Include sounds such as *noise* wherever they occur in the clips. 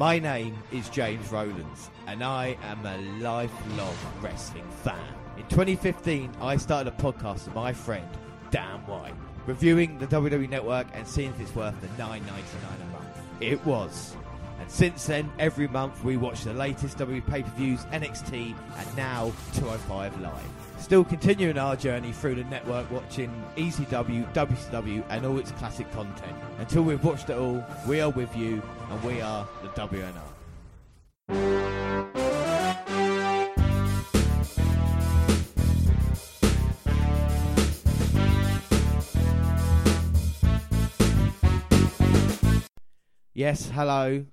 My name is James Rowlands, and I am a lifelong wrestling fan. In 2015, I started a podcast with my friend Dan White, reviewing the WWE Network and seeing if it's worth the $9.99 a month. It was. And since then, every month we watch the latest WWE pay-per-views, NXT, and now 205 Live. Still continuing our journey through the network watching ECW, WCW and all its classic content. Until we've watched it all, we are with you and we are the WNR. Yes, hello.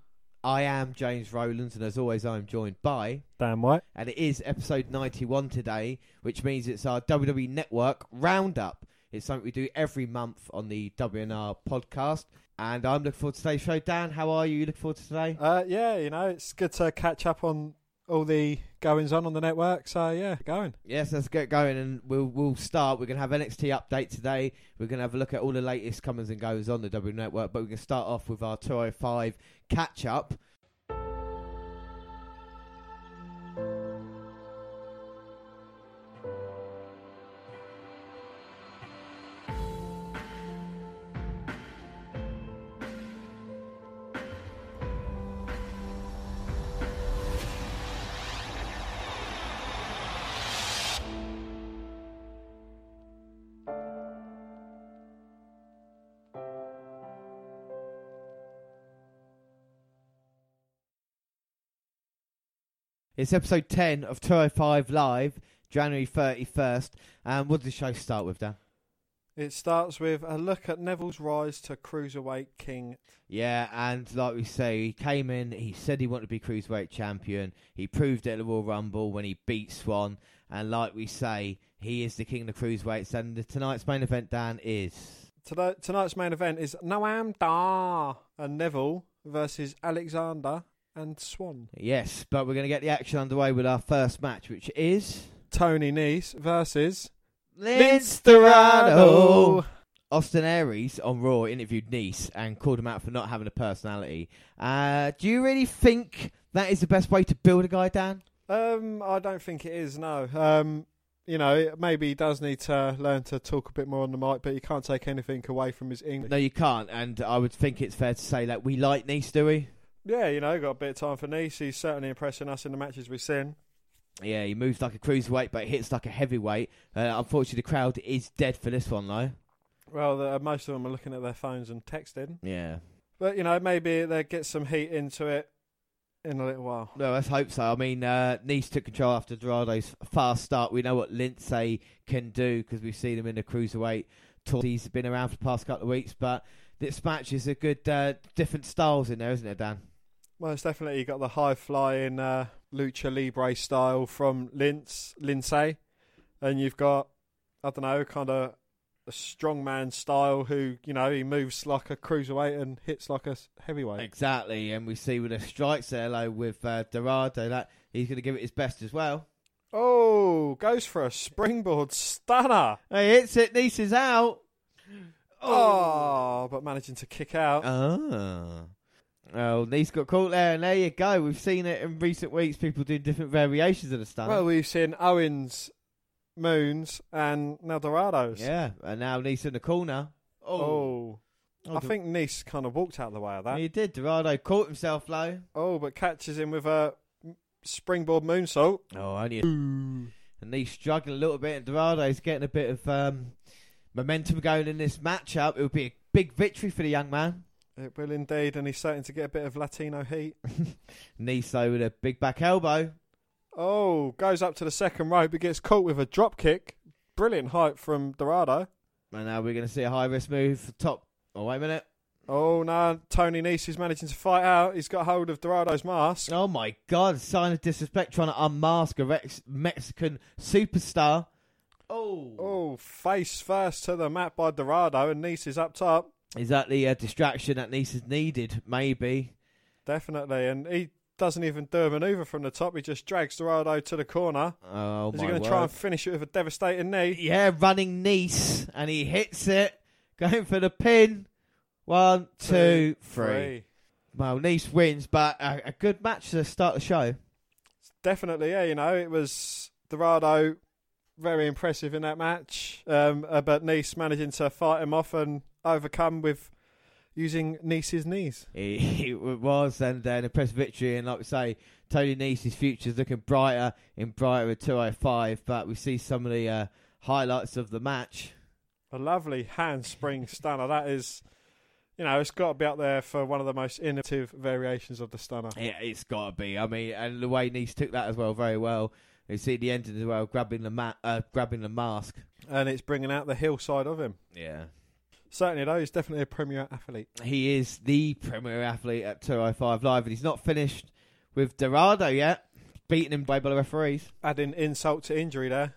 I am James Rowlands, and as always, I'm joined by, Dan white. and it is episode 91 today, which means it's our WWE Network Roundup. It's something we do every month on the WNR podcast, and I'm looking forward to today's show. Dan, how are you? You looking forward to today? Uh, yeah, you know, it's good to catch up on all the goings on on the network. So yeah, going. Yes, let's get going, and we'll we'll start. We're gonna have NXT update today. We're gonna have a look at all the latest comings and goes on the W Network, but we're gonna start off with our 205 catch up. It's episode 10 of 205 Live, January 31st. And what does the show start with, Dan? It starts with a look at Neville's rise to cruiserweight king. Yeah, and like we say, he came in, he said he wanted to be Cruiserweight champion. He proved it at the Royal Rumble when he beat Swann. And like we say, he is the king of the Cruiserweights. And the, tonight's main event, Dan, is. Tonight's main event is Noam Dar and Neville versus Alexander and Swann. Yes, but we're going to get the action underway with our first match, which is. Tony Nese versus Lince Dorado. Austin Aries on Raw interviewed Nice and called him out for not having a personality. Uh, do you really think that is the best way to build a guy, Dan? Um, I don't think it is. No. Um, you know, maybe he does need to learn to talk a bit more on the mic, but you can't take anything away from his English. No, you can't. And I would think it's fair to say that we like Nice, do we? Yeah, you know, got a bit of time for Nice. He's certainly impressing us in the matches we've seen. Yeah, he moves like a cruiserweight, but hits like a heavyweight. Uh, unfortunately, the crowd is dead for this one, though. Well, the, most of them are looking at their phones and texting. Yeah. But, you know, maybe they get some heat into it in a little while. No, let's hope so. I mean, uh, Nice took control after Dorado's fast start. We know what Lindsay can do because we've seen him in the cruiserweight tour. He's been around for the past couple of weeks, but this match is a good uh, different styles in there, isn't it, Dan? Well, it's definitely you've got the high flying uh, lucha libre style from Lince, Lindsay, and you've got I don't know, kind of a strongman style who you know he moves like a cruiserweight and hits like a heavyweight. Exactly, and we see with the strikes there, like with uh, Dorado, that he's going to give it his best as well. Oh, goes for a springboard stunner. He hits it. Nice is out. Oh, but managing to kick out. Ah. Oh, Nice got caught there, and there you go. We've seen it in recent weeks. People doing different variations of the stunt. well, we've seen Owens, Moons, and now Dorados. yeah, and now Nice in the corner. Oh. Oh, I think Nice kind of walked out of the way of that. he did. Dorado caught himself low. Oh, but catches him with a springboard moonsault. Oh, only. A- and Nice struggling a little bit, and Dorado's getting a bit of um, momentum going in this matchup. It would be a big victory for the young man. Uh, it will indeed, and he's starting to get a bit of Latino heat. *laughs* Niso with a big back elbow. Oh, goes up to the second rope, but gets caught with a drop kick. Brilliant height from Dorado. And now we're going to see a high risk move for top. Oh, wait a minute. Oh no, Tony Nese is managing to fight out. He's got hold of Dorado's mask. Oh my god, sign of disrespect trying to unmask a Rex- Mexican superstar. Oh. Oh, face first to the mat by Dorado, and Nese is up top. Is that the uh, distraction that Nice is needed? Maybe. Definitely, and he doesn't even do a maneuver from the top. He just drags Dorado to the corner. Oh is he going to try and finish it with a devastating knee? Yeah, running Nice, and he hits it, going for the pin. One, two, three. Well, Nice wins, but a, a good match to start the show. Definitely, yeah. You know, it was Dorado very impressive in that match, um, uh, but Nice managing to fight him off and overcome with using Nice's knees. *laughs* It, it was, and uh, an impressive victory. And like we say, Tony Nice's future is looking brighter in brighter at 205. But we see some of the uh, highlights of the match. A lovely handspring stunner. That is, you know, it's got to be up there for one of the most innovative variations of the stunner. Yeah, it's got to be. I mean, and the way Nice took that as well, very well. You see the ending as well, grabbing the uh, grabbing the mask, and it's bringing out the hillside of him. Yeah, certainly though, he's definitely a premier athlete. He is the premier athlete at 205 Live, and he's not finished with Dorado yet, beating him by the referees. Adding insult to injury there.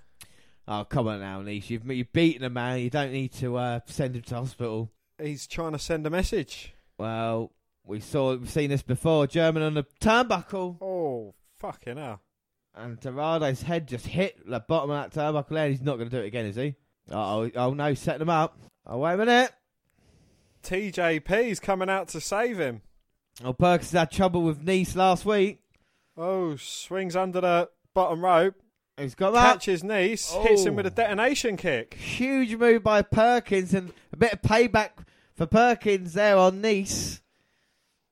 Oh, come on now, Nish. You've, you've beaten a man. You don't need to uh, send him to hospital. He's trying to send a message. Well, we saw, we've seen this before. German on the turnbuckle. Oh, fucking hell. And Dorado's head just hit the bottom of that turnbuckle there. He's not going to do it again, is he? Oh, oh no, setting him up. Oh, wait a minute. TJP's coming out to save him. Oh, Perkins had trouble with Nice last week. Oh, swings under the bottom rope. He's got that. Catches Nice, oh. hits him with a oh. detonation kick. Huge move by Perkins and a bit of payback for Perkins there on Nice.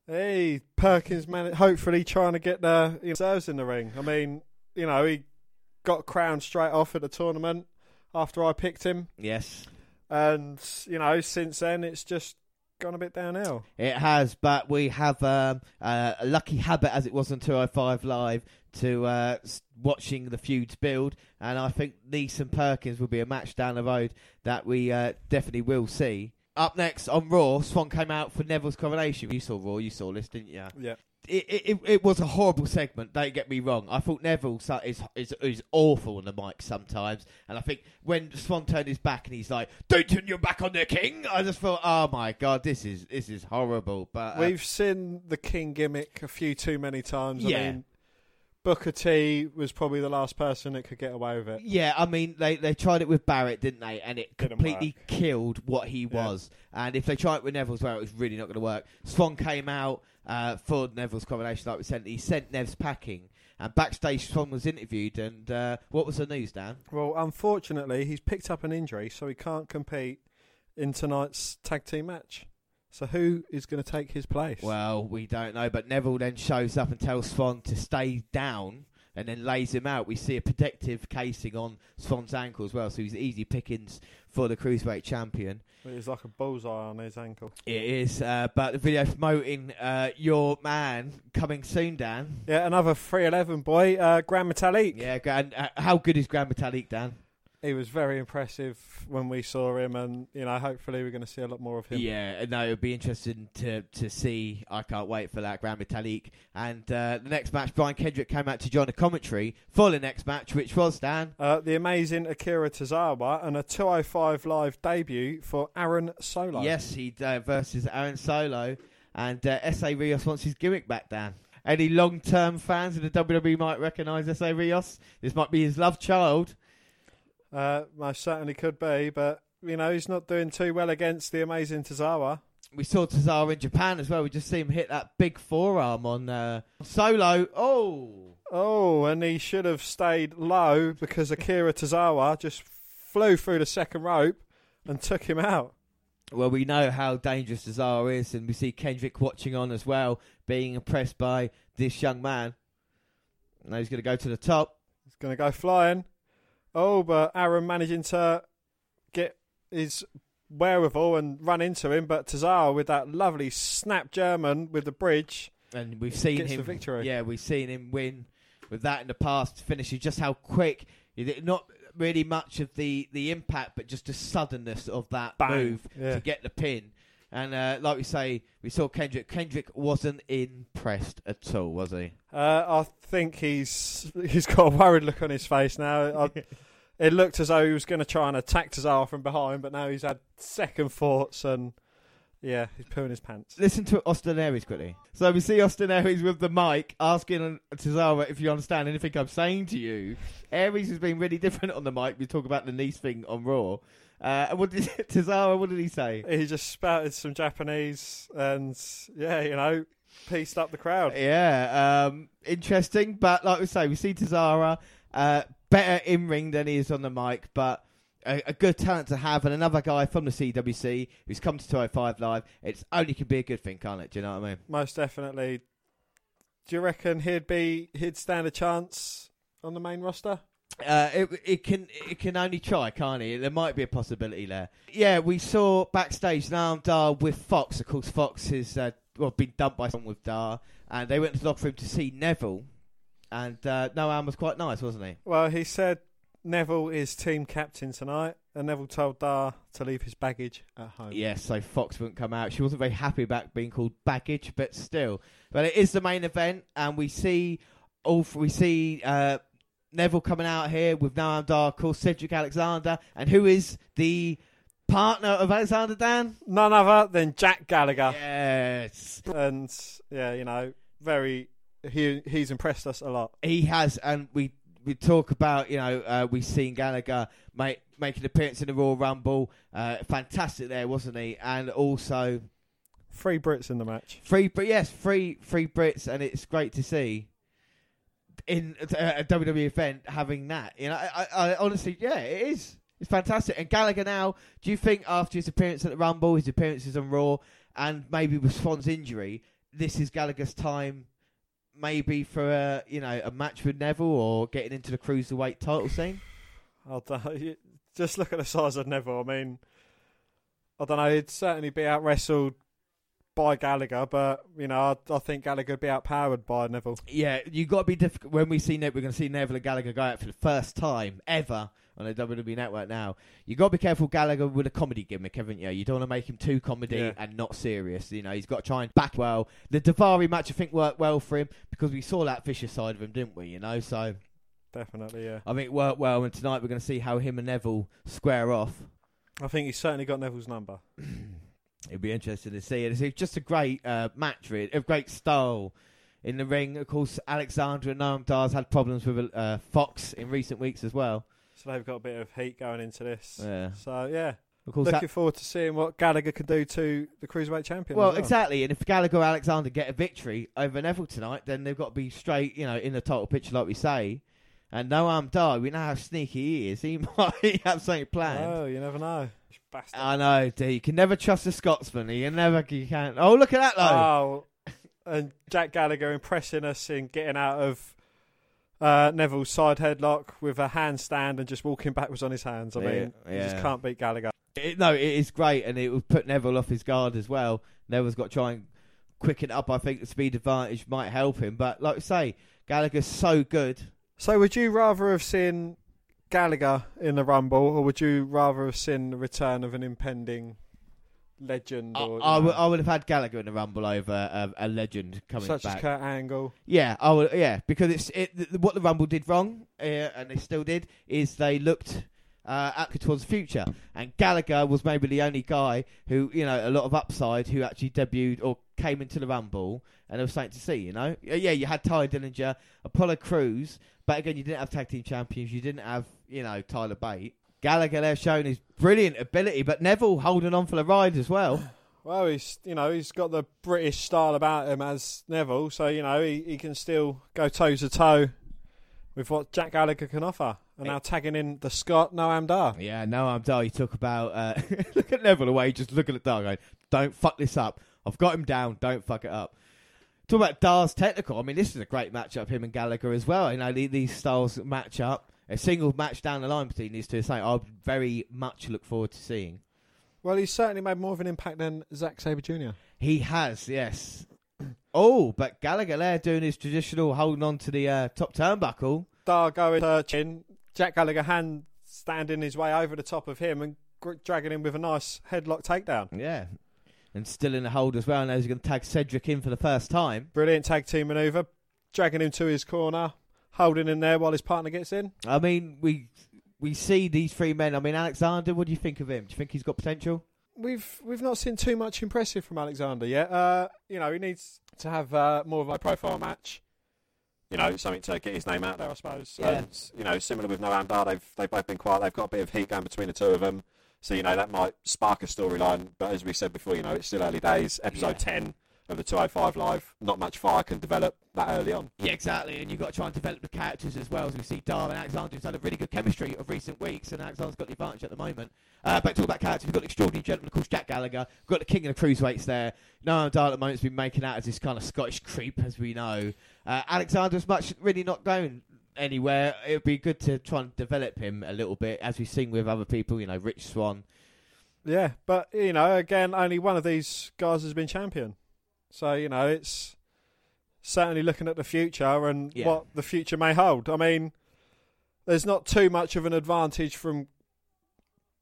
Hey, Perkins, man, hopefully trying to get the you know, in the ring. I mean, you know, he got crowned straight off at the tournament after I picked him. Yes. And, you know, since then it's just gone a bit downhill. It has, but we have um, uh, a lucky habit, as it was on 205 Live, to uh, watching the feuds build. And I think Nice and Perkins will be a match down the road that we uh, definitely will see. Up next on Raw, Swann came out for Neville's coronation. You saw Raw, you saw this, didn't you? Yeah it, it, it was a horrible segment. Don't get me wrong. I thought Neville is, is is awful on the mic sometimes, and I think when Swann turned his back and he's like, "Don't turn your back on the king," I just thought, "Oh my god, this is this is horrible." But uh, we've seen the king gimmick a few too many times. Yeah. I mean, Booker T was probably the last person that could get away with it. Yeah, I mean they they tried it with Barrett, didn't they? And it Didn't completely work. killed what he was. And if they try it with Neville as well, it was really not going to work. Swann came out uh, for Neville's combination, like we said. He sent Nev's packing. And backstage, Swann was interviewed. And uh, what was the news, Dan? Well, unfortunately, he's picked up an injury, so he can't compete in tonight's tag team match. So who is going to take his place? Well, we don't know. But Neville then shows up and tells Swann to stay down and then lays him out. We see a protective casing on Swann's ankle as well, so he's easy pickings for the cruiserweight champion. It's like a bullseye on his ankle. It is, uh, but the video promoting uh, your man coming soon, Dan. Yeah, another 311 boy, uh, Gran Metalik. Yeah, and uh, how good is Gran Metalik, Dan? He was very impressive when we saw him, and you know, hopefully, we're going to see a lot more of him. Yeah, no, it would be interesting to to see. I can't wait for that Gran Metalik. And uh, the next match, Brian Kendrick came out to join the commentary for the next match, which was Dan. Uh, the amazing Akira Tozawa and a 205 live debut for Aaron Solo. Yes, he uh, versus Aaron Solo, and uh, Essa Rios wants his gimmick back, Dan. Any long term fans of the WWE might recognise Sa Rios. This might be his love child. Uh, most certainly could be, but you know he's not doing too well against the amazing Tozawa. We saw Tozawa in Japan as well. We just see him hit that big forearm on uh, Solo. Oh, oh, and he should have stayed low because Akira Tozawa just flew through the second rope and took him out. Well, we know how dangerous Tozawa is, and we see Kendrick watching on as well, being impressed by this young man. Now he's going to go to the top. He's going to go flying. Oh, but Aaron managing to get his wherewithal and run into him, but Tozawa with that lovely snap German with the bridge. And we've seen him victory. Yeah, we've seen him win with that in the past, finishing just how quick. Not really much of the, the impact, but just the suddenness of that Bang. move yeah. to get the pin. And uh, like we say, we saw Kendrick. Kendrick wasn't impressed at all, was he? Uh, I think he's he's got a worried look on his face now. I, *laughs* it looked as though he was going to try and attack Tozawa from behind, but now he's had second thoughts and yeah, he's pulling his pants. Listen to Austin Aries quickly. So we see Austin Aries with the mic asking Tozawa if you understand anything I'm saying to you. Aries has been really different on the mic. We talk about the Nice thing on Raw. Uh, what did *laughs* Tozawa? What did he say? He just spouted some Japanese, and yeah, you know, pieced up the crowd. Yeah, um, interesting. But like we say, we see Tozawa uh, better in ring than he is on the mic, but a, a, good talent to have, and another guy from the CWC who's come to 205 Live. It's only could be a good thing, can't it? Do you know what I mean? Most definitely. Do you reckon he'd be he'd stand a chance on the main roster? Uh, it it can it can only try, can't it? There might be a possibility there. Yeah, we saw backstage Noam Dar with Fox. Of course, Fox has uh, well been dumped by someone with Dar, and they went to the locker room to see Neville. And uh, Noam was quite nice, wasn't he? Well, he said Neville is team captain tonight, and Neville told Dar to leave his baggage at home. Yes, so Fox wouldn't come out. She wasn't very happy about being called baggage, but still. But it is the main event, and we see all we see uh, Neville coming out here with Noam Dar, called Cedric Alexander, and who is the partner of Alexander Dan? None other than Jack Gallagher. Yes, and yeah, you know, very he he's impressed us a lot. He has, and we we talk about, you know, uh, we've seen Gallagher make make an appearance in the Royal Rumble. Uh, fantastic there, wasn't he? And also three Brits in the match. Three, but yes, three three Brits, and it's great to see in a, a WWE event having that. You know, I, I, I honestly, yeah, it is. It's fantastic. And Gallagher now, do you think after his appearance at the Rumble, his appearances on Raw, and maybe with Swann's injury, this is Gallagher's time maybe for a you know a match with Neville or getting into the cruiserweight title scene? I don't, just look at the size of Neville. I mean, I don't know. He'd certainly be out wrestled by Gallagher, but you know, I, I think Gallagher would be outpowered by Neville. Yeah, you got to be difficult when we see Neville. We're going to see Neville and Gallagher go out for the first time ever on the WWE network now. You got to be careful Gallagher with a comedy gimmick, haven't you? You don't want to make him too comedy yeah. and not serious. You know, he's got to try and back well. The Daivari match, I think, worked well for him because we saw that vicious side of him, didn't we? You know, so definitely, yeah. I think it worked well, and tonight we're going to see how him and Neville square off. I think he's certainly got Neville's number. *clears throat* It'll be interesting to see. It's just a great uh, match, really, a great style in the ring. Of course, Alexander and Noam Dar's had problems with uh, Fox in recent weeks as well. So they've got a bit of heat going into this. Yeah. So yeah. Of course, Looking that... forward to seeing what Gallagher can do to the cruiserweight champion. Well, well, exactly. And if Gallagher and Alexander get a victory over Neville tonight, then they've got to be straight, you know, in the title picture, like we say. And Noam Dar, we know how sneaky he is. He *laughs* might have something planned. Oh, you never know. Bastard. I know. Dude. You can never trust a Scotsman. You never. You can't. Oh, look at that though. Oh, and Jack Gallagher impressing us in getting out of uh, Neville's side headlock with a handstand and just walking *laughs* backwards on his hands. I mean, yeah. you just can't beat Gallagher. It, no, it is great, and it will put Neville off his guard as well. Neville's got to try and quicken up. I think the speed advantage might help him. But like I say, Gallagher's so good. So would you rather have seen Gallagher in the Rumble, or would you rather have seen the return of an impending legend. Or, I, I, w- I would have had Gallagher in the Rumble over uh, a legend coming such back. as Kurt Angle. Yeah, I would, yeah, because it's it. Th- what the Rumble did wrong, uh, and they still did, is they looked. Uh, towards the future, and Gallagher was maybe the only guy who, you know, a lot of upside who actually debuted or came into the Rumble, and there was something to see. You know, yeah, you had Tye Dillinger, Apollo Crews, but again, you didn't have tag team champions, you didn't have, you know, Tyler Bate. Gallagher there showing his brilliant ability, but Neville holding on for the ride as well. *sighs* Well, he's you know he's got the British style about him as Neville, so you know he, he can still go toe to toe with what Jack Gallagher can offer. And now tagging in the Scott Noam Dar. Yeah, Noam Dar. You talk about uh, *laughs* look at Neville away, just looking at Dar going, "Don't fuck this up. I've got him down. Don't fuck it up." Talk about Dar's technical. I mean, this is a great matchup, him and Gallagher as well. You know, these styles match up a single match down the line between these two. is Something I very much look forward to seeing. Well, he's certainly made more of an impact than Zack Sabre Jr. He has, yes. *clears throat* oh, but Gallagher there doing his traditional holding on to the uh, top turnbuckle. Dar going searching. Jack Gallagher hand standing his way over the top of him and dragging him with a nice headlock takedown. Yeah. And still in the hold as well. Now he's going to tag Cedric in for the first time. Brilliant tag team maneuver. Dragging him to his corner holding in there while his partner gets in. I mean, we we see these three men. I mean, Alexander. What do you think of him? Do you think he's got potential? We've we've not seen too much impressive from Alexander yet. Uh, you know, he needs to have uh, more of a profile match. You know, something to get his name out there, I suppose. Yeah. And, you know, similar with Noam Dar, they've they've both been quiet. They've got a bit of heat going between the two of them. So you know that might spark a storyline. But as we said before, you know it's still early days. Episode Yeah. ten of the 205 live. Not much fire can develop that early on. Yeah, exactly. And you've got to try and develop the characters as well. As we see, Dar and Alexander have had a really good chemistry of recent weeks, and Alexander's got the advantage at the moment. Uh, but talk about characters, we've got the extraordinary gentleman called Jack Gallagher. We've got the king of the cruiserweights there. Noam Dar at the moment's been making out as this kind of Scottish creep, as we know. Uh, Alexander's much really not going anywhere. It would be good to try and develop him a little bit, as we've seen with other people. You know, Rich Swann. Yeah, but you know, again, only one of these guys has been champion. So you know, it's certainly looking at the future and Yeah. what the future may hold. I mean, there's not too much of an advantage from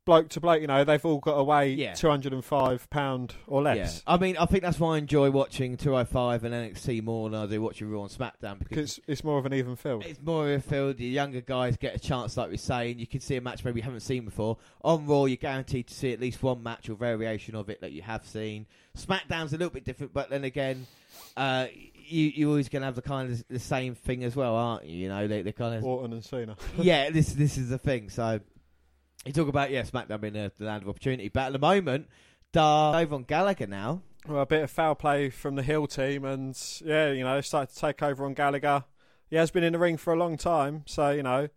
bloke to bloke. You know, they've all got to weigh Yeah. 205 pound or less. Yeah. I mean, I think that's why I enjoy watching 205 and NXT more than I do watching Raw and SmackDown because Because it's more of an even field. It's more of a field. The younger guys get a chance, like we're saying. You can see a match maybe you haven't seen before. On Raw, you're guaranteed to see at least one match or variation of it that you have seen. SmackDown's a little bit different, but then again, uh, you you're always going to have the kind of the same thing as well, aren't you? You know, they they kind of Orton and Cena. yeah. *laughs* This this is the thing. So you talk about yeah, SmackDown being the, the land of opportunity, but at the moment, Dar over on Gallagher now. Well, a bit of foul play from the Hill team, and yeah, you know, they started to take over on Gallagher. He has been in the ring for a long time, so you know,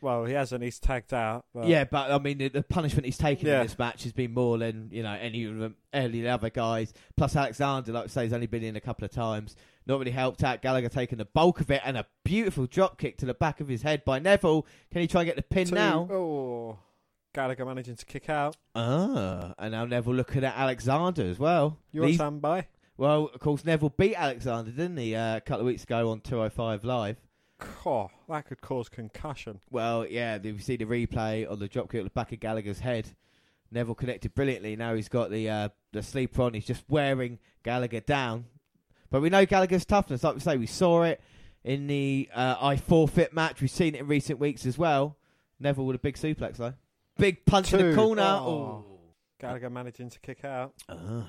well, he hasn't. He's tagged out. But Yeah, but I mean, the, the punishment he's taken Yeah. in this match has been more than you know any of the any of the other guys. Plus, Alexander, like I say, has only been in a couple of times. Not really helped out. Gallagher taking the bulk of it, and a beautiful drop kick to the back of his head by Neville. Can he try and get the pin two- now? Oh, Gallagher managing to kick out. Ah, and now Neville looking at Alexander as well. You want These- stand by? well, of course, Neville beat Alexander, didn't he, uh, a couple of weeks ago on 205 Live? Oh, that could cause concussion. Well, yeah, we see the replay on the dropkick at the back of Gallagher's head. Neville connected brilliantly. Now he's got the uh, the sleeper on. He's just wearing Gallagher down. But we know Gallagher's toughness. Like we say, we saw it in the uh, I forfeit match. We've seen it in recent weeks as well. Neville with a big suplex though. Big punch in Two. the corner. Oh. Ooh. Gallagher managing to kick out. Uh,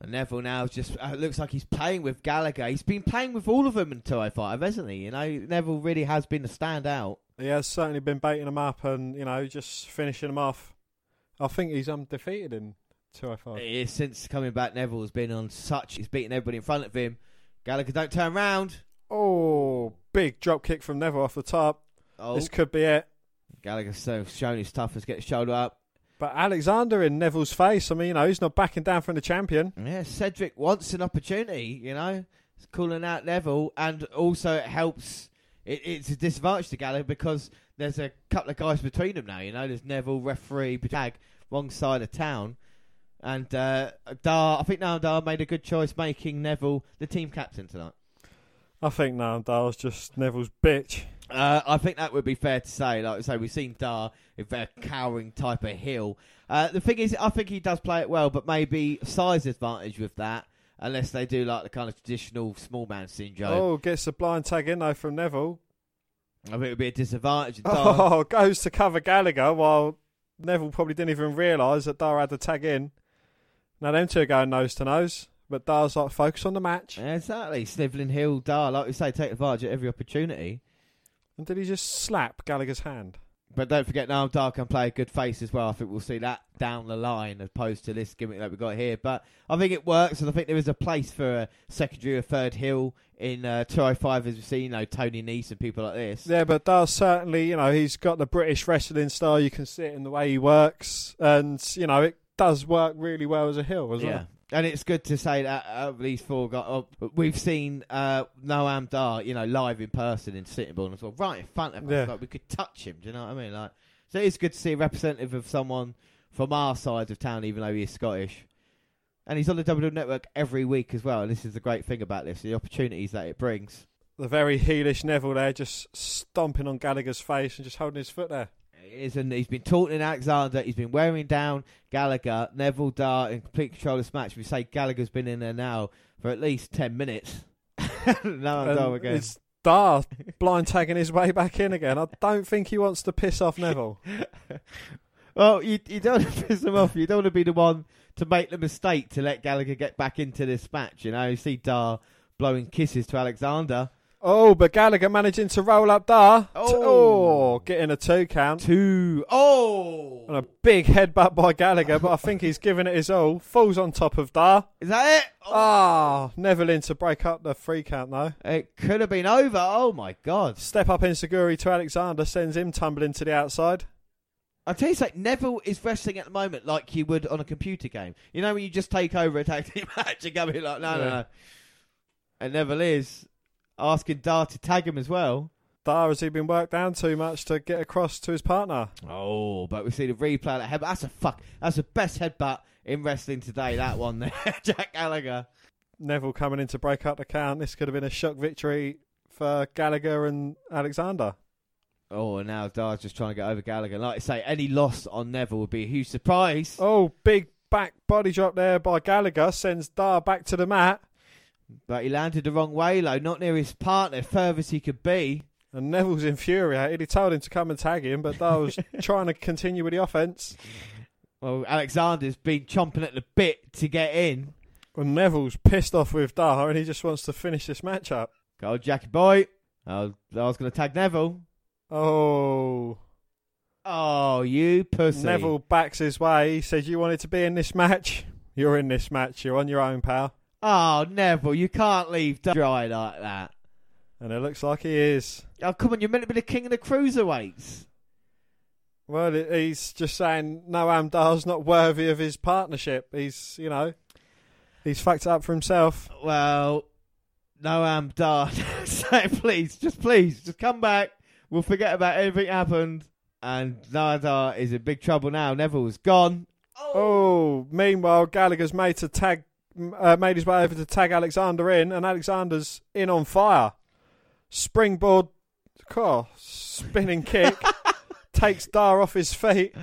and Neville now just uh, looks like he's playing with Gallagher. He's been playing with all of them in 205, hasn't he? You know, Neville really has been a standout. He has certainly been baiting them up and you know just finishing them off. I think he's undefeated in 205. It is since coming back. Neville has been on such. He's beating everybody in front of him. Gallagher don't turn round. Oh, big drop kick from Neville off the top. Oh, This could be it. Gallagher's so shown his toughness. Get his shoulder up. But Alexander in Neville's face. I mean, you know, he's not backing down from the champion. Yeah, Cedric wants an opportunity. You know, it's calling out Neville, and also it helps. It, it's a disadvantage to Gallagher because there's a couple of guys between them now. You know, there's Neville, referee, tag, wrong side of town, and uh, Dar. I think now Dar made a good choice making Neville the team captain tonight. I think Nandal's just Neville's bitch. Uh, I think that would be fair to say. Like I say, we've seen Dar with a cowering type of heel. Uh, the thing is, I think he does play it well, but maybe size advantage with that, unless they do like the kind of traditional small man syndrome. Oh, gets a blind tag in though from Neville. I think it would be a disadvantage. *laughs* Dar, Oh, goes to cover Gallagher while Neville probably didn't even realise that Dar had the tag in. Now them two are going nose to nose, but Dar's like focus on the match. Yeah, exactly. Snivelling heel Dar, like we say, take advantage of every opportunity. And did he just slap Gallagher's hand? But don't forget now Dar can play a good face as well. I think we'll see that down the line as opposed to this gimmick that we got here. But I think it works, and I think there is a place for a secondary or third hill in uh, 205 as we've seen, you know, Tony Nese and people like this. Yeah, but Dar's certainly, you know, he's got the British wrestling style. You can see it in the way he works, and you know, it does work really well as a heel as yeah. well. And it's good to say that of these four guys, oh, we've seen uh, Noam Dar, you know, live in person in Sittingbourne as well, right in front of us. Yeah. Like we could touch him. Do you know what I mean? Like, so it's good to see a representative of someone from our side of town, even though he is Scottish. And he's on the WWE Network every week as well. And this is the great thing about this: the opportunities that it brings. The very heelish Neville there, just stomping on Gallagher's face and just holding his foot there. It is, and he's been taunting Alexander. He's been wearing down Gallagher, Neville Dart in complete control of this match. We say Gallagher's been in there now for at least ten minutes. *laughs* now I'm done again. It's Dar blind tagging his way back in again. I don't think he wants to piss off Neville. *laughs* Well, you, you don't want *laughs* to piss him off. You don't want to be the one to make the mistake to let Gallagher get back into this match. You know, you see Dar blowing kisses to Alexander. Oh, but Gallagher managing to roll up Dar. Oh. Oh, Oh, getting a two count. Two. Oh! And a big headbutt by Gallagher, but I think he's giving it his all. Falls on top of Dar. Is that it? Ah, Neville in to break up the three count though. It could have been over. Oh my god. Step up enzuigiri to Alexander, sends him tumbling to the outside. I'll tell you something, Neville is wrestling at the moment like you would on a computer game. You know when you just take over a tag team *laughs* match and go in like, no, no, no. And Neville is asking Dar to tag him as well. Dar has he been worked down too much to get across to his partner? Oh, but we see the replay of that headbutt. That's a fuck. That's the best headbutt in wrestling today. That one there, *laughs* Jack Gallagher. Neville coming in to break up the count. This could have been a shock victory for Gallagher and Alexander. Oh, and now Dar's just trying to get over Gallagher. Like I say, any loss on Neville would be a huge surprise. Oh, big back body drop there by Gallagher sends Dar back to the mat. But he landed the wrong way, though. Not near his partner, furthest he could be. And Neville's infuriated. He told him to come and tag him, but Dar was *laughs* trying to continue with the offense. Well, Alexander's been chomping at the bit to get in. And Neville's pissed off with Dar and he just wants to finish this match up. Go, Jackie boy. I was going to tag Neville. Oh. Oh, you pussy. Neville backs his way. He says, You wanted to be in this match? You're in this match. You're on your own, pal. Oh, Neville, you can't leave dry like that. And it looks like he is. Oh, come on, you're meant to be the king of the cruiserweights. Well, he's just saying Noam Dar's not worthy of his partnership. He's, you know, he's fucked it up for himself. Well, no, I'm. *laughs* Say, please, just please, just come back. We'll forget about everything happened. And Nada is in big trouble now. Neville's gone. Oh, meanwhile, Gallagher's made to tag, uh, made his way over to tag Alexander in, and Alexander's in on fire. Springboard, oh, spinning kick, *laughs* takes Dar off his feet,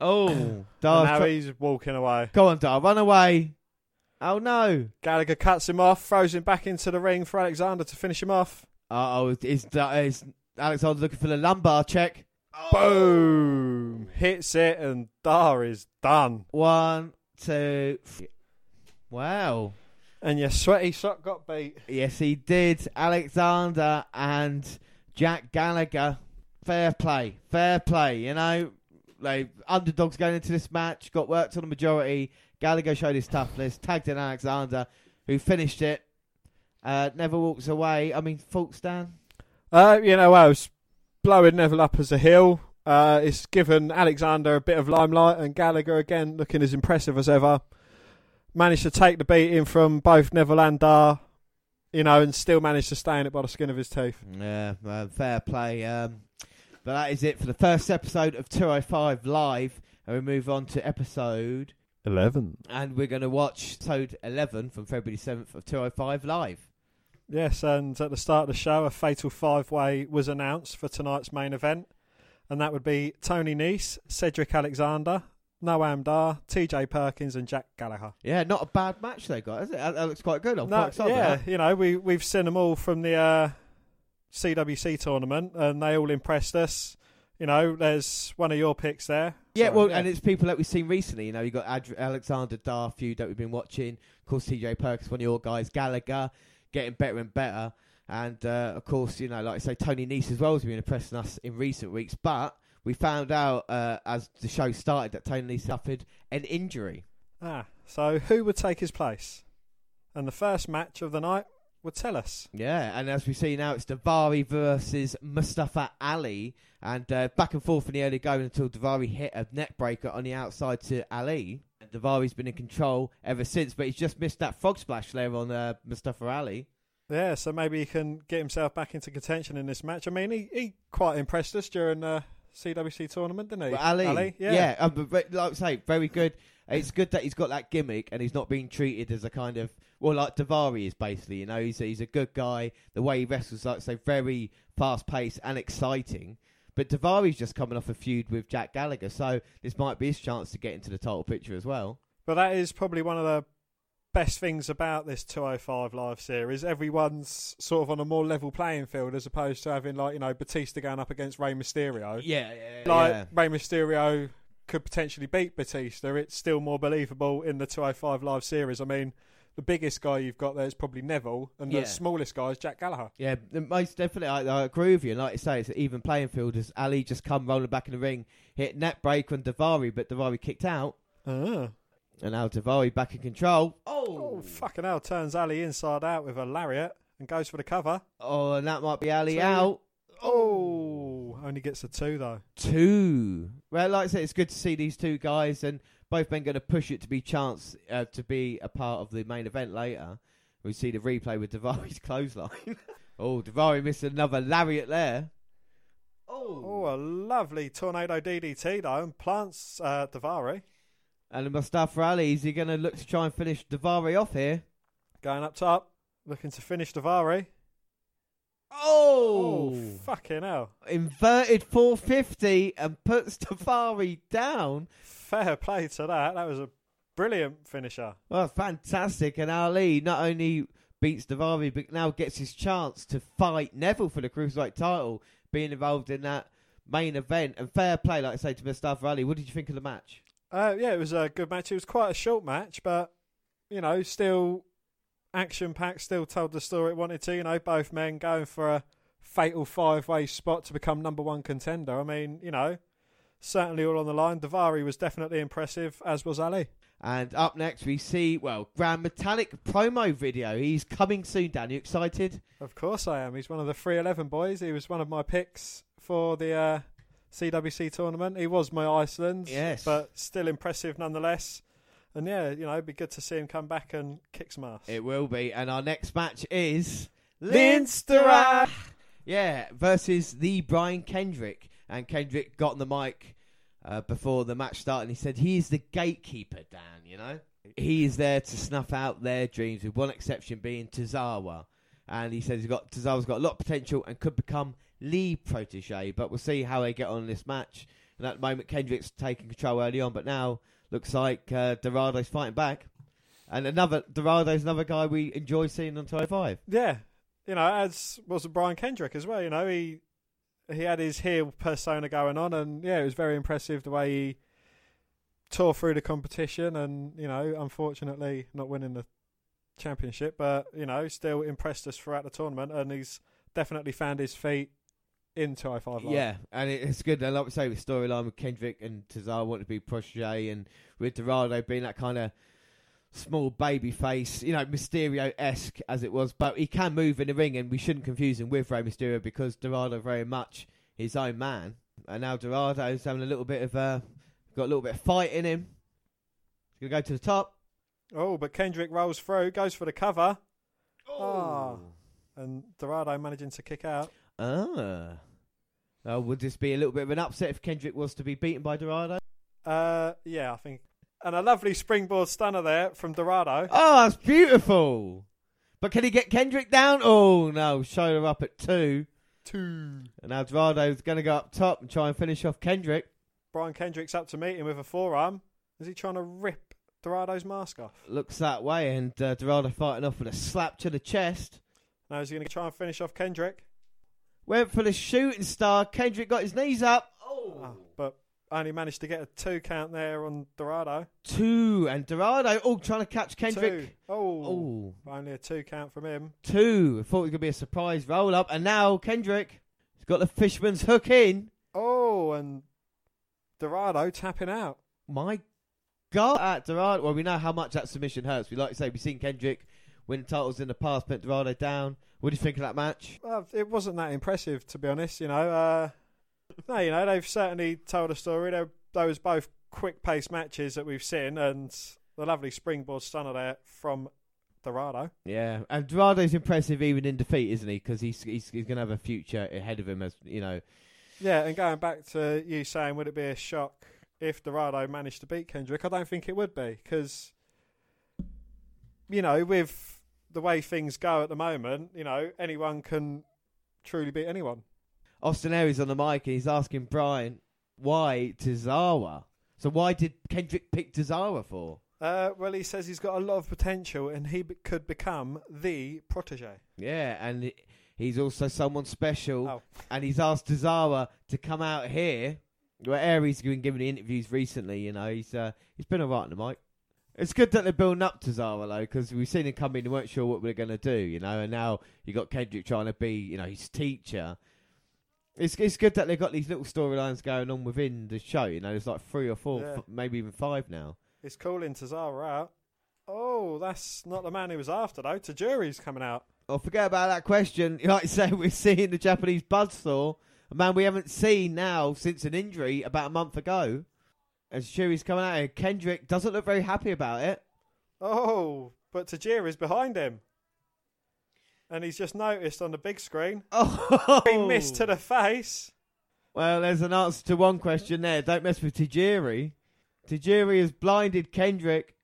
Oh, *coughs* Dar's now tr- he's walking away. Go on, Dar, run away. Oh, no. Gallagher cuts him off, throws him back into the ring for Alexander to finish him off. Uh-oh, is, is Alexander looking for the lumbar check? Boom! Hits it, and Dar is done. One, two, three. Wow. And your sweaty sock got beat. Yes, he did. Alexander and Jack Gallagher. Fair play. Fair play. You know, they underdogs going into this match, got worked on the majority. Gallagher showed his toughness, tagged in Alexander, who finished it. Uh, never walks away. I mean, faults Dan. Uh, you know, I was blowing Neville up as a heel. Uh, it's given Alexander a bit of limelight, and Gallagher again looking as impressive as ever. Managed to take the beating from both Neville and Dar, you know, and still managed to stay in it by the skin of his teeth. Yeah, uh, fair play. Um, but that is it for the first episode of 205 Live. And we move on to episode. Eleven. And we're going to watch episode 11 from February 7th of 205 Live. Yes, and at the start of the show, a fatal five way was announced for tonight's main event, and that would be Tony Nese, Cedric Alexander, Noam Dar, TJ Perkins, and Jack Gallagher. Yeah, not a bad match they got, is it? That, that looks quite good. I'm No, quite excited. yeah, you know, we we've seen them all from the uh, CWC tournament, and they all impressed us. You know, there's one of your picks there. Yeah, So, well, and it's people that we've seen recently. You know, you got Ad- Alexander Dar feud that we've been watching. Of course, TJ Perkins, one of your guys. Gallagher getting better and better. And uh, of course, you know, like I say, Tony Nese as well has been impressing us in recent weeks. But we found out uh, as the show started that Tony Nese suffered an injury. ah, so who would take his place? And the first match of the night would tell us. Yeah, and as we see now, it's Daivari versus Mustafa Ali, and uh, back and forth in the early going until Daivari hit a neck breaker on the outside to Ali. And Daivari's been in control ever since, but he's just missed that frog splash there on uh, Mustafa Ali. Yeah, so maybe he can get himself back into contention in this match. I mean, he, he quite impressed us during the CWC tournament, didn't he? But Ali, yeah. yeah, um, like I say, very good. It's good that he's got that gimmick and he's not being treated as a kind of well, like Daivari is basically. You know, he's he's a good guy. The way he wrestles, like I say, very fast paced and exciting. But Daivari's just coming off a feud with Jack Gallagher, so this might be his chance to get into the title picture as well. But that is probably one of the best things about this 205 live series. Everyone's sort of on a more level playing field as opposed to having like you know Batista going up against Rey Mysterio. Yeah, yeah, like yeah. Rey Mysterio could potentially beat Batista. It's still more believable in the 205 live series. I mean, the biggest guy you've got there is probably Neville, and the Yeah. smallest guy is Jack Gallagher. Yeah, the- most definitely. I, I agree with you. And like you say, it's an even playing field as Ali just come rolling back in the ring, hit net break on Daivari, but Daivari kicked out. Ah. And now Daivari back in control. Oh, oh fucking hell. Turns Ali inside out with a lariat and goes for the cover. Oh, and that might be Ali Two. out. Oh, only gets a two, though. Two. Well, like I said, it's good to see these two guys, and both men going to push it to be chance uh, to be a part of the main event later. We see the replay with Daivari's *laughs* clothesline. *laughs* oh, Daivari missed another lariat there. Oh, a lovely tornado DDT, though, and plants uh, Davari. And Mustafa Ali, is he going to look to try and finish Daivari off here? Going up top, looking to finish Daivari. Oh! Oh, fucking hell. Inverted 450 and puts Daivari down. Fair play to that. That was a brilliant finisher. Well, fantastic. And Ali not only beats Daivari, but now gets his chance to fight Neville for the Cruiserweight title, being involved in that main event. And fair play, like I say, to Mustafa Ali. What did you think of the match? Uh, yeah, it was a good match. It was quite a short match, but, you know, still action packed, still told the story it wanted to. You know, both men going for a fatal five way spot to become number one contender. I mean, you know, certainly all on the line. Daivari was definitely impressive, as was Ali. And up next, we see, well, Gran Metalik promo video. He's coming soon, Dan. You excited? Of course I am. He's one of the 311 boys. He was one of my picks for the uh, CWC tournament. He was my Iceland, Yes. but still impressive nonetheless. And yeah, you know, it'd be good to see him come back and kick some ass. It will be. And our next match is Leinster. Yeah, versus the Brian Kendrick. And Kendrick got on the mic uh, before the match started and he said he is the gatekeeper, Dan, you know? He is there to snuff out their dreams, with one exception being Tozawa. And he says he's got Tozawa's got a lot of potential and could become Lee protege, but we'll see how they get on in this match. And at the moment, Kendrick's taking control early on, but now looks like uh, Dorado's fighting back. And another Dorado's another guy we enjoy seeing on 25. Yeah, you know, as was Brian Kendrick as well. You know, he he had his heel persona going on, and yeah, it was very impressive the way he tore through the competition, and you know, unfortunately, not winning the championship, but you know, still impressed us throughout the tournament, and he's definitely found his feet into I five. Yeah, and it- it's good. And like we say, with storyline with Kendrick and Tazar wanting to be protege, and with Dorado being that kind of small baby face, you know, Mysterio esque as it was, but he can move in the ring, and we shouldn't confuse him with Rey Mysterio because Dorado very much his own man, and now Dorado's having a little bit of uh, got a little bit of fight in him. He's gonna go to the top. Oh, but Kendrick rolls through, goes for the cover, Oh. and Dorado managing to kick out. Ah. Uh, would this be a little bit of an upset if Kendrick was to be beaten by Dorado? Uh, yeah, I think. And a lovely springboard stunner there from Dorado. Oh, that's beautiful. But can he get Kendrick down? Oh no, shoulder up at two. Two. And now Dorado's going to go up top and try and finish off Kendrick. Brian Kendrick's up to meet him with a forearm. Is he trying to rip Dorado's mask off? Looks that way, and uh, Dorado fighting off with a slap to the chest. Now is he going to try and finish off Kendrick? Went for the shooting star. Kendrick got his knees up. Oh. But only managed to get a two count there on Dorado. Two. And Dorado, oh, trying to catch Kendrick. Two. Oh, Oh, only a two count from him. two. I thought it was going to be a surprise roll up. And now Kendrick has got the fisherman's hook in. Oh, and Dorado tapping out. My God, at Dorado. Well, we know how much that submission hurts. We like to say we've seen Kendrick win titles in the past, put Dorado down. What do you think of that match? Well, it wasn't that impressive, to be honest. You know, uh, no, you know they've certainly told a story. They're, those both quick-paced matches that we've seen, and the lovely springboard stunner there from Dorado. Yeah, and Dorado's impressive even in defeat, isn't he? Because he's he's, he's going to have a future ahead of him, as you know. Yeah, and going back to you saying, would it be a shock if Dorado managed to beat Kendrick? I don't think it would be because, you know, with the way things go at the moment, you know, anyone can truly beat anyone. Austin Aries on the mic and he's asking Brian why Tozawa. So why did Kendrick pick Tozawa for? Uh, well, he says he's got a lot of potential and he be- could become the protege. Yeah, and he's also someone special. Oh. And he's asked Tozawa to come out here. Where Aries has been giving the interviews recently. You know, he's uh, he's been alright on the mic. It's good that they're building up to Zara though, because we've seen him come in and weren't sure what we are going to do, you know, and now you got Kendrick trying to be, you know, his teacher. It's it's good that they've got these little storylines going on within the show. You know, there's like three or four, Yeah. f- maybe even five now. It's calling Tozawa out. Oh, that's not the man he was after though. Tajiri's coming out. Oh, forget about that question. *laughs* Like I say, we're seeing the Japanese buzzsaw, a man we haven't seen now since an injury about a month ago. And Shuri's coming out here. Kendrick doesn't look very happy about it. Oh, but Tajiri's behind him. And he's just noticed on the big screen. Oh, He missed to the face. Well, there's an answer to one question there. Don't mess with Tajiri. Tajiri has blinded Kendrick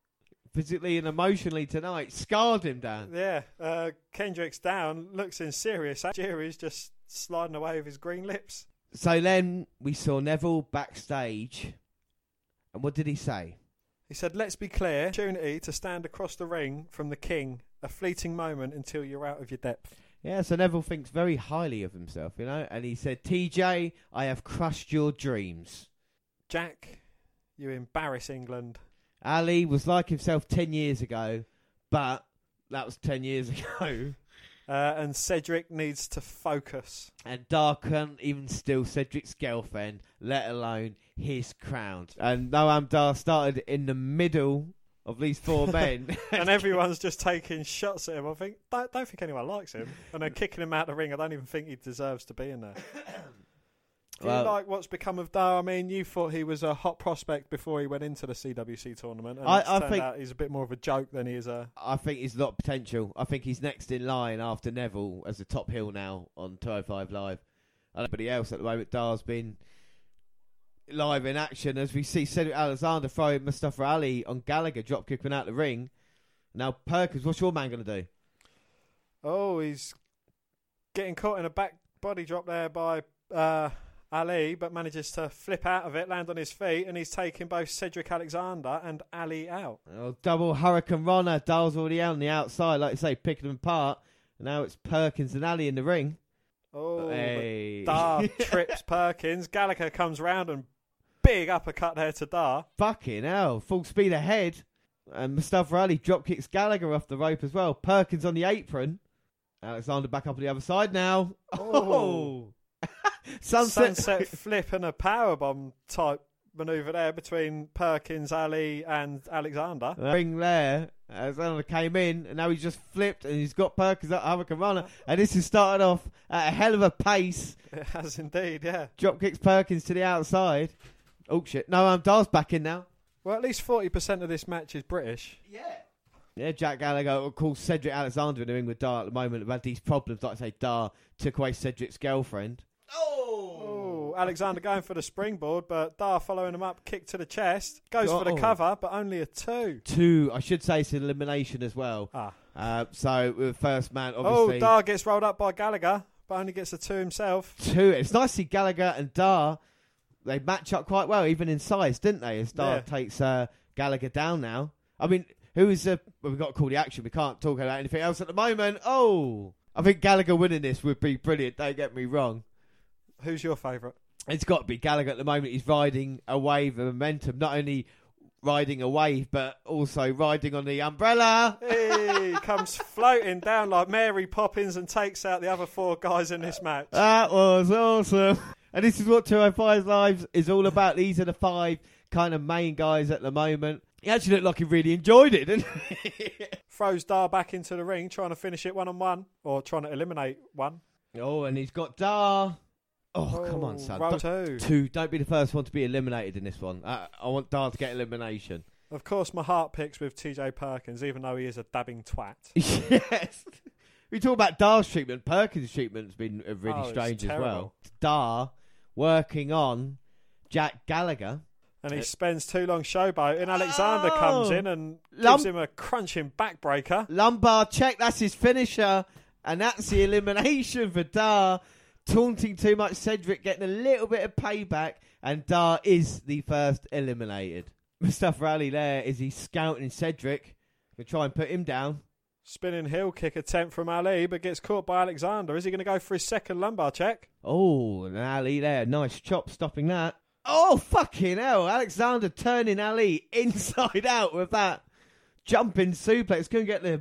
physically and emotionally tonight, scarred him down. Yeah, uh, Kendrick's down, looks in serious. Tajiri's just sliding away with his green lips. So then we saw Neville backstage. And what did he say? He said, Let's be clear opportunity to stand across the ring from the king. A fleeting moment until you're out of your depth. Yeah, so Neville thinks very highly of himself, you know, and he said, TJ, I have crushed your dreams. Jack, you embarrass England. Ali was like himself 10 years ago, but that was 10 years *laughs* ago. Uh, and Cedric needs to focus. And Dar couldn't even steal Cedric's girlfriend, let alone his crown. And Noam Dar started in the middle of these four *laughs* men. and everyone's just taking shots at him. I think don't, don't think anyone likes him, and they're *laughs* kicking him out of the ring. I don't even think he deserves to be in there. *coughs* Do Well- you like what's become of Dar? I mean, you thought he was a hot prospect before he went into the CWC tournament, and I- I turned think- out he's a bit more of a joke than he is a. I think he's got potential. I think he's next in line after Neville as the top heel now on 205 Live. And everybody else at the moment, Dar's been live in action as we see Cedric Alexander throwing Mustafa Ali on Gallagher, drop kicking out the ring. Now, Perkins, what's your man going to do? Oh, he's getting caught in a back body drop there by uh, Ali, but manages to flip out of it, land on his feet, and he's taking both Cedric Alexander and Ali out. Oh, double Hurricanrana. Dar's already out on the outside, like I say, picking them apart. Now it's Perkins and Ali in the ring. Oh, hey. Dar *laughs* trips Perkins. Gallagher comes round and big uppercut there to Dar. Fucking hell, full speed ahead. And Mustafa Ali drop kicks Gallagher off the rope as well. Perkins on the apron. Alexander back up on the other side now. Oh, *laughs* *laughs* sunset. Sunset flip and a powerbomb type manoeuvre there between Perkins, Ali, and Alexander. ring there. Alexander came in and now he's just flipped and he's got Perkins at Hurricanrana. And this has started off at a hell of a pace. *laughs* It has indeed, yeah. Drop kicks Perkins to the outside. Oh shit! No, um, Dar's back in now. Well, at least 40% of this match is British. Yeah. Yeah, Jack Gallagher, of course, Cedric Alexander in the ring with Dar at the moment have had these problems. Like I say, Dar took away Cedric's girlfriend. Oh, Alexander going for the springboard, but Dar following him up, kick to the chest. Goes for Oh. the cover, but only a two. Two, I should say, it's an elimination as well. Ah. Uh, so, with the first man, obviously. Oh, obviously. Dar gets rolled up by Gallagher, but only gets a two himself. two. It's nice to see Gallagher and Dar. They match up quite well, even in size, didn't they? As Dar Yeah. takes uh, Gallagher down now. I mean, who is the? Well, we've got to call the action. We can't talk about anything else at the moment. Oh, I think Gallagher winning this would be brilliant. Don't get me wrong. Who's your favourite? It's got to be Gallagher at the moment. He's riding a wave of momentum, not only riding a wave, but also riding on the umbrella. He *laughs* comes floating down like Mary Poppins and takes out the other four guys in this match. That was awesome. And this is what 205 Lives is all about. These are the five kind of main guys at the moment. He actually looked like he really enjoyed it, didn't he? *laughs* Throws Dar back into the ring, trying to finish it one on one, or trying to eliminate one. oh, and he's got Dar. Oh, come on, son. Two. Two. Don't be the first one to be eliminated in this one. Uh, I want Dar to get elimination. Of course, my heart picks with TJ Perkins, even though he is a dabbing twat. *laughs* yes. We talk about Dar's treatment. Perkins' treatment's been uh, really Oh, strange as well. Dar working on Jack Gallagher. And he Uh, spends too long showboating. And Alexander comes Oh. in and Lump- gives him a crunching backbreaker. Lumbar check, that's his finisher. And that's the *laughs* elimination for Dar. Taunting too much Cedric, getting a little bit of payback. And Dar is the first eliminated. *laughs* Mustafa Ali there is he scouting Cedric. Gonna try and put him down. Spinning heel kick attempt from Ali, but gets caught by Alexander. Is he going to go for his second lumbar check? Oh, and Ali there. Nice chop stopping that. Oh, fucking hell. Alexander turning Ali *laughs* inside out with that. jumping suplex. Couldn't get the.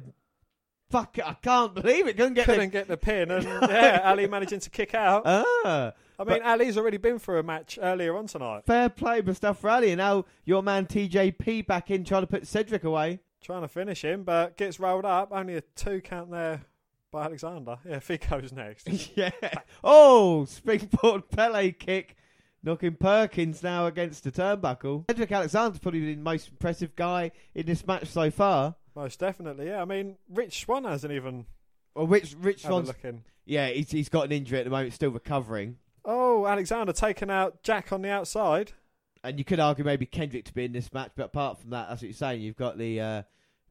Fuck it, I can't believe it. Couldn't get Couldn't get the pin, and *laughs* yeah, Ali managing to kick out. Ah. I mean, Ali's already been through a match earlier on tonight, Fair play, Mustafa Ali. And now your man TJP back in trying to put Cedric away. trying to finish him, but gets rolled up. Only a two count there by Alexander. Yeah, Fico's next. *laughs* yeah. Oh, springboard Pele kick. Knocking Perkins now against the turnbuckle. Cedric Alexander's probably been the most impressive guy in this match so far. Most definitely, yeah. I mean, Rich Swann hasn't even Well, Rich, Rich had a Swann's, look in. yeah, he's, he's got an injury at the moment, still recovering. Oh, Alexander taking out Jack on the outside. And you could argue maybe Kendrick to be in this match, but apart from that, that's what you're saying. You've got the uh,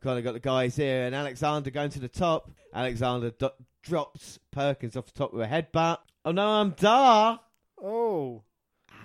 kind of got the guys here, and Alexander going to the top. Alexander do- drops Perkins off the top with a headbutt. Oh no, I'm Dar. Oh,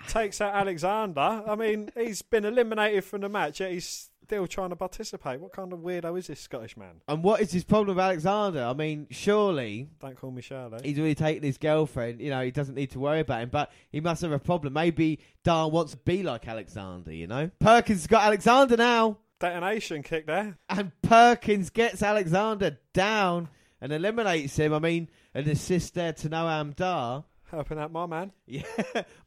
takes out Alexander. I mean, he's been eliminated from the match, yet he's still trying to participate. What kind of weirdo is this Scottish man? And what is his problem with Alexander? I mean, surely Don't call me Shirley. he's already taken his girlfriend. You know, he doesn't need to worry about him, but he must have a problem. Maybe Dar wants to be like Alexander. You know, Perkins has got Alexander now. Detonation kick there. and Perkins gets Alexander down and eliminates him. I mean, an assist there to Noam Dar. Helping out my man. *laughs* Yeah,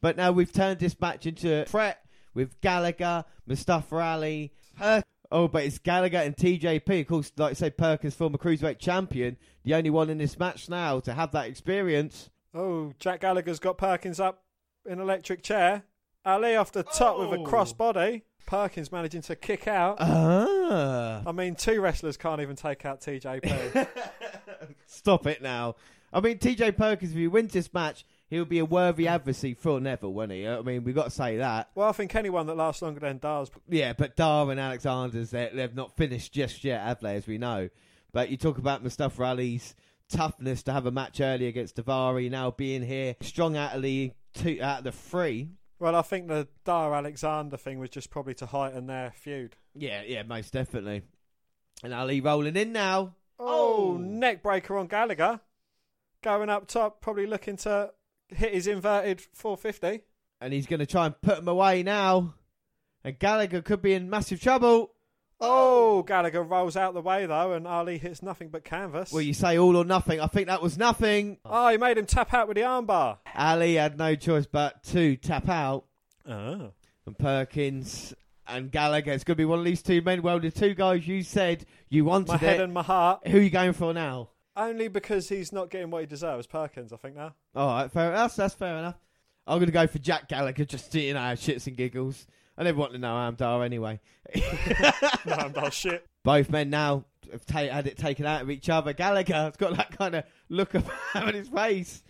but now we've turned this match into a threat with Gallagher, Mustafa Ali. Per- oh, but it's Gallagher and TJP. Of course, like I said, Perkins, former cruiserweight champion, the only one in this match now to have that experience. Oh, Jack Gallagher's got Perkins up in electric chair. Ali off the top with Oh. a crossbody. Perkins managing to kick out. Ah. I mean, two wrestlers can't even take out TJP. *laughs* Stop it now. I mean, TJ Perkins, if he wins this match, he'll be a worthy adversary for Neville, won't he? I mean, we've got to say that. well, I think anyone that lasts longer than Dars. Yeah, but Dar and Alexander's, they, they've not finished just yet, have they, as we know. But you talk about Mustafa Ali's toughness to have a match early against Daivari, now being here, strong out of the, two, out of the three. Well, I think the Dar Alexander thing was just probably to heighten their feud. Yeah, yeah, most definitely. And Ali rolling in now. Oh, Oh. neck breaker on Gallagher. Going up top, probably looking to hit his inverted 450. And he's going to try and put him away now. And Gallagher could be in massive trouble. Oh, Gallagher rolls out the way though, and Ali hits nothing but canvas. Well, you say all or nothing. I think that was nothing. Oh, he made him tap out with the armbar. Ali had no choice but to tap out. Oh. And Perkins and Gallagher. It's going to be one of these two men. Well, the two guys you said you wanted My head it. and my heart. Who are you going for now? Only because he's not getting what he deserves, Perkins, I think now. All right, fair enough. That's fair enough. I'm going to go for Jack Gallagher just to, you know, shits and giggles. I never want to Noam Dar anyway. *laughs* no, I'm not shit. Both men now have ta- had it taken out of each other. Gallagher's got that kind of look on *laughs* his face.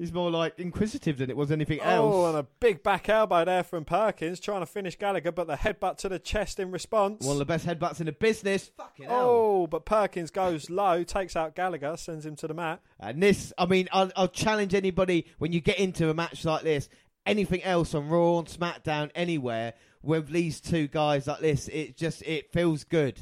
He's more like inquisitive than it was anything else. Oh, else. and a big back elbow there from Perkins, trying to finish Gallagher, but the headbutt to the chest in response. One of the best headbutts in the business. Fucking hell. Oh, but Perkins goes low, takes out Gallagher, sends him to the mat. And this, I mean, I'll, I'll challenge anybody when you get into a match like this. Anything else on Raw, on SmackDown, anywhere with these two guys like this, it just it feels good.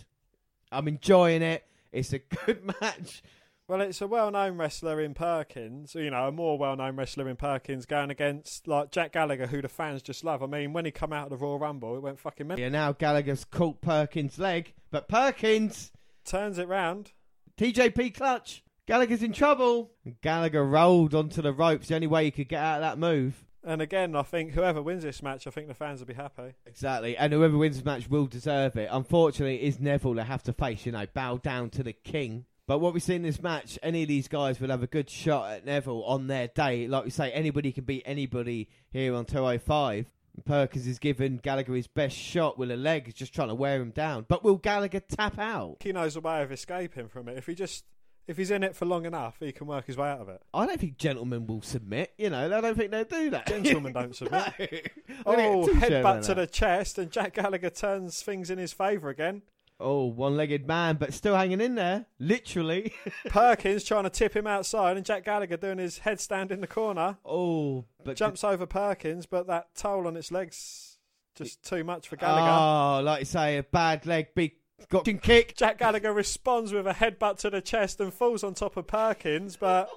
I'm enjoying it. It's a *laughs* good match. Well, it's a well-known wrestler in Perkins, you know, a more well-known wrestler in Perkins going against like Jack Gallagher, who the fans just love. I mean, when he come out of the Royal Rumble, it went fucking mental. Yeah, now Gallagher's caught Perkins' leg, but Perkins, Turns it round. TJP clutch. Gallagher's in trouble. And Gallagher rolled onto the ropes. The only way he could get out of that move. And again, I think whoever wins this match, I think the fans will be happy. Exactly, and whoever wins the match will deserve it. Unfortunately, it is Neville they have to face, you know, bow down to the king. But what we see in this match, any of these guys will have a good shot at Neville on their day. Like we say, anybody can beat anybody here on 205. And Perkins is giving Gallagher his best shot with a leg, he's just trying to wear him down. But will Gallagher tap out? He knows a way of escaping from it. If he just, if he's in it for long enough, he can work his way out of it. I don't think gentlemen will submit. You know, I don't think they'll do that. Gentlemen don't *laughs* submit. No. Oh, gonna get too sure headbutt to the chest, and Jack Gallagher turns things in his favour again. Oh, one-legged man, but still hanging in there, literally. *laughs* Perkins trying to tip him outside, and Jack Gallagher doing his headstand in the corner. oh, but Jumps over Perkins, but that toll on its legs just too much for Gallagher. Oh, like you say, a bad leg, big got kick. Jack Gallagher responds with a headbutt to the chest and falls on top of Perkins, but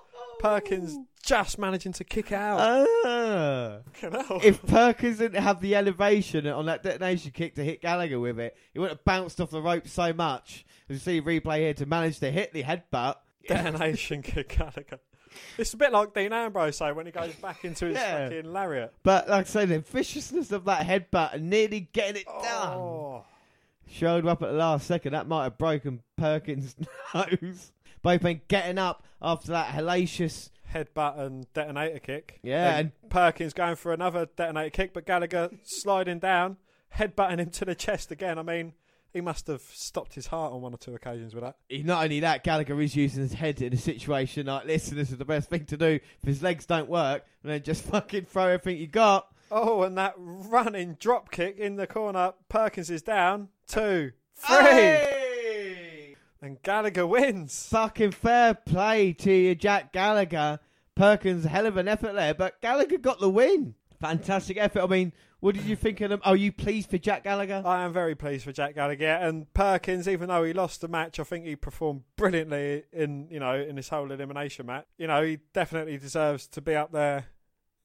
Perkins just managing to kick out. Ah. If Perkins didn't have the elevation on that detonation kick to hit Gallagher with it, he would have bounced off the rope so much. As you see replay here to manage to hit the headbutt. Detonation *laughs* kick Gallagher. It's a bit like Dean Ambrose say when he goes back into his Yeah. fucking lariat. But like I say, the viciousness of that headbutt and nearly getting it done. Oh. Showed up at the last second. That might have broken Perkins' *laughs* nose. Both been getting up after that hellacious. Headbutt and detonator kick. Yeah, And Perkins going for another detonator kick, but Gallagher sliding down, headbutting him to the chest again. I mean, he must have stopped his heart on one or two occasions with that. He- Not only that, Gallagher is using his head in a situation like this, and this is the best thing to do. If his legs don't work, and then just *laughs* fucking throw everything you got. Oh, and that running drop kick in the corner. Perkins is down. Two, three. Hey! And Gallagher wins. Fucking fair play to you, Jack Gallagher. Perkins, hell of an effort there, but Gallagher got the win. Fantastic effort. I mean, what did you think of them? Are you pleased for Jack Gallagher? I am very pleased for Jack Gallagher and Perkins. Even though he lost the match, I think he performed brilliantly in you know in this whole elimination match. You know he definitely deserves to be up there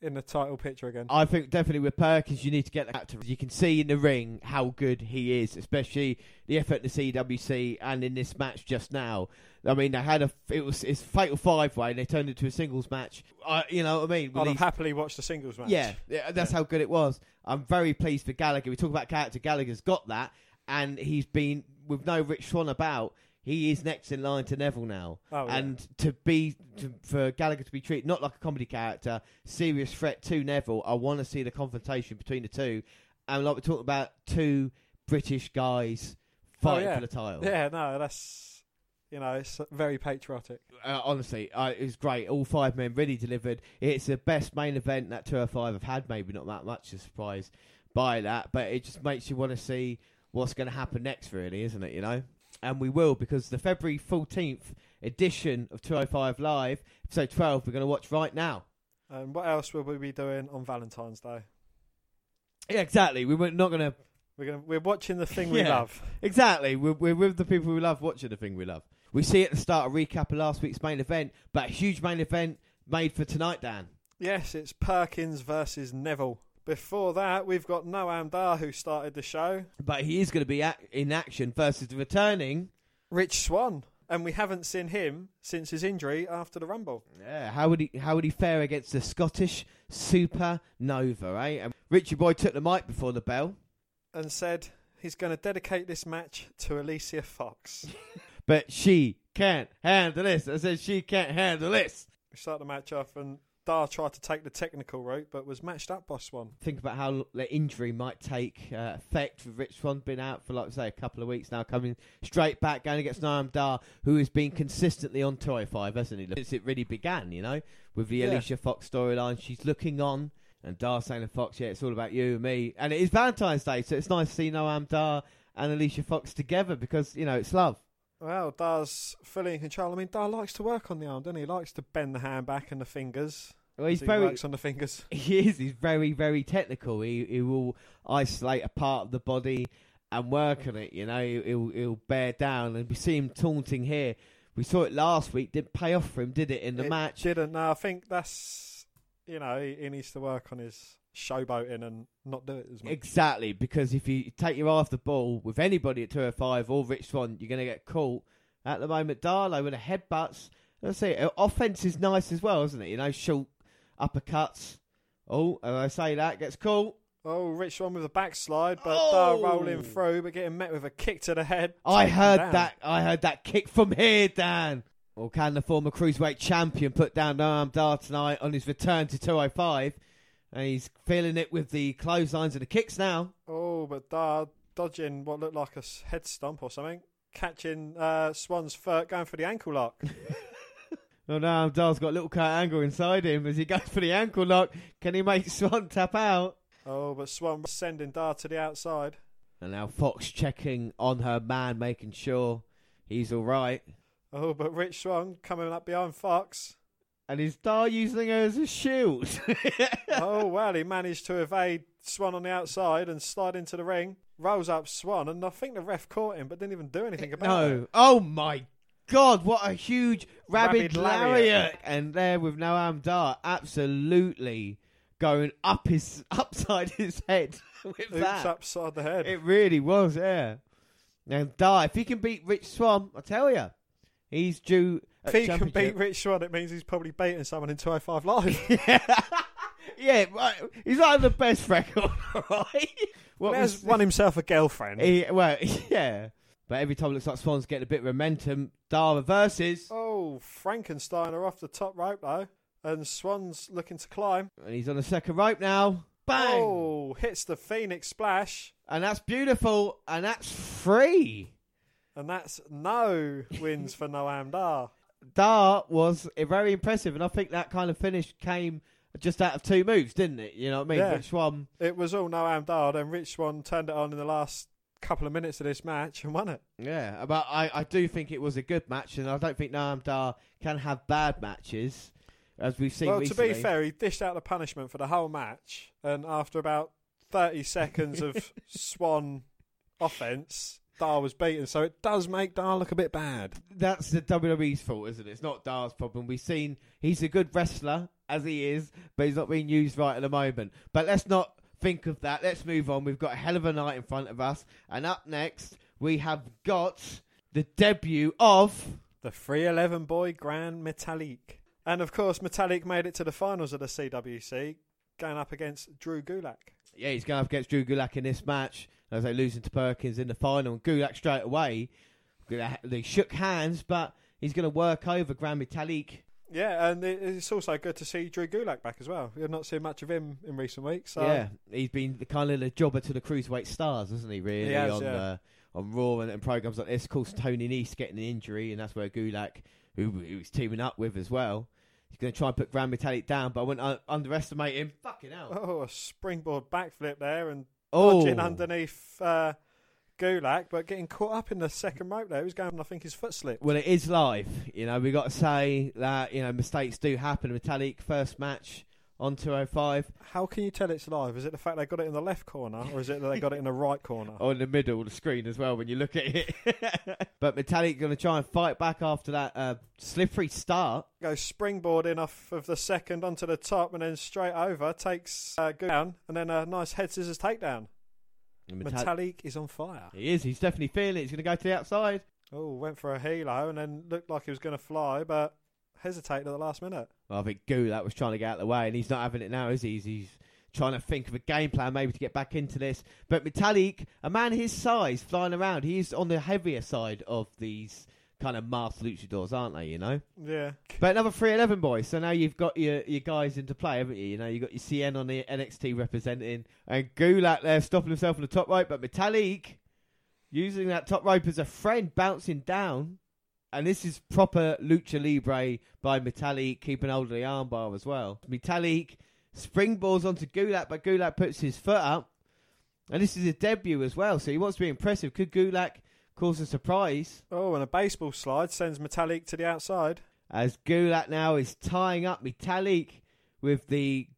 in the title picture again. I think definitely with Perkins, you need to get that. To, you can see in the ring how good he is, especially the effort in the CWC and in this match just now. I mean, they had a it was it's fatal five way. They turned it to a singles match. I, you know what I mean? With these- happily watched the singles match. yeah, yeah, that's how good it was. I'm very pleased for Gallagher. We talk about character. Gallagher's got that, and he's been with no Rich Swann about. He is next in line to Neville now, Oh, yeah. and to be to, for Gallagher to be treated not like a comedy character, serious threat to Neville. I want to see the confrontation between the two, and like we talked about, two British guys fighting Oh, yeah. for the title. yeah, no, that's you know it's very patriotic. Uh, honestly, uh, it was great. All five men really delivered. It's the best main event that two or five have had. Maybe not that much a surprise by that, but it just makes you want to see what's going to happen next, really, isn't it? You know, and we will because the February 14th edition of 205 Live, episode 12, we're going to watch right now. And what else will we be doing on Valentine's Day? Yeah, exactly. We were not going to. We're gonna we're watching the thing we Yeah. love. Exactly. We're, we're with the people we love watching the thing we love. We see at the start a recap of last week's main event, but a huge main event made for tonight, Dan. Yes, it's Perkins versus Neville. Before that, we've got Noam Dar who started the show. But he is going to be ac in action versus the returning. Rich Swann, and we haven't seen him since his injury after the Rumble. Yeah, how would he how would he fare against the Scottish supernova, eh? And Richie Boy took the mic before the bell, and said he's going to dedicate this match to Alicia Fox. *laughs* but she can't handle this. I said she can't handle this. we start the match off, and Dar tried to take the technical route, but was matched up by Swann. Think about how the injury might take uh, effect with Rich Swann been out for like say a couple of weeks now, coming straight back going against Noam Dar, who has been consistently on 205, hasn't he? Since it really began, you know, with the Yeah. Alicia Fox storyline. She's looking on, and Dar saying to Fox, "Yeah, it's all about you and me." And it is Valentine's Day, so it's nice to see Noam Dar and Alicia Fox together because you know it's love. Well, Dar's fully in control. I mean, Dar likes to work on the arm, doesn't he? He likes to bend the hand back and the fingers. Well, he's he very works on the fingers. *laughs* he is. He's very, very technical. He he will isolate a part of the body and work on it. You know, He- he'll he'll bear down, and we see him taunting here. We saw it last week. Didn't pay off for him, did it? In the It match, Didn't. No, I think that's you know he, he needs to work on his showboating and not do it as much. exactly. Because if you take your eye off the ball with anybody at two oh five or Rich Swann, you're going to get caught. At the moment, Darlow with the headbutts. Let's see, offense is nice as well, isn't it? You know, short uppercuts. Oh, and I say that gets caught. Oh, Rich Swann with a backslide, but Oh! Dar rolling through, but getting met with a kick to the head. I heard down. that. I heard that kick from here, Dan. Or can the former cruiserweight champion put down Noam Dar tonight on his return to 205? And he's feeling it with the clotheslines and the kicks now. Oh, but Dar dodging what looked like a head stomp or something, catching uh, Swann's foot, going for the ankle lock. *laughs* Well, now Dar's got a little Kurt Angle inside him as he goes for the ankle lock. Can he make *laughs* Swann tap out? oh, but Swann sending Dar to the outside. And now Fox checking on her man, making sure he's all right. Oh, but Rich Swann coming up behind Fox. And is Dar using her as a shield? *laughs* oh well, he managed to evade Swann on the outside and slide into the ring. Rolls up Swann, and I think the ref caught him, but didn't even do anything about it. no. Oh my God, what a huge rabid, Rabid lariat. lariat. And there with Noam Dar absolutely going up his *laughs* upside his head *laughs* with Oops that. upside the head. It really was, yeah. Now Dar, if he can beat Rich Swann, I tell you, he's due. if he can beat Rich Swann, it means he's probably beating someone in 205 Live. *laughs* yeah, right. he's not the best record, right? What he has won himself a girlfriend. He, well, yeah. But every time it looks like Swann's getting a bit of momentum, Dar reverses, Oh, Frankensteiner off the top rope though, and Swann's looking to climb. and he's on the second rope now. Bang! Oh, hits the Phoenix splash, And that's beautiful, and that's free. and that's no wins for Noam Dar. Dar was very impressive, and I think that kind of finish came just out of two moves, didn't it? You know what I mean? Yeah. Rich Swann, It was all Noam Dar, then Rich Swann turned it on in the last couple of minutes of this match and won it. yeah. But I, I do think it was a good match, and I don't think Noam Dar can have bad matches, as we've seen well, recently. to be fair, he dished out the punishment for the whole match, and after about 30 seconds of *laughs* Swann offense, Dar was beaten. So it does make Dar look a bit bad. that's the WWE's fault, isn't it? It's not Dar's problem. We've seen he's a good wrestler as he is, but he's not being used right at the moment. But let's not think of that. Let's move on. We've got a hell of a night in front of us, and up next we have got the debut of. The 311 boy Gran Metalik. And of course, Metalik made it to the finals of the CWC, going up against Drew Gulak. Yeah, he's going up against Drew Gulak in this match. As they losing to Perkins in the final, and Gulak straight away. They shook hands, but he's going to work over Gran Metalik. Yeah, and it- it's also good to see Drew Gulak back as well. We've not seen much of him in recent weeks. So Yeah, he's been the kind of the jobber to the cruiserweight stars, hasn't he? Really He has, on yeah. uh, on Raw and, and programs like this. Of course, Tony Nese getting an injury, and that's where Gulak, who he was teaming up with as well, he's going to try and put Gran Metalik down. But I wouldn't uh, underestimate him. Fucking hell! Oh, a springboard backflip there and Oh, dodging underneath uh, Gulak, but getting caught up in the second rope there. He was going, I think his foot slipped. well, it is live. You know, we got to say that you know mistakes do happen. Metalik first match on 205 How can you tell it's live? Is it the fact they got it in the left corner, or is it that they got it in the right corner? *laughs* or in the middle of the screen as well when you look at it. *laughs* but Metalik going to try and fight back after that uh, slippery start. Goes springboarding off of the second onto the top and then straight over, takes uh, down, and then a nice head scissors takedown. And Metalik- Metalik is on fire. He is. He's definitely feeling it. He's going to go to the outside. Oh, went for a helo and then looked like he was going to fly, but hesitated at the last minute. Well, I think Gulak was trying to get out of the way, and he's not having it now, is he? He's, he's trying to think of a game plan maybe to get back into this. But Metalik, a man his size, flying around, he's on the heavier side of these kind of masked luchadors, aren't they? You know. Yeah. But another 311 boys. So now you've got your your guys into play, haven't you? You know, you've got your CN on the NXT representing, and Gulak there stopping himself on the top rope, but Metalik using that top rope as a friend, bouncing down. And this is proper lucha libre by Metalik, keeping hold of the armbar as well. Metalik springballs onto Gulak, but Gulak puts his foot up. And this is a debut as well, so he wants to be impressive. Could Gulak cause a surprise? Oh, and a baseball slide sends Metalik to the outside. as Gulak now is tying up Metalik with the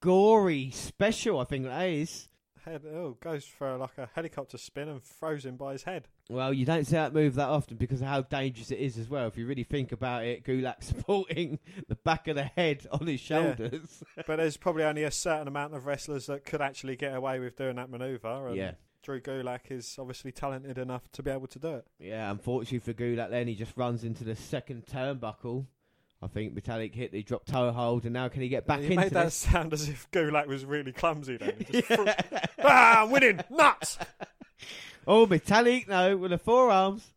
gory special, I think that is. Head oh goes for like a helicopter spin and throws him by his head. Well, you don't see that move that often because of how dangerous it is as well. If you really think about it, Gulak *laughs* supporting the back of the head on his Yeah. shoulders. but there's probably only a certain amount of wrestlers that could actually get away with doing that manoeuvre. And Yeah. Drew Gulak is obviously talented enough to be able to do it. Yeah, unfortunately for Gulak then, he just runs into the second turnbuckle. I think Metalik hit the drop toe hold, and now can he get back he into made that this? sound as if Gulak was really clumsy then. He *laughs* just threw- ah, I'm winning! Nuts! *laughs* Oh, Metalik, no, with the forearms.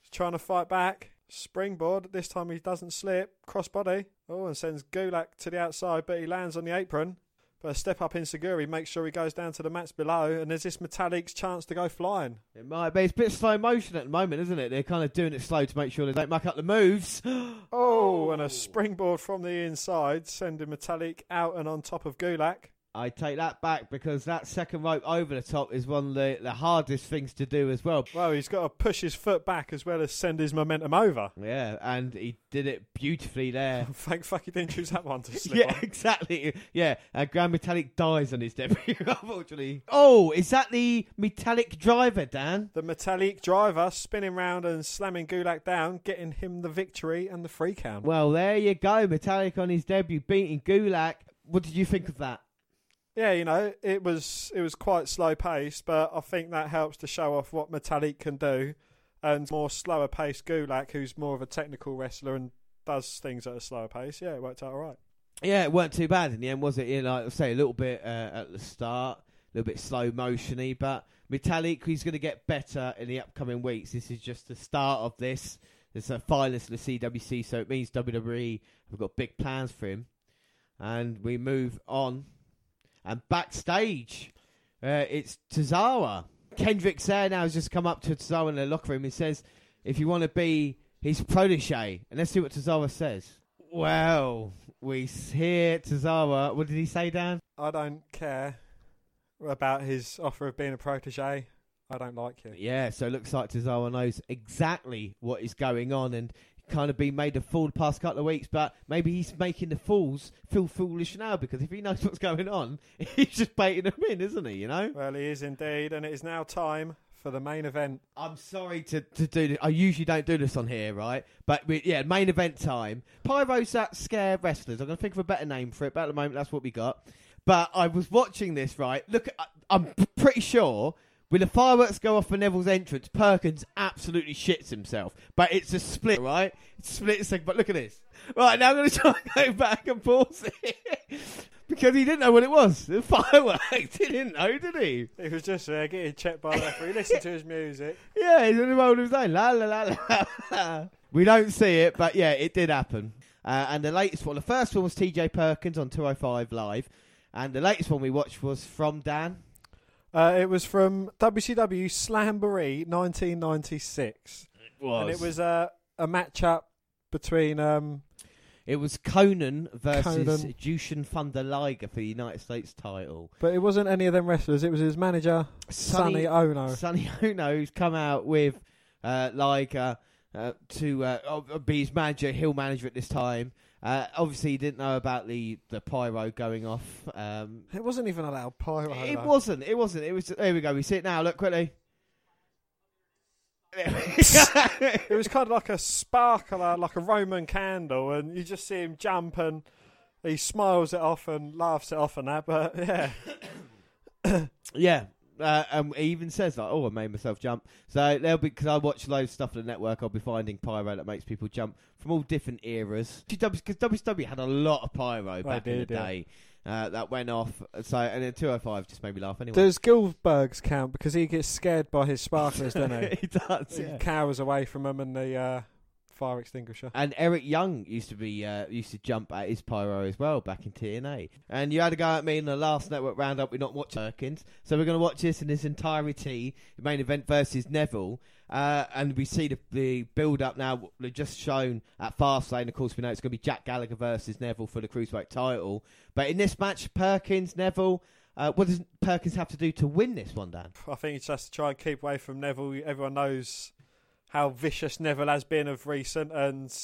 He's trying to fight back. Springboard. This time he doesn't slip. Crossbody. Oh, and sends Gulak to the outside, but he lands on the apron. But a step up enzuigiri makes sure he goes down to the mats below, and there's this Metalik's chance to go flying. It might be. It's a bit slow motion at the moment, isn't it? They're kind of doing it slow to make sure they don't muck up the moves. *gasps* Oh, and a springboard from the inside, sending Metalik out and on top of Gulak. I take that back because that second rope over the top is one of the, the hardest things to do as well. Well, he's got to push his foot back as well as send his momentum over. Yeah, and he did it beautifully there. *laughs* Thank fuck he didn't choose that one to *laughs* slip yeah, on. exactly. Yeah, uh, Gran Metalik dies on his debut, *laughs* unfortunately. Oh, is that the Metalik driver, Dan? The Metalik driver spinning round and slamming Gulak down, getting him the victory and the free count. Well, there you go. Metalik on his debut, beating Gulak. What did you think of that? Yeah, you know, it was it was quite slow paced, but I think that helps to show off what Metalik can do. And more slower paced Gulak, who's more of a technical wrestler and does things at a slower pace. Yeah, it worked out all right. Yeah, it weren't too bad in the end, was it? Yeah, like I say, a little bit uh, at the start, a little bit slow motiony, but Metalik, he's going to get better in the upcoming weeks. This is just the start of this. It's a finalist of the CWC, so it means WWE have got big plans for him. And we move on. And backstage, uh, it's Tozawa. Kendrick's there now has just come up to Tozawa in the locker room and says, if you want to be his protege, and let's see what Tozawa says. Well, we hear Tozawa. What did he say, Dan? I don't care about his offer of being a protege. I don't like you. Yeah, so it looks like Tozawa knows exactly what is going on and kind of been made a fool the past couple of weeks, but maybe he's making the fools feel foolish now because if he knows *laughs* what's going on, *laughs* he's just baiting them in, isn't he? You know? Well, he is indeed, and it is now time for the main event. I'm sorry to, to do this. I usually don't do this on here, right? But we, yeah, main event time. Pyro's that scare wrestlers. I'm going to think of a better name for it, but at the moment, that's what we got. But I was watching this, right? Look, I- I'm pretty sure when the fireworks go off for Neville's entrance, Perkins absolutely shits himself. But it's a split, right? It's a split second. But look at this. Right, now I'm going *laughs* to try and go back and pause it. *laughs* because he didn't know what it was. The fireworks. *laughs* He didn't know, did he? He was just there getting checked by the referee. Listen to his music. Yeah, he's in the mode of his own. La la la la. la. we don't see it, but yeah, it did happen. Uh, and the latest one, the first one was TJ Perkins on 205 Live. And the latest one we watched was from Dan. Uh, it was from WCW Slamboree 1996, Was. and it was uh, a matchup between um, It was Konnan versus Konnan. Jushin Thunder Liger for the United States title. but it wasn't any of them wrestlers. It was his manager Sonny Ono. Sonny *laughs* Ono, who's come out with uh, Liger uh, to uh, be his manager, hill manager at this time. Uh, obviously, he didn't know about the, the pyro going off. Um, It wasn't even allowed pyro. it though. wasn't. It wasn't. It was. There we go. We see it now. Look quickly. *laughs* It was kind of like a sparkler, like a Roman candle, and you just see him jump and he smiles it off and laughs it off and that. But yeah, *coughs* Yeah. Uh, and he even says like, "Oh, I made myself jump." So there'll be because I watch loads of stuff on the network. I'll be finding pyro that makes people jump from all different eras. Because WCW had a lot of pyro back in the yeah. day uh, that went off. So and then 205 just made me laugh anyway. does Gillberg's count because he gets scared by his sparklers, doesn't he? *laughs* he does. He Yeah. cowers away from them and the uh, fire extinguisher. And Eric Young used to be uh, used to jump at his pyro as well back in TNA. And you had a go at me in the last network roundup. We're not watching Perkins, so we're going to watch this in its entirety. The main event versus Neville, uh, and we see the, the build up now. They've just shown at Fastlane. Of course, we know it's going to be Jack Gallagher versus Neville for the cruiserweight title. But in this match, Perkins Neville. Uh, what does Perkins have to do to win this one, Dan? I think he just has to try and keep away from Neville. Everyone knows how vicious Neville has been of recent, and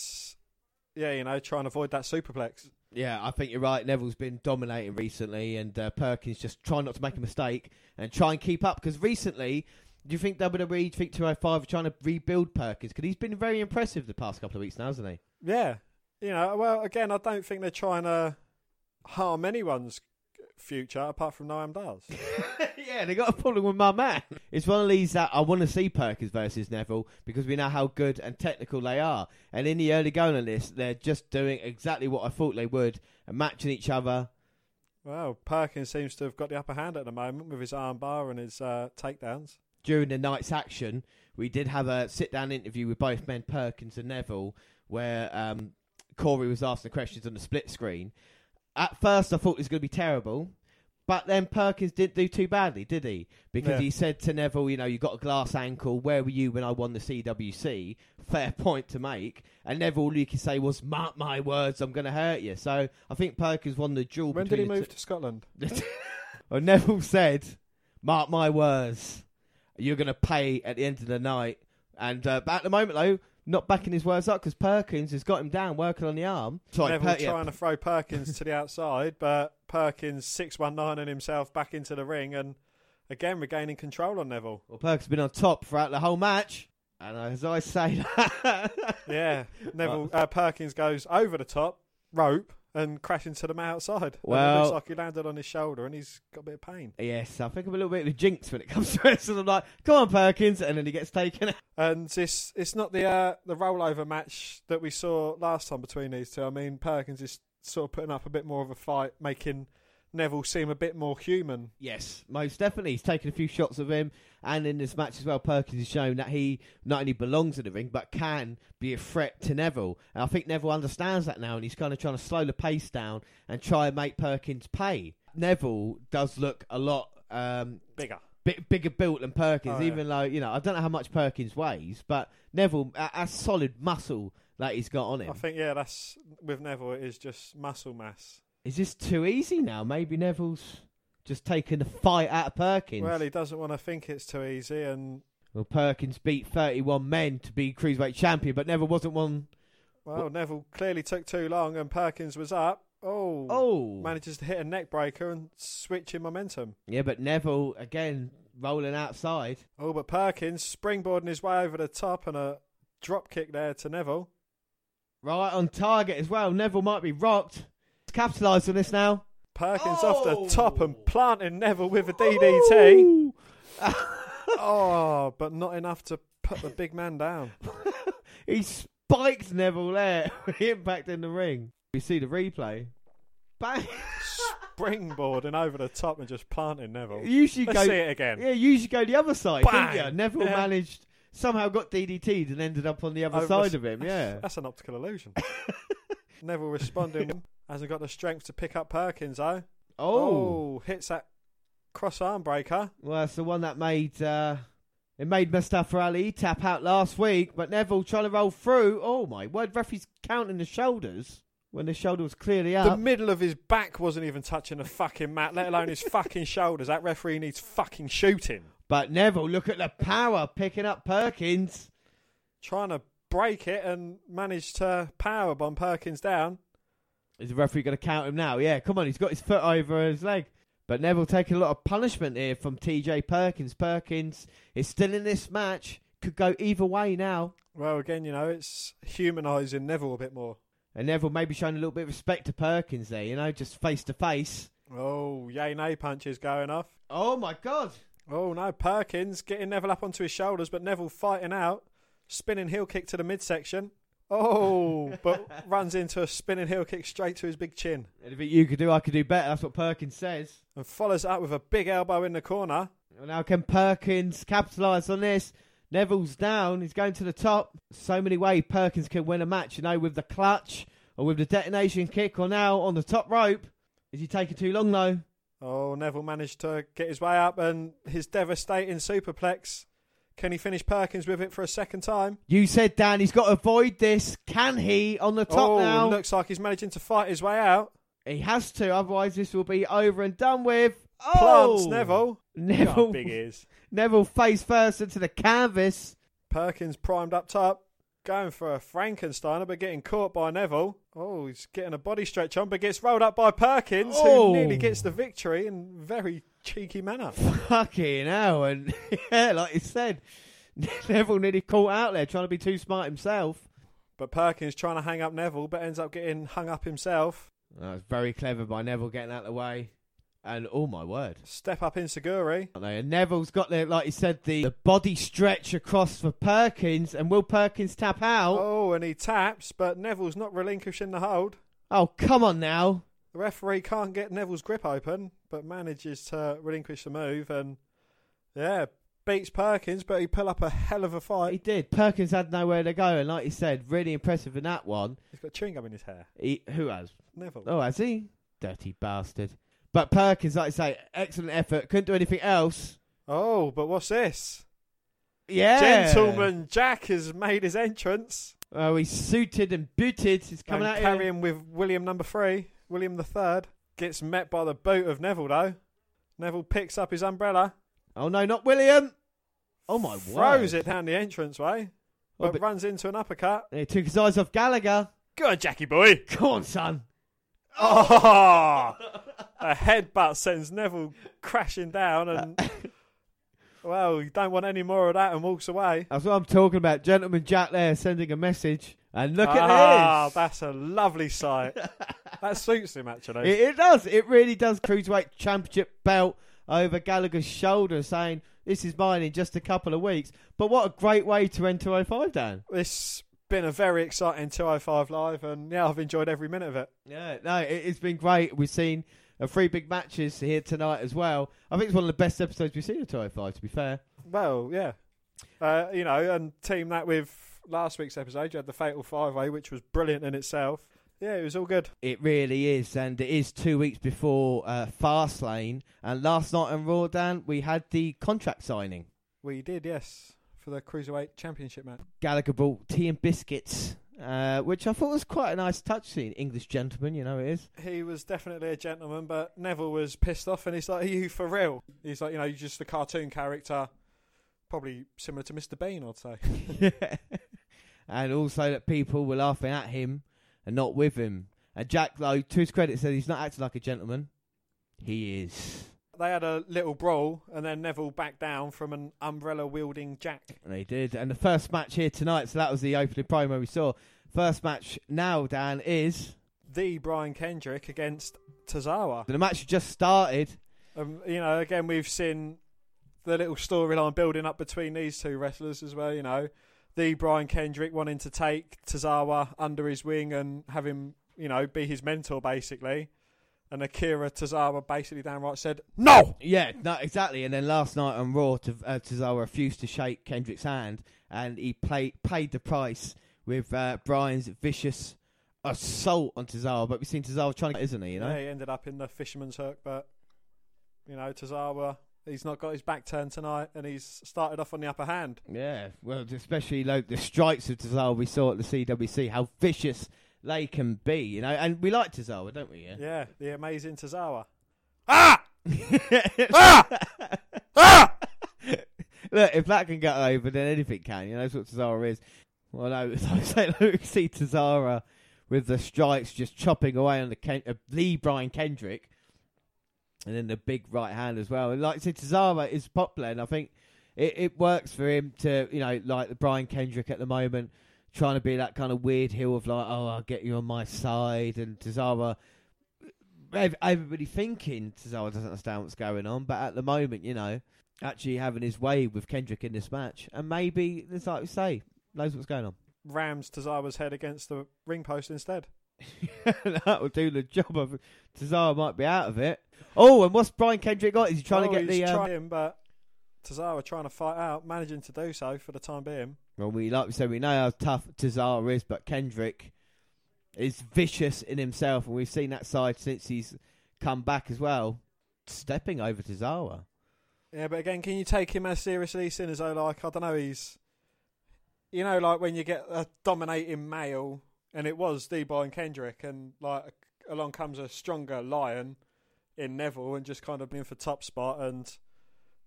yeah, you know, try and avoid that superplex. Yeah, I think you're right. Neville's been dominating recently, and uh, Perkins just trying not to make a mistake and try and keep up. Because recently, do you think WWE, do you think 205 are trying to rebuild Perkins? Because he's been very impressive the past couple of weeks now, hasn't he? Yeah, you know, well, again, I don't think they're trying to harm anyone's future apart from Noam Dar's. *laughs* yeah, they got a problem with my man. It's one of these that I want to see Perkins versus Neville because we know how good and technical they are. And in the early going on this, they're just doing exactly what I thought they would and matching each other. Well, Perkins seems to have got the upper hand at the moment with his armbar and his uh, takedowns. during the night's action, we did have a sit down interview with both men, Perkins and Neville, where um, Corey was asking questions on the split screen. At first, I thought it was going to be terrible, But then Perkins didn't do too badly, did he? Because Yeah. he said to Neville, you know, you got a glass ankle. Where were you when I won the CWC? Fair point to make. And Neville, all you could say was, "Mark my words, I'm going to hurt you." So I think Perkins won the duel. When did he between the move to Scotland? two- *laughs* *laughs* well, Neville said, "Mark my words, you're going to pay at the end of the night." And uh, but at the moment, though, not backing his words up because Perkins has got him down working on the arm. Sorry, Neville Per- yeah, trying to throw Perkins to the outside, but Perkins six one nine and himself back into the ring and again regaining control on Neville. Well, Perkins has been on top throughout the whole match. And as I say that, Yeah, *laughs* Neville uh, Perkins goes over the top rope and crashing to them outside. and it looks like he landed on his shoulder and he's got a bit of pain. yes, I think I'm a little bit of a jinx when it comes *laughs* to it. So I'm like, come on, Perkins. And then he gets taken out. And this it's not the uh, the rollover match that we saw last time between these two. I mean, Perkins is sort of putting up a bit more of a fight, making Neville seem a bit more human. Yes, most definitely. He's taken a few shots of him. And in this match as well, Perkins has shown that he not only belongs in the ring, but can be a threat to Neville. And I think Neville understands that now, and he's kind of trying to slow the pace down and try and make Perkins pay. Neville does look a lot um, Bigger. bit bigger built than Perkins, Oh, yeah. even though you know I don't know how much Perkins weighs, but Neville a solid muscle that he's got on him. I think yeah, that's with Neville. It is just muscle mass. Is this too easy now? Maybe Neville's just taking the fight out of Perkins. Well, he doesn't want to think it's too easy, and well, Perkins beat 31 men to be cruiserweight champion, but Neville wasn't one. well, Neville clearly took too long, and Perkins was up. Oh, Oh, manages to hit a neck breaker and switch in momentum. yeah, but Neville again rolling outside. Oh, but Perkins springboarding his way over the top and a drop kick there to Neville. Right on target as well. Neville might be rocked. Capitalise on this now. Perkins Oh! off the top and oh. planting Neville with a DDT. Ooh. *laughs* oh, but not enough to put the big man down. *laughs* He spiked Neville there. *laughs* The impact in the ring. You see the replay. Bang. Springboarding over the top and just planting Neville. usually Let's go. see it again. Yeah, you should go the other side, Bang. don't you? Neville Yeah. managed somehow got DDT'd and ended up on the other Over side s- of him. Yeah. That's an optical illusion. Neville responding hasn't got the strength to pick up Perkins though. Oh. hits that cross arm breaker. Well, it's the one that made uh, it made Mustafa Ali tap out last week, but Neville trying to roll through. Oh my word! Referee's counting the shoulders when the shoulder was clearly up. The middle of his back wasn't even touching the fucking mat, let alone his fucking *laughs* shoulders. That referee needs fucking shooting. but Neville, look at the power picking up Perkins. Trying to break it and managed to power bomb Perkins down. Is the referee going to count him now? Yeah, come on, he's got his foot over his leg. But Neville taking a lot of punishment here from TJ Perkins. Perkins is still in this match. Could go either way now. Well, again, you know, it's humanising Neville a bit more. And Neville maybe showing a little bit of respect to Perkins there, you know, just face to face. Oh, yay nay punches going off. Oh my god. Oh no, Perkins getting Neville up onto his shoulders, but Neville fighting out, spinning heel kick to the midsection. Oh, but *laughs* runs into a spinning heel kick straight to his big chin Anything you could do, I could do better. That's what Perkins says. and follows up with a big elbow in the corner. Now, can Perkins capitalise on this? Neville's down. He's going to the top. So many ways Perkins can win a match, you know, with the clutch or with the detonation kick or now on the top rope. Is he taking too long, though? Oh, Neville managed to get his way up and his devastating superplex. Can he finish Perkins with it for a second time? You said, Dan, he's got to avoid this. Can he on the top oh, now? looks like he's managing to fight his way out. He has to, otherwise this will be over and done with. Plants Oh! Neville. *laughs* Neville, big ears. Neville face first into the canvas. Perkins primed up top, going for a Frankensteiner, but getting caught by Neville. Oh, he's getting a body stretch on, but gets rolled up by Perkins, Oh. who nearly gets the victory in very cheeky manner. Fucking hell. And *laughs* yeah, like you said, *laughs* Neville nearly caught out there trying to be too smart himself. But Perkins trying to hang up Neville, but ends up getting hung up himself. That was very clever by Neville getting out of the way. And oh my word. Step up enzuigiri. I eh? know, And Neville's got the, like you said, the, the body stretch across for Perkins. And will Perkins tap out? Oh, and he taps, but Neville's not relinquishing the hold. Oh, come on now. The referee can't get Neville's grip open, but manages to relinquish the move and, yeah, beats Perkins, but he pull up a hell of a fight. He did. Perkins had nowhere to go. And like you said, really impressive in that one. He's got chewing gum in his hair. He, who has? Neville. Oh, has he? Dirty bastard. But Perkins, like I say, excellent effort. Couldn't do anything else. Oh, but what's this? Yeah. Gentleman Jack has made his entrance. Oh, he's suited and booted. He's coming and out here. carrying with William number three, William the third. Gets met by the boot of Neville though. Neville picks up his umbrella, Oh no, not William. Oh my throws word. it down the entranceway, Oh, but, but- runs into an uppercut. He took his eyes off Gallagher. Go on, Jackie boy. Go on, son. Oh, a headbutt sends Neville crashing down, and well, you don't want any more of that, and walks away. That's what I'm talking about. Gentleman Jack there sending a message. And look ah, at this. that's a lovely sight. *laughs* that suits him actually. It, it does. It really does. Cruiserweight Championship belt over Gallagher's shoulder, saying, This is mine in just a couple of weeks. But what a great way to enter 05, Dan. It's been a very exciting 205 live, and yeah, I've enjoyed every minute of it. Yeah, no, it, it's been great. We've seen uh, three big matches here tonight as well. I think it's one of the best episodes we've seen of 205, to be fair. Well, yeah, uh, you know, and team that with last week's episode, you had the Fatal Five Way, which was brilliant in itself. Yeah, it was all good. It really is, and it is two weeks before uh, Fastlane. And last night on Raw, Dan, we had the contract signing. We did, yes, for the Cruiserweight Championship match. Gallagher brought tea and biscuits, uh, which I thought was quite a nice touch. Seeing English gentleman, you know it is. He was definitely a gentleman, but Neville was pissed off, and he's like, "Are you for real?" He's like, "You know, you're just a cartoon character, probably similar to Mr. Bean, I'd say." *laughs* and also that people were laughing at him and not with him. And Jack, though, to his credit, said he's not acting like a gentleman. He is. They had a little brawl, and then Neville backed down from an umbrella wielding Jack. And they did. And the first match here tonight, so that was the opening promo we saw. First match now, Dan, is The Brian Kendrick against Tozawa. the match just started. Um, you know, again, we've seen the little storyline building up between these two wrestlers as well. You know, the Brian Kendrick wanting to take Tozawa under his wing and have him, you know, be his mentor basically. And Akira Tozawa basically downright said, "No." Yeah, no, exactly. And then last night on Raw, T- uh, Tozawa refused to shake Kendrick's hand, and he play, paid the price with uh, Brian's vicious assault on Tozawa. But we've seen Tozawa trying to, isn't he? You know, Yeah, he ended up in the fisherman's hook, but you know, Tozawa, he's not got his back turned tonight, and he's started off on the upper hand. Yeah, well, especially like the strikes of Tozawa we saw at the CWC, how vicious they can be, you know. And we like Tozawa, don't we? Yeah. Yeah, the amazing Tozawa. Ah! ah! ah! *laughs* Look, if that can get over, then anything can. You know, that's what Tozawa is. Well, no, *laughs* I say, look, see Tozawa with the strikes just chopping away on the Ken- uh, Lee Brian Kendrick, and then the big right hand as well. And like I said, Tozawa is popular, and I think it, it works for him to, you know, like the Brian Kendrick at the moment, trying to be that kind of weird heel of like, oh, I'll get you on my side, and Tozawa. Everybody thinking Tozawa doesn't understand what's going on, but at the moment, you know, actually having his way with Kendrick in this match, and maybe, it's like we say, knows what's going on. Rams Tozawa's head against the ring post instead. *laughs* that will do the job of Tozawa might be out of it. Oh, and what's Brian Kendrick got? Is he trying oh, to get he's the? Um, trying, but Tozawa trying to fight out, managing to do so for the time being. Well, we like we said, we know how tough Tozawa is, but Kendrick is vicious in himself, and we've seen that side since he's come back as well, stepping over Tozawa. Yeah, but again, can you take him as seriously, seeing as though, like, I don't know, he's, you know, like when you get a dominating male, and it was The Brian Kendrick, and like along comes a stronger lion in Neville, and just kind of being for top spot, and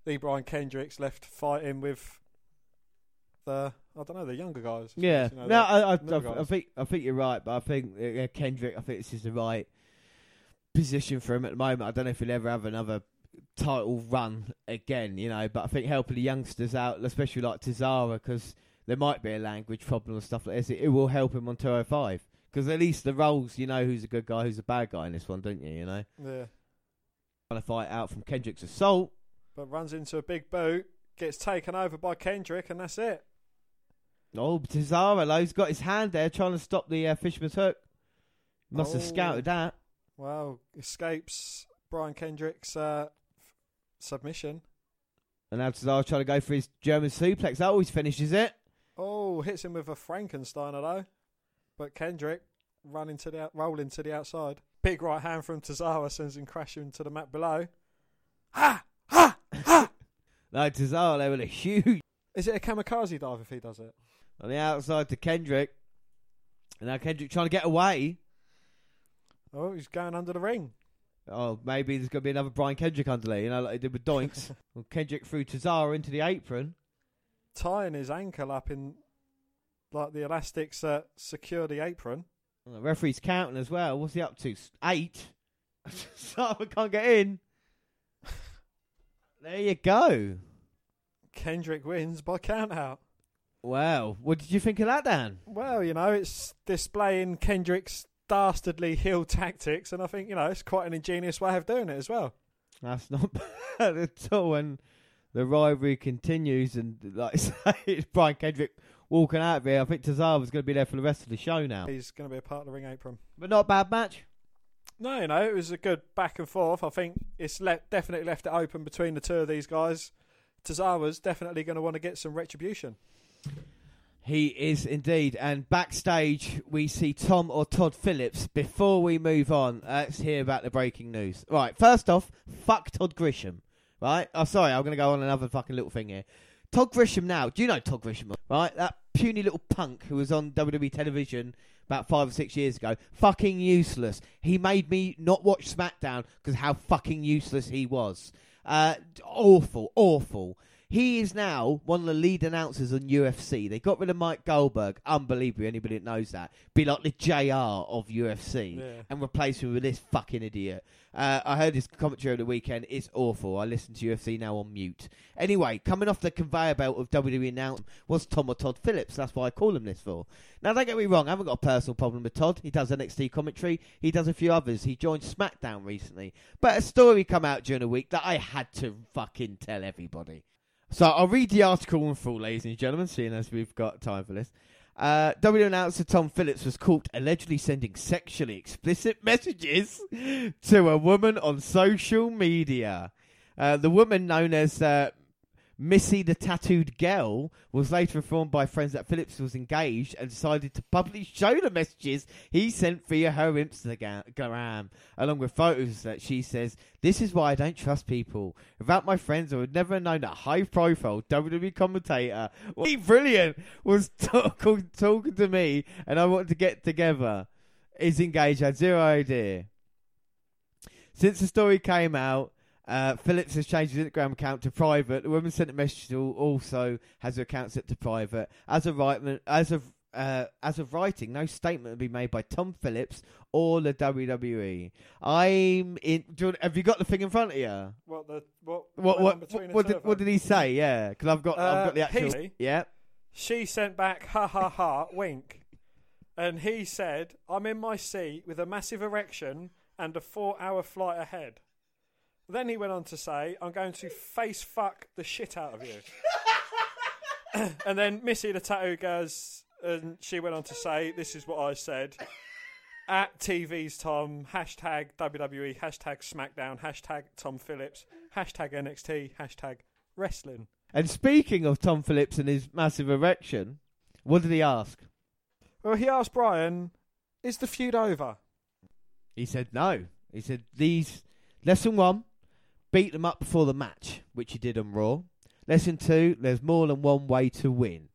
The Brian Kendrick's left fighting with the, I don't know, the younger guys. Yeah, you know, no, I, I, I, I think I think you're right, but I think uh, Kendrick, I think this is the right position for him at the moment. I don't know if he'll ever have another title run again, you know, but I think helping the youngsters out, especially like Tozawa, because there might be a language problem and stuff like this, it, it will help him on 205. Because at least the roles, you know who's a good guy, who's a bad guy in this one, don't you? You know, Yeah, trying to fight out from Kendrick's assault. but runs into a big boot, gets taken over by Kendrick, and that's it. Oh, Tozawa, though, he's got his hand there trying to stop the uh, fisherman's hook. Must have Oh. scouted that. Wow, escapes Brian Kendrick's uh, f- submission. And now Tozawa trying to go for his German suplex. That always finishes it. Oh, hits him with a Frankensteiner though. But Kendrick running to the out- rolling to the outside. Big right hand from Tozawa sends him crashing to the mat below. Ha! Ha! Ha! *laughs* No, Cesaro there with a huge Is it a kamikaze dive if he does it? On the outside to Kendrick. And now Kendrick trying to get away. Oh, he's going under the ring. Oh, maybe there's going to be another Brian Kendrick under there, you know, like they did with Doinks. *laughs* well, Kendrick threw Tozawa into the apron. Tying his ankle up in like the elastics that secure the apron. Well, the referee's counting as well. What's he up to? Eight. *laughs* Cesaro can't get in. *laughs* there you go. Kendrick wins by count out. Wow. What did you think of that, Dan? Well, you know, it's displaying Kendrick's dastardly heel *laughs* tactics, and I think, you know, it's quite an ingenious way of doing it as well. That's not *laughs* bad at all. And the rivalry continues, and like I *laughs* say, it's Brian Kendrick walking out of here. I think Tozawa's going to be there for the rest of the show now. He's going to be a part of the ring apron. But not a bad match. No, you know, it was a good back and forth. I think it's le- definitely left it open between the two of these guys. Tozawa's definitely going to want to get some retribution. He is indeed. And backstage, we see Tom or Todd Phillips. Before we move on, let's hear about the breaking news. Right, first off, fuck Todd Grisham. Right? Oh, sorry, I'm going to go on another fucking little thing here. Todd Grisham now. Do you know Todd Grisham? Right? That puny little punk who was on WWE television about five or six years ago. Fucking useless. He made me not watch SmackDown because how fucking useless he was. Uh, awful, awful. He is now one of the lead announcers on UFC. They got rid of Mike Goldberg. Unbelievable. Anybody that knows that. Be like the JR of UFC. Yeah. And replace him with this fucking idiot. Uh, I heard his commentary over the weekend. It's awful. I listen to UFC now on mute. Anyway, coming off the conveyor belt of WWE announcement was Tom or Todd Phillips. That's why I call him this for. Now, don't get me wrong. I haven't got a personal problem with Todd. He does NXT commentary. He does a few others. He joined SmackDown recently. But a story come out during the week that I had to fucking tell everybody. So I'll read the article in full, ladies and gentlemen, seeing as we've got time for this. Uh, W announcer Tom Phillips was caught allegedly sending sexually explicit *laughs* messages to a woman on social media. Uh, the woman, known as uh, Missy the Tattooed Girl, was later informed by friends that Phillips was engaged and decided to publicly show the messages he sent via her Instagram, along with photos that she says, This is why I don't trust people. Without my friends, I would never have known that high profile WWE commentator, *laughs* was brilliant, was talking, talking to me and I wanted to get together. Is engaged, I had zero idea. Since the story came out, uh, Phillips has changed his Instagram account to private. The woman sent a message to also has her account set to private. As of right, as of uh, as of writing, no statement will be made by Tom Phillips or the WWE. I'm in. Do you, have you got the thing in front of you? What the what? What on what what, did, what did he say? Yeah, because I've got I've got the Uh, actual. he- Yeah. She sent back ha ha ha wink, and he said, "I'm in my seat with a massive erection and a four-hour flight ahead." Then he went on to say, "I'm going to face fuck the shit out of you." *laughs* and then Missy the tattoo goes, and she went on to say, "This is what I said." At TV's Tom, hashtag WWE, hashtag SmackDown, hashtag Tom Phillips, hashtag NXT, hashtag wrestling. And speaking of Tom Phillips and his massive erection, what did he ask? Well, he asked Brian, "Is the feud over?" He said no. He said these lesson one, beat them up before the match, which he did on Raw. Lesson two, there's more than one way to win.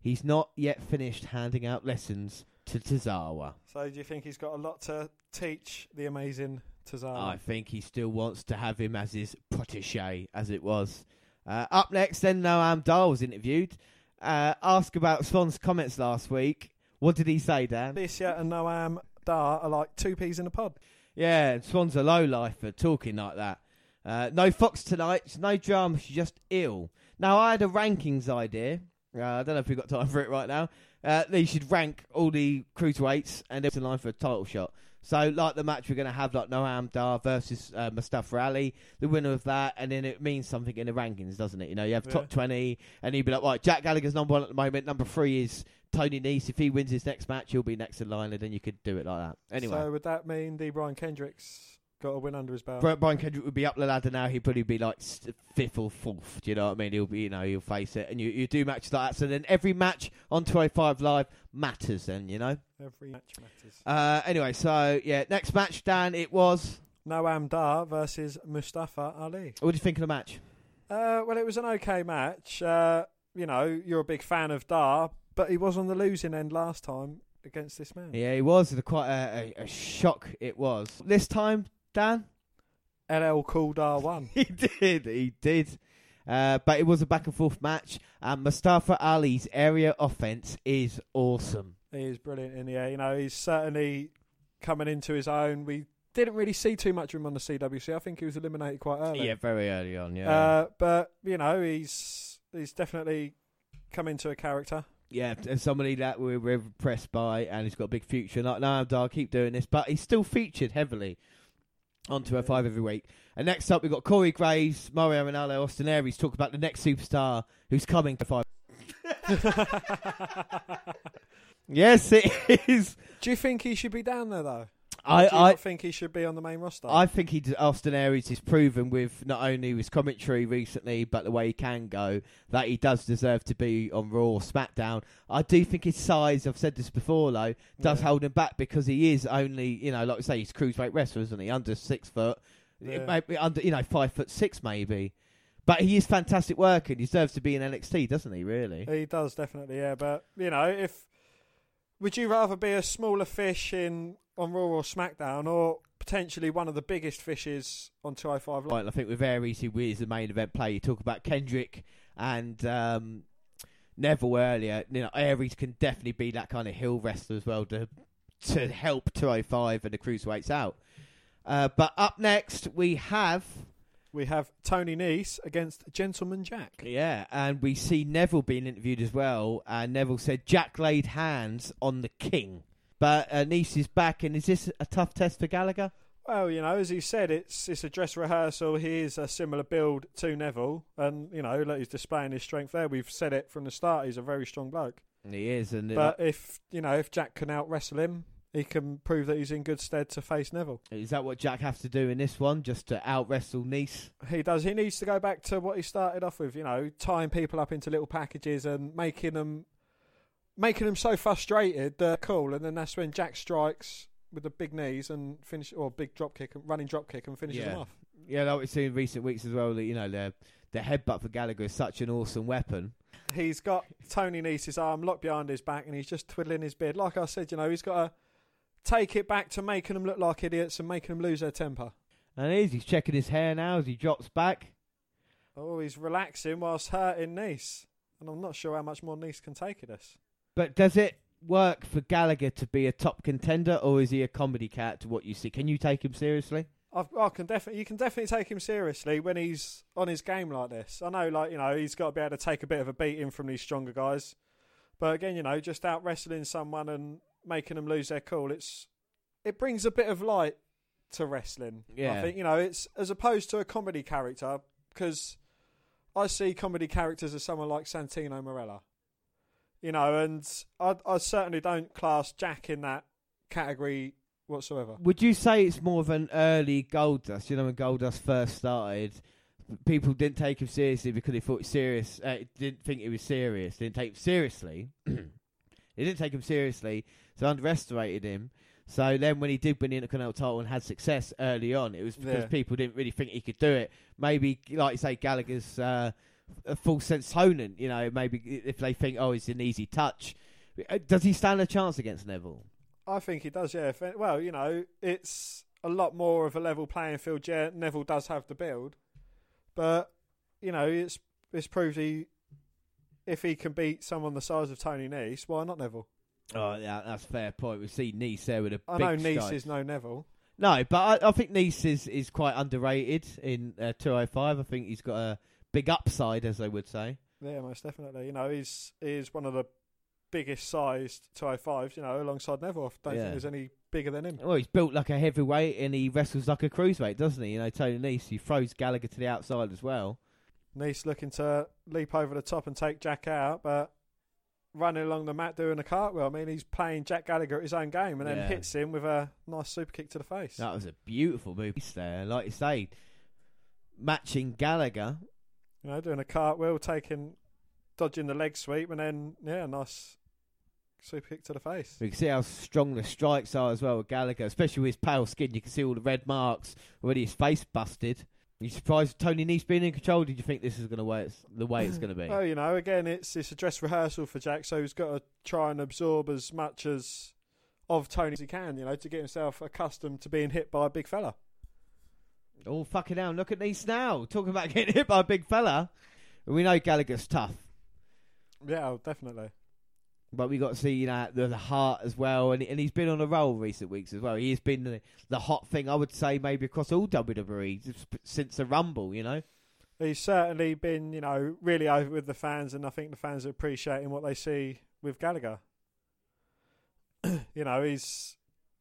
He's not yet finished handing out lessons to Tozawa. So, do you think he's got a lot to teach the amazing Tozawa? I think he still wants to have him as his protege, as it was. Uh, up next, then Noam Dar was interviewed. Uh, asked about Swann's comments last week. What did he say, Dan? Alicia and Noam Dar are like two peas in a pod. Yeah, and Swann's a low lifer talking like that. Uh, no Fox tonight, no drama, she's just ill. Now, I had a rankings idea. Uh, I don't know if we've got time for it right now. Uh, they should rank all the cruiserweights and they're in line for a title shot. So, like the match we're going to have, like Noam Dar versus uh, Mustafa Ali, the winner of that, and then it means something in the rankings, doesn't it? You know, you have Yeah. top 20, and you'd be like, right, Jack Gallagher's number one at the moment, number three is Tony Nese. If he wins his next match, he'll be next in line, and then you could do it like that. Anyway. So, would that mean the Brian Kendricks got a win under his belt. Brian Kendrick would be up the ladder now. He'd probably be like fifth or fourth. Do you know what I mean? He'll be, you know, he'll face it, and you, you do matches like that. So then every match on 205 Live matters. Then you know. Every match matters. Uh, anyway, so yeah, next match, Dan. It was. Noam Dar versus Mustafa Ali. What do you think of the match? Uh, well, it was an okay match. Uh, you know, you're a big fan of Dar, but he was on the losing end last time against this man. Yeah, he was. It quite a, a, a shock. It was this time, Dan. LL Cool Dar won. He did. He did. Uh, but it was a back and forth match, and Mustafa Ali's area offense is awesome. He is brilliant in the air. You know, he's certainly coming into his own. We didn't really see too much of him on the CWC. I think he was eliminated quite early. Yeah, very early on. Yeah, Uh, but you know, he's he's definitely come into a character. yeah, and somebody that we're, we're impressed by, and he's got a big future. Like, no, I'll keep doing this, but he's still featured heavily on 205 every week. And next up, we've got Corey Graves, Mauro Ranallo, Austin Aries talk about the next superstar who's coming to five. *laughs* yes, it is. Do you think he should be down there though? I, I, not think he should be on the main roster? I think he, Austin Aries is proven with not only his commentary recently, but the way he can go, that he does deserve to be on Raw or SmackDown. I do think his size, I've said this before though, does Yeah. hold him back because he is only, you know, like I say, he's a cruiserweight wrestler, isn't he? Under six foot, Yeah. it may be under, you know, five foot six maybe. But he is fantastic work and deserves to be in NXT, doesn't he? Really? He does definitely, yeah. But you know, if would you rather be a smaller fish in on Raw or SmackDown, or potentially one of the biggest fishes on 205 Live? Right, I think with Aries, who is the main event player, you talk about Kendrick and um, Neville earlier. You know, Aries can definitely be that kind of hill wrestler as well to to help 205 and the cruiserweights out. Uh, but up next, we have We have Tony Nese against Gentleman Jack. yeah, and we see Neville being interviewed as well. And Neville said Jack laid hands on the king, but uh, Nice is back. And is this a tough test for Gallagher? Well, you know, as he said, it's it's a dress rehearsal. He is a similar build to Neville, and you know, like he's displaying his strength there. We've said it from the start. He's a very strong bloke. He is, and uh, But if you know, if Jack can out wrestle him, he can prove that he's in good stead to face Neville. is that what Jack has to do in this one, just to out wrestle Nice? He does. He needs to go back to what he started off with. You know, tying people up into little packages and making them, making them so frustrated they're cool. And then that's when Jack strikes with the big knees and finish, or big drop kick, and running drop kick, and finishes Yeah. him off. Yeah, like we've seen in recent weeks as well. That you know the the headbutt for Gallagher is such an awesome weapon. He's got Tony Nese's arm locked behind his back, and he's just twiddling his beard. Like I said, you know, he's got to take it back to making them look like idiots and making them lose their temper. And he is. He's checking his hair now as he drops back. Oh, he's relaxing whilst hurting Nice, and I'm not sure how much more Nice can take of this. But does it work for Gallagher to be a top contender, or is he a comedy cat? To what you see, can you take him seriously? I've, I can definitely, you can definitely take him seriously when he's on his game like this. I know, like you know, he's got to be able to take a bit of a beating from these stronger guys. But again, you know, just out wrestling someone and making them lose their cool, it's it brings a bit of light to wrestling. Yeah. I think you know, it's as opposed to a comedy character because I see comedy characters as someone like Santino Marella. You know, and I, I certainly don't class Jack in that category whatsoever. Would you say it's more of an early Goldust? You know, when Goldust first started, people didn't take him seriously because they thought it was serious. Uh, didn't think he was serious. Didn't take him seriously. *clears throat* they didn't take him seriously, so underestimated him. So then, when he did win the Intercontinental title and had success early on, it was because Yeah. people didn't really think he could do it. Maybe, like you say, Gallagher's uh, a full sense opponent. You know, maybe if they think, oh, it's an easy touch. Uh, Does he stand a chance against Neville? I think he does, yeah. Well, you know, it's a lot more of a level playing field. Yeah, Neville does have the build, but you know, it's it's proved he if he can beat someone the size of Tony Nese, why not Neville? Oh, yeah, that's a fair point. We see Nice there with a I know Nese stride. is no Neville. No, but I, I think Nice is, is quite underrated in uh, 205. I think he's got a big upside, as they would say. Yeah, most definitely. You know, he's he's one of the biggest sized 205s. You know, alongside Neville. I don't Yeah. think there's any bigger than him. Well, he's built like a heavyweight and he wrestles like a cruiserweight, doesn't he? You know, Tony Nice, he throws Gallagher to the outside as well. Nese looking to leap over the top and take Jack out, but running along the mat doing a cartwheel. I mean, he's playing Jack Gallagher at his own game and then Yeah. hits him with a nice super kick to the face. That was a beautiful move there. Like you say, matching Gallagher. You know, doing a cartwheel, taking, dodging the leg sweep, and then yeah, a nice super kick to the face. We can see how strong the strikes are as well with Gallagher, especially with his pale skin. You can see all the red marks already. His face busted. you surprised Tony Nese being in control? Did you think this is going to way it's, the way it's going to be? Well, you know, again, it's it's a dress rehearsal for Jack, so he's got to try and absorb as much as of Tony as he can, you know, to get himself accustomed to being hit by a big fella. Oh fucking hell! Look at Nese now talking about *laughs* getting hit by a big fella. We know Gallagher's tough. Yeah, oh, definitely. But we got to see, you know, the, the heart as well, and and he's been on a roll recent weeks as well. He's been the, the hot thing, I would say, maybe across all WWE since the Rumble. You know, He's certainly been, you know, really over with the fans, and I think the fans are appreciating what they see with Gallagher. *clears throat* you know, he's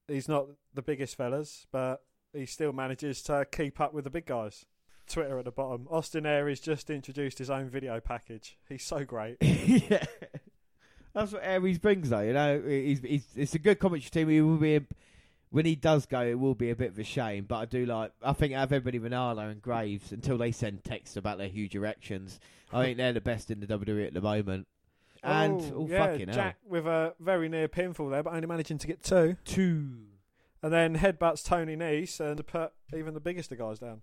he's not the biggest fellas, but he still manages to keep up with the big guys. Twitter at the bottom. Austin Aries just introduced his own video package. He's so great. *laughs* yeah, that's what Aries brings, though. You know, he's, he's it's a good commentary team. He will be a, when he does go, it will be a bit of a shame. But I do like. I think out of everybody, Ranallo and Graves, until they send texts about their huge erections, I think they're the best in the WWE at the moment. And oh, oh, yeah, fucking hell, Jack with a very near pinfall there, but only managing to get two. two. And then headbutts Tony Nese and to put even the biggest of guys down.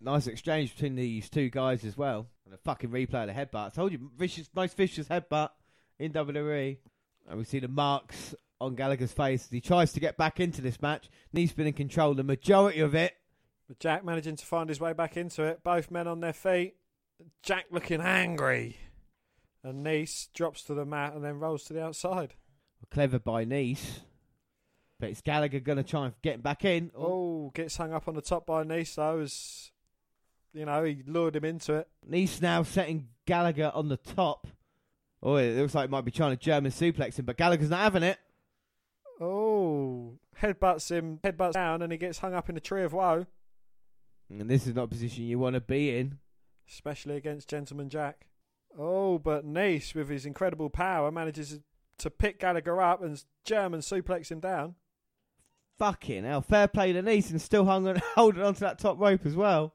Nice exchange between these two guys as well. And a fucking replay of the headbutt. I told you, vicious, most vicious headbutt in WWE. And we see the marks on Gallagher's face as he tries to get back into this match. Nese's been in control the majority of it. But Jack managing to find his way back into it. Both men on their feet. Jack looking angry. And Nice drops to the mat and then rolls to the outside. Clever by Nice. But it's Gallagher going to try and get him back in. Oh. Gets hung up on the top by Nice though as you know, he lured him into it. Nice now setting Gallagher on the top. Oh, it looks like he might be trying to German suplex him, but Gallagher's not having it. Oh headbutts him headbutts down and he gets hung up in the tree of woe. And this is not a position you want to be in. especially against Gentleman Jack. Oh, but Nice, with his incredible power, manages to pick Gallagher up and German suplex him down. Fucking hell. Fair play to Nice and still hung on, *laughs* holding onto that top rope as well.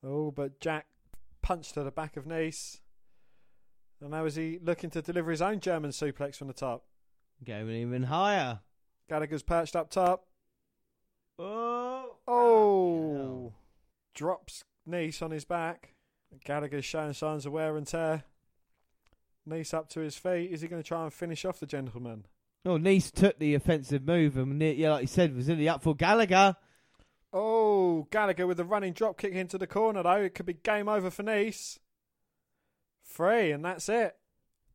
Oh, but Jack punched to the back of Nice. And now is he looking to deliver his own German suplex from the top? Going even higher. Gallagher's perched up top. Oh. Oh, drops Nice on his back. Gallagher's showing signs of wear and tear. Nice up to his feet. Is he going to try and finish off the gentleman? Oh, Nice took the offensive move and, ne- yeah, like you said, was in the up for Gallagher. Oh, Gallagher with a running drop kick into the corner though. It could be game over for Nice. Three, and that's it.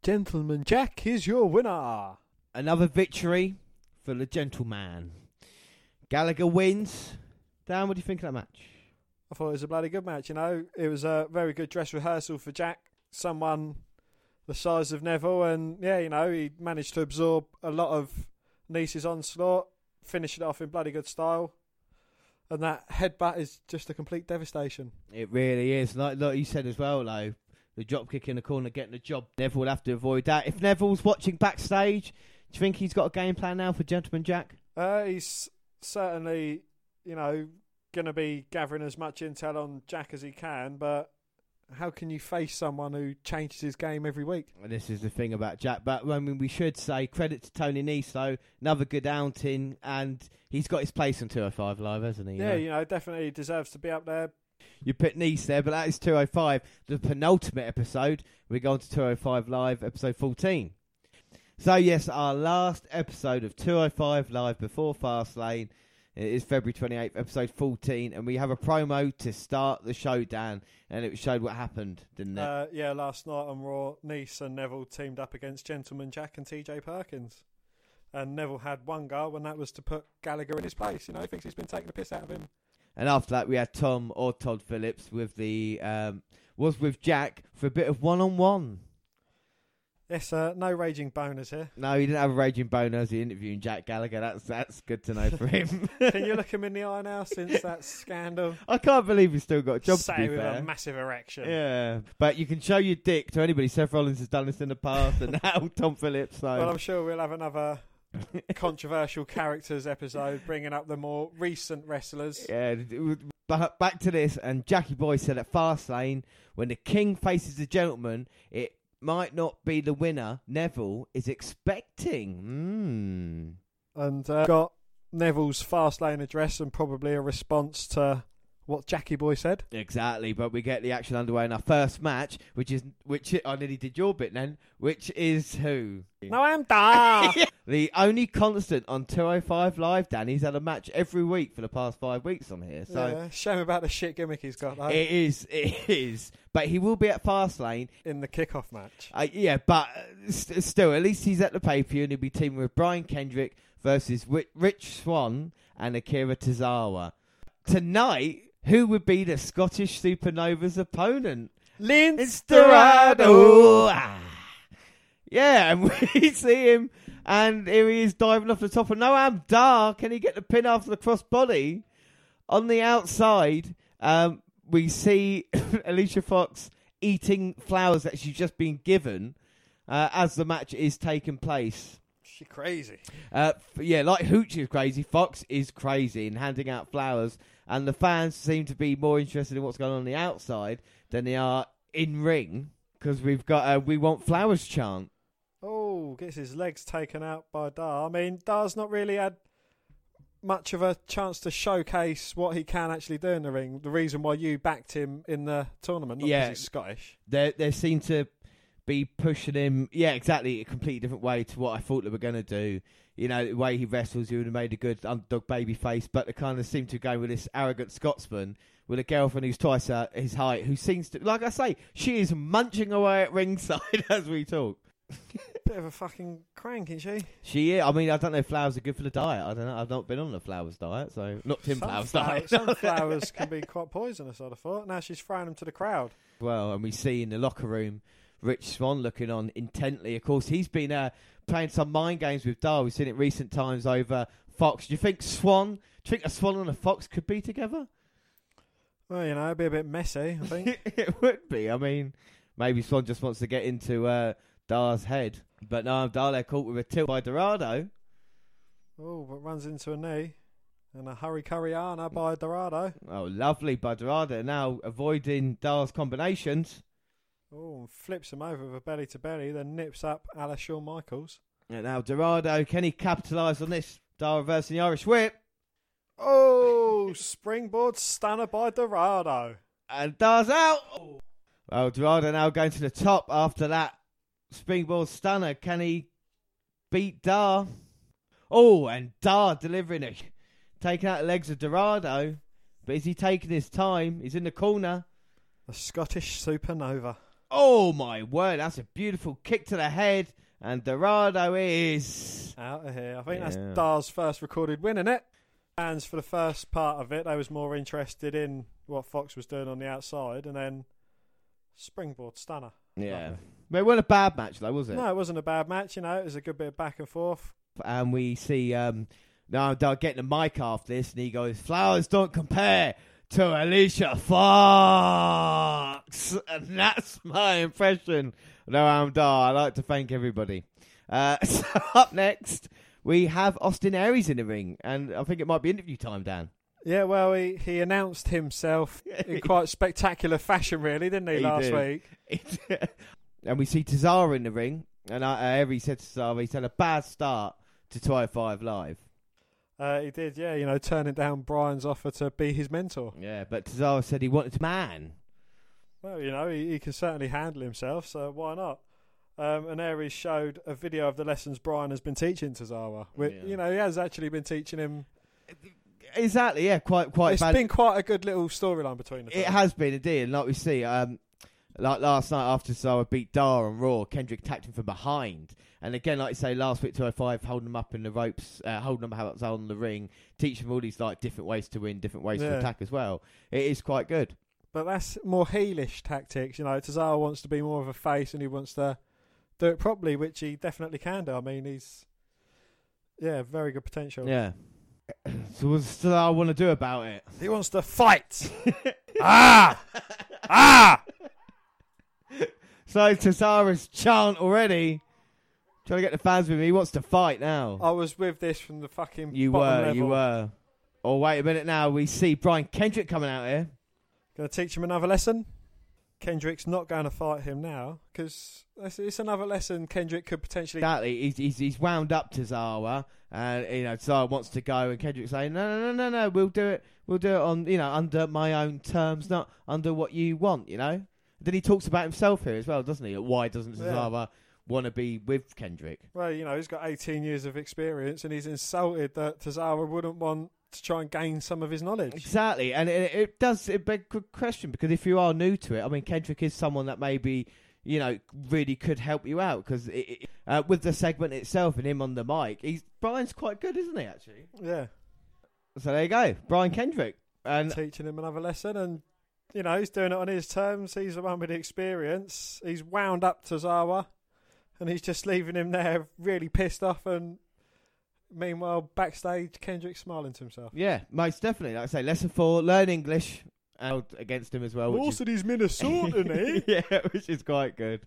Gentleman Jack is your winner. Another victory for the gentleman. Gallagher wins. Dan, what do you think of that match? I thought it was a bloody good match, you know. It was a very good dress rehearsal for Jack, someone the size of Neville, and yeah, you know, he managed to absorb a lot of Nice's onslaught, finish it off in bloody good style. And that headbutt is just a complete devastation. It really is. Like, like you said as well, though, the drop kick in the corner, getting the job. Neville will have to avoid that. If Neville's watching backstage, do you think he's got a game plan now for Gentleman Jack? Uh, he's certainly, you know, going to be gathering as much intel on Jack as he can, but how can you face someone who changes his game every week? And this is the thing about Jack. But I mean, we should say credit to Tony Nese, though. Another good outing, and he's got his place on 205 Live, hasn't he? You Yeah, you know, definitely deserves to be up there. You put Nice there, but that is 205, the penultimate episode. We go on to 205 Live, episode 14. So, yes, our last episode of 205 Live before Fastlane. It is February 28th, episode 14, and we have a promo to start the show, Dan, and it showed what happened, didn't it? Uh, yeah, last night on Raw, Nice and Neville teamed up against Gentleman Jack and TJ Perkins. And Neville had one goal, and that was to put Gallagher in his place. You know, he thinks he's been taking the piss out of him. And after that, we had Tom or Todd Phillips with the um, was with Jack for a bit of one on one. Yes, uh, no raging boners here. No, he didn't have a raging bone as he interviewing Jack Gallagher. That's that's good to know for *laughs* him. Can you look him in the eye now since that scandal? I can't believe he's still got a job Say to be with fair. a massive erection. Yeah, but you can show your dick to anybody. Seth Rollins has done this in the past, and *laughs* now Tom Phillips. So Well, I'm sure we'll have another controversial characters episode bringing up the more recent wrestlers. Yeah, but back to this, and Jackie Boy said at Fastlane, when the king faces the gentleman, it might not be the winner Neville is expecting. And uh, got Neville's fast lane address and probably a response to what Jackie Boy said. Exactly, but we get the action underway in our first match, which is which I nearly did your bit then, which is who? Noam Dar. *laughs* The only constant on 205 Live, Danny's had a match every week for the past five weeks on here. So yeah, shame about the shit gimmick he's got though it is, it is. But he will be at Fastlane in the kickoff match. Uh, yeah, but uh, st- still, at least he's at the pay per view and he'll be teaming with Brian Kendrick versus Wi- Rich Swann and Akira Tozawa. Tonight, who would be the Scottish Supernova's opponent? Lince Dorado! Ah. Yeah, and *laughs* we see him, and here he is diving off the top of Noam Dar. Can he get the pin after the crossbody? On the outside, um, we see *coughs* Alicia Fox eating flowers that she's just been given uh, as the match is taking place. She crazy. Uh, yeah, like Hooch is crazy, Fox is crazy in handing out flowers, and the fans seem to be more interested in what's going on on the outside than they are in ring because we've got a "We Want Flowers" chant. Oh, gets his legs taken out by Dar. I mean, Dar's not really had much of a chance to showcase what he can actually do in the ring. The reason why you backed him in the tournament, Yeah. he's Scottish. They they seem to be pushing him, yeah, exactly, a completely different way to what I thought they were going to do. You know, the way he wrestles, he would have made a good underdog baby face, but they kind of seem to go with this arrogant Scotsman with a girlfriend who's twice uh, his height, who seems to, like I say, she is munching away at ringside *laughs* as we talk. *laughs* Bit of a fucking crank, isn't she? She is. I mean, I don't know if flowers are good for the diet. I don't know. I've not been on the flowers diet, so not Tim Flowers diet. Sunflowers *laughs* can be quite poisonous, I'd have thought. Now she's throwing them to the crowd. well, and we see in the locker room Rich Swann looking on intently. Of course, he's been uh, playing some mind games with Dar. We've seen it recent times over Fox. Do you think Swan? Do you think a Swan and a Fox could be together? Well, you know, it'd be a bit messy, I think. *laughs* it would be. I mean, maybe Swann just wants to get into uh, Dar's head, but no, Dar they're caught with a tilt by Dorado. oh, but runs into a knee. And a hurry Hurricanrana by Dorado. Oh, lovely by Dorado. Now avoiding Dar's combinations. Oh, and flips him over with a belly to belly, then nips up a la Shawn Michaels. And now Dorado, can he capitalise on this? Dar reversing the Irish whip. Oh, *laughs* springboard stunner by Dorado. And Dar's out. Well, Dorado now going to the top after that springboard stunner. Can he beat Dar? Oh, and Dar delivering it. Taking out the legs of Dorado. But is he taking his time? He's in the corner. The Scottish supernova. Oh, my word. That's a beautiful kick to the head. And Dorado is. Out of here. I think Yeah. that's Dar's first recorded win, innit? Fans for the first part of it, they was more interested in what Fox was doing on the outside, and then springboard stunner. Yeah. But it wasn't a bad match, though, was it? No, it wasn't a bad match. You know, it was a good bit of back and forth. and we see um now Dar getting the mic after this, and he goes, "Flowers don't compare to Alicia Fox," and that's my impression. No, I'm Dar. I'd like to thank everybody. Uh, *laughs* so up next, we have Austin Aries in the ring, and I think it might be interview time, Dan. Yeah, well, he, he announced himself *laughs* in quite spectacular fashion, really, didn't he, He last did. week? *laughs* and we see Tozawa in the ring, and uh, Aries said to Tozawa he's had a bad start to 205 Live. Uh, he did, yeah, you know, turning down Brian's offer to be his mentor. Yeah, but Tozawa said he wanted to man. Well, you know, he, he can certainly handle himself, so why not? Um, and Aries showed a video of the lessons Brian has been teaching Tozawa. Which, Yeah. You know, he has actually been teaching him. Exactly, yeah, quite quite It's bad. been quite a good little storyline between the It two. has been indeed, and like we see, um, like last night after Sawa beat Dar on Raw, Kendrick attacked him from behind, and again, like you say, last week two hundred five, holding them up in the ropes, uh, holding them up on the ring, teaching them all these like different ways to win, different ways to attack as well. It is quite good. But that's more heelish tactics. You know, Tozawa wants to be more of a face and he wants to do it properly, which he definitely can do. I mean, he's yeah, very good potential. Yeah. *clears throat* So what's I want to do about it? He wants to fight. *laughs* ah, ah. *laughs* So Tozawa's chant already. Trying to get the fans with me. He wants to fight now. I was with this from the fucking. you bottom were, level. you were. Oh wait a minute now. We see Brian Kendrick coming out here. Going to teach him another lesson. Kendrick's not going to fight him now because it's, another lesson Kendrick could potentially. Exactly. He's, he's he's wound up Tozawa, and you know Zawa wants to go, and Kendrick's saying, no, no, no, no, no. We'll do it. We'll do it on you know under my own terms, not under what you want. You know. Then he talks about himself here as well, doesn't he? Why doesn't Yeah. Tozawa want to be with Kendrick? Well, you know, he's got 18 years of experience and he's insulted that Tozawa wouldn't want to try and gain some of his knowledge. Exactly, and it, it does it beg a good question because if you are new to it, I mean, Kendrick is someone that maybe you know really could help you out because uh, with the segment itself and him on the mic, he's Brian's quite good, isn't he? Actually, Yeah, so there you go, Brian Kendrick, and teaching him another lesson and. You know, he's doing it on his terms. He's the one with the experience. He's wound up Tozawa, and he's just leaving him there, really pissed off. And meanwhile, backstage, Kendrick's smiling to himself. yeah, most definitely. Like I say, lesson four: learn English out against him as well. Which is, he's Minnesotan, *laughs* eh? yeah, which is quite good.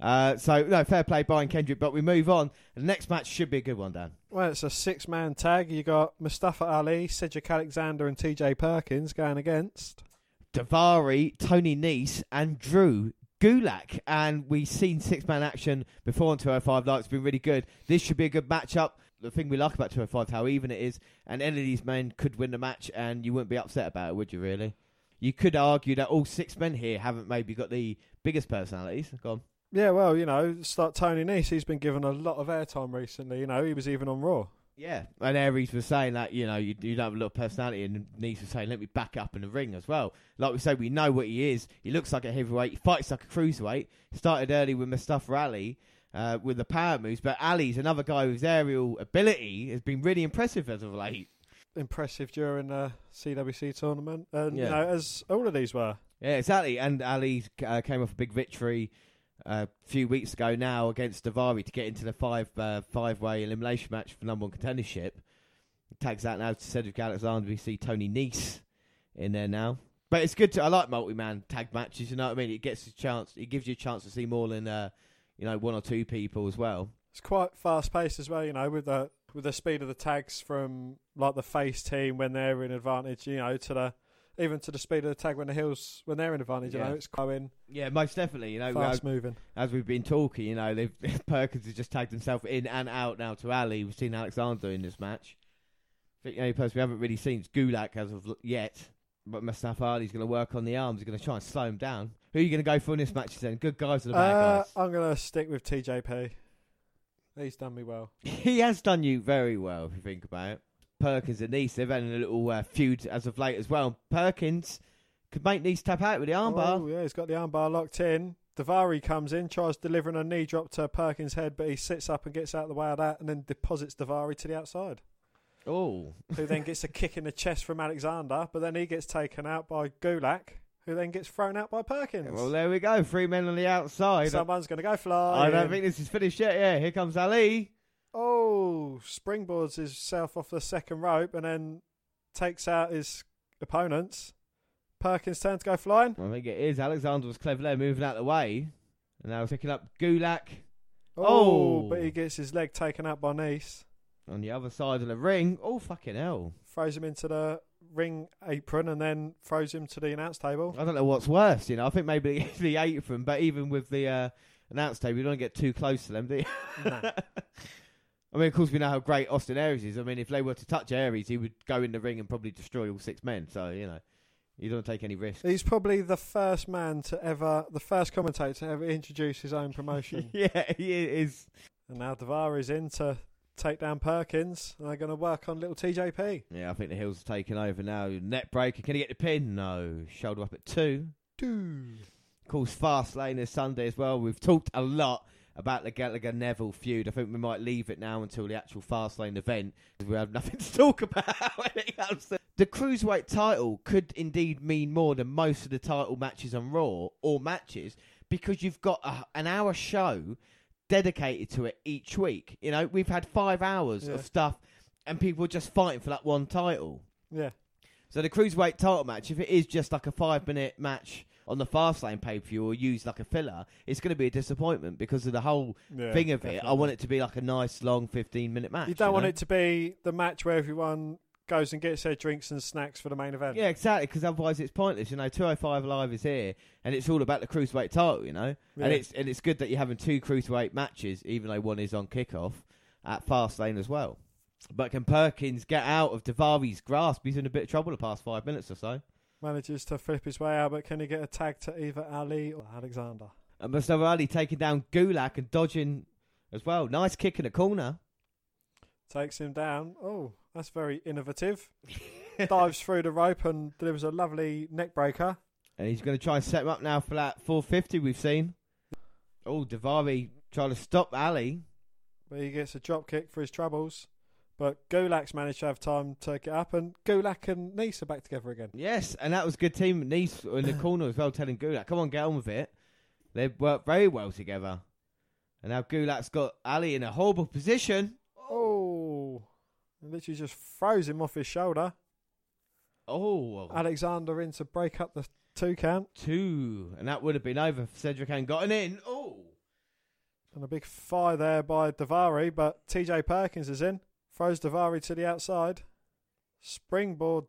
Uh, so no, fair play, Brian Kendrick. But we move on. The next match should be a good one, Dan. Well, it's a six man tag. You got Mustafa Ali, Cedric Alexander, and TJ Perkins going against. Daivari, Tony Nese, and Drew Gulak. And we've seen six man action before on 205 Live. It's been really good. This should be a good matchup. The thing we like about 205 is how even it is. And any of these men could win the match, and you wouldn't be upset about it, would you, really? You could argue that all six men here haven't maybe got the biggest personalities. Go on. Yeah, well, you know, start Tony Nese. He's been given a lot of airtime recently. You know, he was even on Raw. Yeah, and Aries was saying that you know you, you don't have a lot of personality, and Nese was saying let me back up in the ring as well. Like we said, we know what he is. He looks like a heavyweight. He fights like a cruiserweight. Started early with Mustafa Ali uh, with the power moves, but Ali's another guy whose aerial ability has been really impressive as of late. Impressive during the CWC tournament, and Yeah. you know, as all of these were. Yeah, exactly. And Ali uh, came off a big victory a few weeks ago now against Daivari to get into the five uh, five way elimination match for number one contendership. Tags that now to Cedric Alexander. We see Tony Nese in there now. But it's good to I like multi man tag matches. You know what I mean? It gets a chance. It gives you a chance to see more than uh, you know one or two people as well. It's quite fast paced as well. You know, with the with the speed of the tags from like the face team when they're in advantage. You know, to the even to the speed of the tag when the heels when they're in advantage. You Yeah. know, it's going Yeah, most definitely. You know, fast moving. as we've been talking, you know, they've *laughs* Perkins has just tagged himself in and out now to Ali. We've seen Alexander in this match. I think the only person we haven't really seen is Gulak as of l- yet. But Mustafa Ali's going to work on the arms. He's going to try and slow him down. Who are you going to go for in this match then? Good guys or the bad Uh, guys? I'm gonna stick with TJP. He's done me well. *laughs* he has done you very well, if you think about it. Perkins and Nice, they've had a little uh, feud as of late as well. Perkins could make Nice tap out with the armbar. Oh, yeah, he's got the armbar locked in. Daivari comes in, tries delivering a knee drop to Perkins' head, but he sits up and gets out of the way of that, and then deposits Daivari to the outside, Oh, who then gets a kick in the chest from Alexander, but then he gets taken out by Gulak, who then gets thrown out by Perkins. well, there we go. Three men on the outside. Someone's going to go fly. I don't think this is finished yet. Yeah, here comes Ali. Oh, springboards himself off the second rope and then takes out his opponents. Perkins turn to go flying. I think it is. Alexander was clever there, moving out of the way. And now picking up Gulak Oh, Oh. but he gets his leg taken out by Nice. on the other side of the ring. Oh, fucking hell. Throws him into the ring apron and then throws him to the announce table. I don't know what's worse, you know. I think maybe *laughs* the apron, but even with the uh, announce table, you don't get too close to them, do you? No. *laughs* I mean, of course, we know how great Austin Aries is. I mean, if they were to touch Aries, he would go in the ring and probably destroy all six men. So, you know, you don't take any risks. He's probably the first man to ever, the first commentator to ever introduce his own promotion. *laughs* yeah, he is. and now Daivari's in to take down Perkins. And they're going to work on little TJP. Yeah, I think the Hills are taking over now. Neck breaker. Can he get the pin? No. Shoulder up at two. Dude. Of course, Fast Lane this Sunday as well. We've talked a lot about the Gallagher Neville feud. I think we might leave it now until the actual Fastlane event because we have *laughs* nothing to talk about when it comes to. The Cruiserweight title could indeed mean more than most of the title matches on Raw or matches because you've got a, an hour show dedicated to it each week. You know, we've had five hours Yeah. of stuff, and people are just fighting for that one title. Yeah. So the cruiserweight title match, if it is just like a five minute match on the Fastlane pay per view or used like a filler, it's going to be a disappointment because of the whole yeah thing of it. I want it to be like a nice long fifteen minute match. You don't want know? it to be the match where everyone goes and gets their drinks and snacks for the main event. Yeah, exactly. Because otherwise, it's pointless. You know, two hundred five live is here, and it's all about the cruiserweight title. You know, Yeah. and it's and it's good that you're having two cruiserweight matches, even though one is on kickoff at Fastlane as well. But can Perkins get out of Daivari's grasp? He's in a bit of trouble the past five minutes or so. Manages to flip his way out, but can he get a tag to either Ali or Alexander? And Mustafa Ali taking down Gulak and dodging as well. Nice kick in the corner. Takes him down. Oh, that's very innovative. *laughs* Dives through the rope and delivers a lovely neck breaker. And he's going to try and set him up now for that 450 we've seen. Oh, Daivari trying to stop Ali. But he gets a drop kick for his troubles. But Gulak's managed to have time to get up, and Gulak and Nice are back together again. Yes, and that was good team. Nice in the *clears throat* corner as well, telling Gulak, come on, get on with it. They worked very well together. And now Gulak's got Ali in a horrible position. Oh, literally just throws him off his shoulder. Oh, Alexander in to break up the two count, two. And that would have been over if Cedric hadn't gotten in. Oh. and a big fire there by Daivari. But TJ Perkins is in, throws Daivari to the outside. Springboard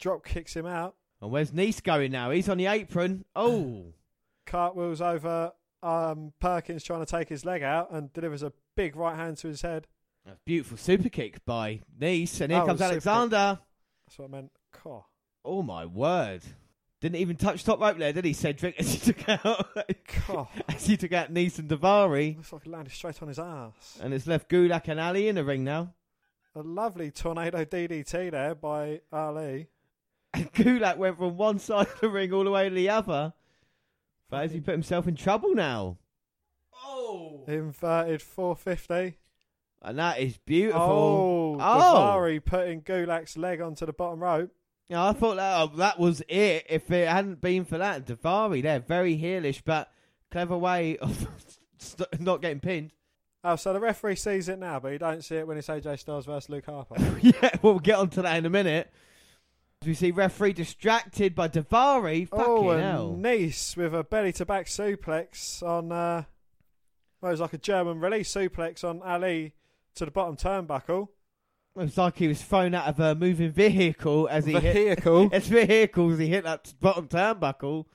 drop kicks him out. And where's Nice going now? He's on the apron. Oh. *sighs* cartwheels over um, Perkins trying to take his leg out and delivers a big right hand to his head. A beautiful super kick by Nice. And here Oh, comes Alexander. That's what I meant. Cough. Oh my word! Didn't even touch top rope there, did he, Cedric? *laughs* As he took out, Cough. *laughs* as he took out Nese and Daivari, Looks like it landed straight on his ass. and it's left Gulak and Ali in the ring now. A lovely tornado DDT there by Ali. And Gulak went from one side of the ring all the way to the other. But has he put himself in trouble now? Oh! Inverted 450. And that is beautiful. Oh, Oh. Daivari putting Gulak's leg onto the bottom rope. Yeah, I thought that oh, that was it. If it hadn't been for that, Daivari there, very heelish, but clever way of *laughs* st- not getting pinned. Oh, so the referee sees it now, but you don't see it when it's AJ Styles versus Luke Harper. *laughs* yeah, we'll get onto that in a minute. We see referee distracted by Daivari. Fucking oh, hell. and Nese with a belly to back suplex on. Uh, well, it was like a German release suplex on Ali to the bottom turnbuckle. It was like he was thrown out of a moving vehicle as he the hit. vehicle. *laughs* As vehicles, he hit that bottom turnbuckle.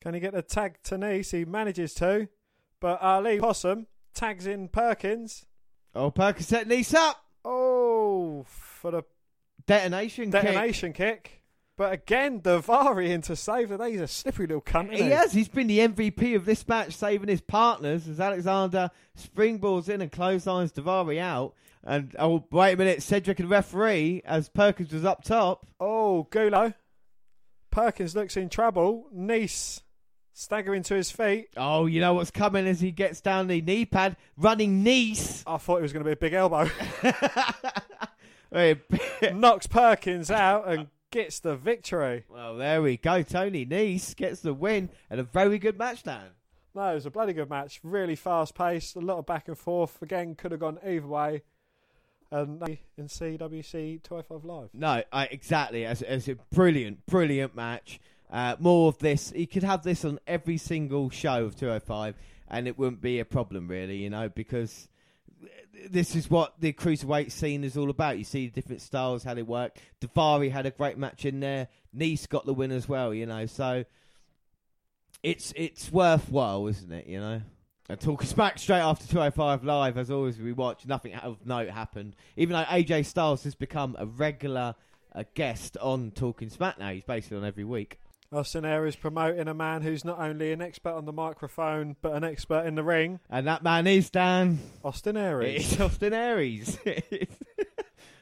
Can he get the tag to Nese? He manages to, but Ali Possum tags in Perkins. Oh, Perkins set Nese up. Oh, for the Detonation, kick. detonation kick. But again, Daivari in to save the day. He's a slippery little cunt. He he? has. He's been the MVP of this match, saving his partners as Alexander springboards in and clotheslines Daivari out. And oh, wait a minute, Cedric and referee as Perkins was up top. Oh, Gulo. Perkins looks in trouble. Nese staggering to his feet. Oh, you know what's coming as he gets down the knee pad, running Nese. I thought it was going to be a big elbow. *laughs* *laughs* Knocks Perkins out and gets the victory. well, there we go. Tony Nese gets the win and a very good match, Dan. No, it was a bloody good match. Really fast paced. A lot of back and forth. Again, could have gone either way. And in CWC 205 Live. No, I, exactly. As, as a brilliant, brilliant match. Uh, more of this. You could have this on every single show of 205, and it wouldn't be a problem, really, you know, because this is what the cruiserweight scene is all about. You see the different styles, how they work. Daivari had a great match in there. Nese got the win as well, you know. So it's it's worthwhile, isn't it? You know. And talking smack straight after 205 Live, as always, we watch, nothing out of note happened. Even though AJ Styles has become a regular a guest on Talking Smack now, he's basically on every week. Austin Aries promoting a man who's not only an expert on the microphone, but an expert in the ring. And that man is Dan. Austin Aries. It's Austin Aries. *laughs*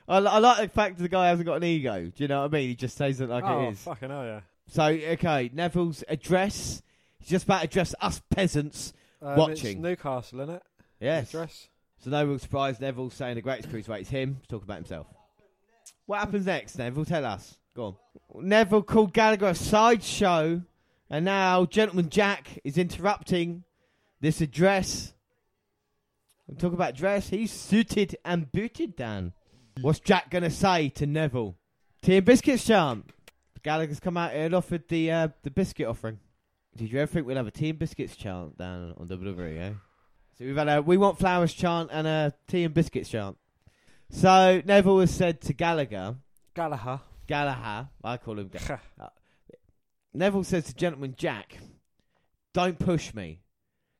I, I like the fact that the guy hasn't got an ego. Do you know what I mean? He just says it like oh, it is. fucking hell, yeah. So, okay, Neville's address. He's just about to address us peasants. Um, Watching. Newcastle, isn't it? Yes. Dress. So no real surprise. Neville's saying the greatest cruiserweight is him. He's talking about himself. What happens next, Neville? Tell us. Go on. Neville called Gallagher a sideshow, and now Gentleman Jack is interrupting this address. Talk about dress. He's suited and booted, Dan. What's Jack gonna say to Neville? Tea and biscuits chant. Gallagher's come out here and offered the uh, the biscuit offering. Did you ever think we'd have a tea and biscuits chant down on WWE? Eh? So we've had a we want flowers chant and a tea and biscuits chant. So Neville has said to Gallagher, Gallagher. Gallagher, I call him. Gallagher. Uh, Neville says to Gentleman Jack, "Don't push me,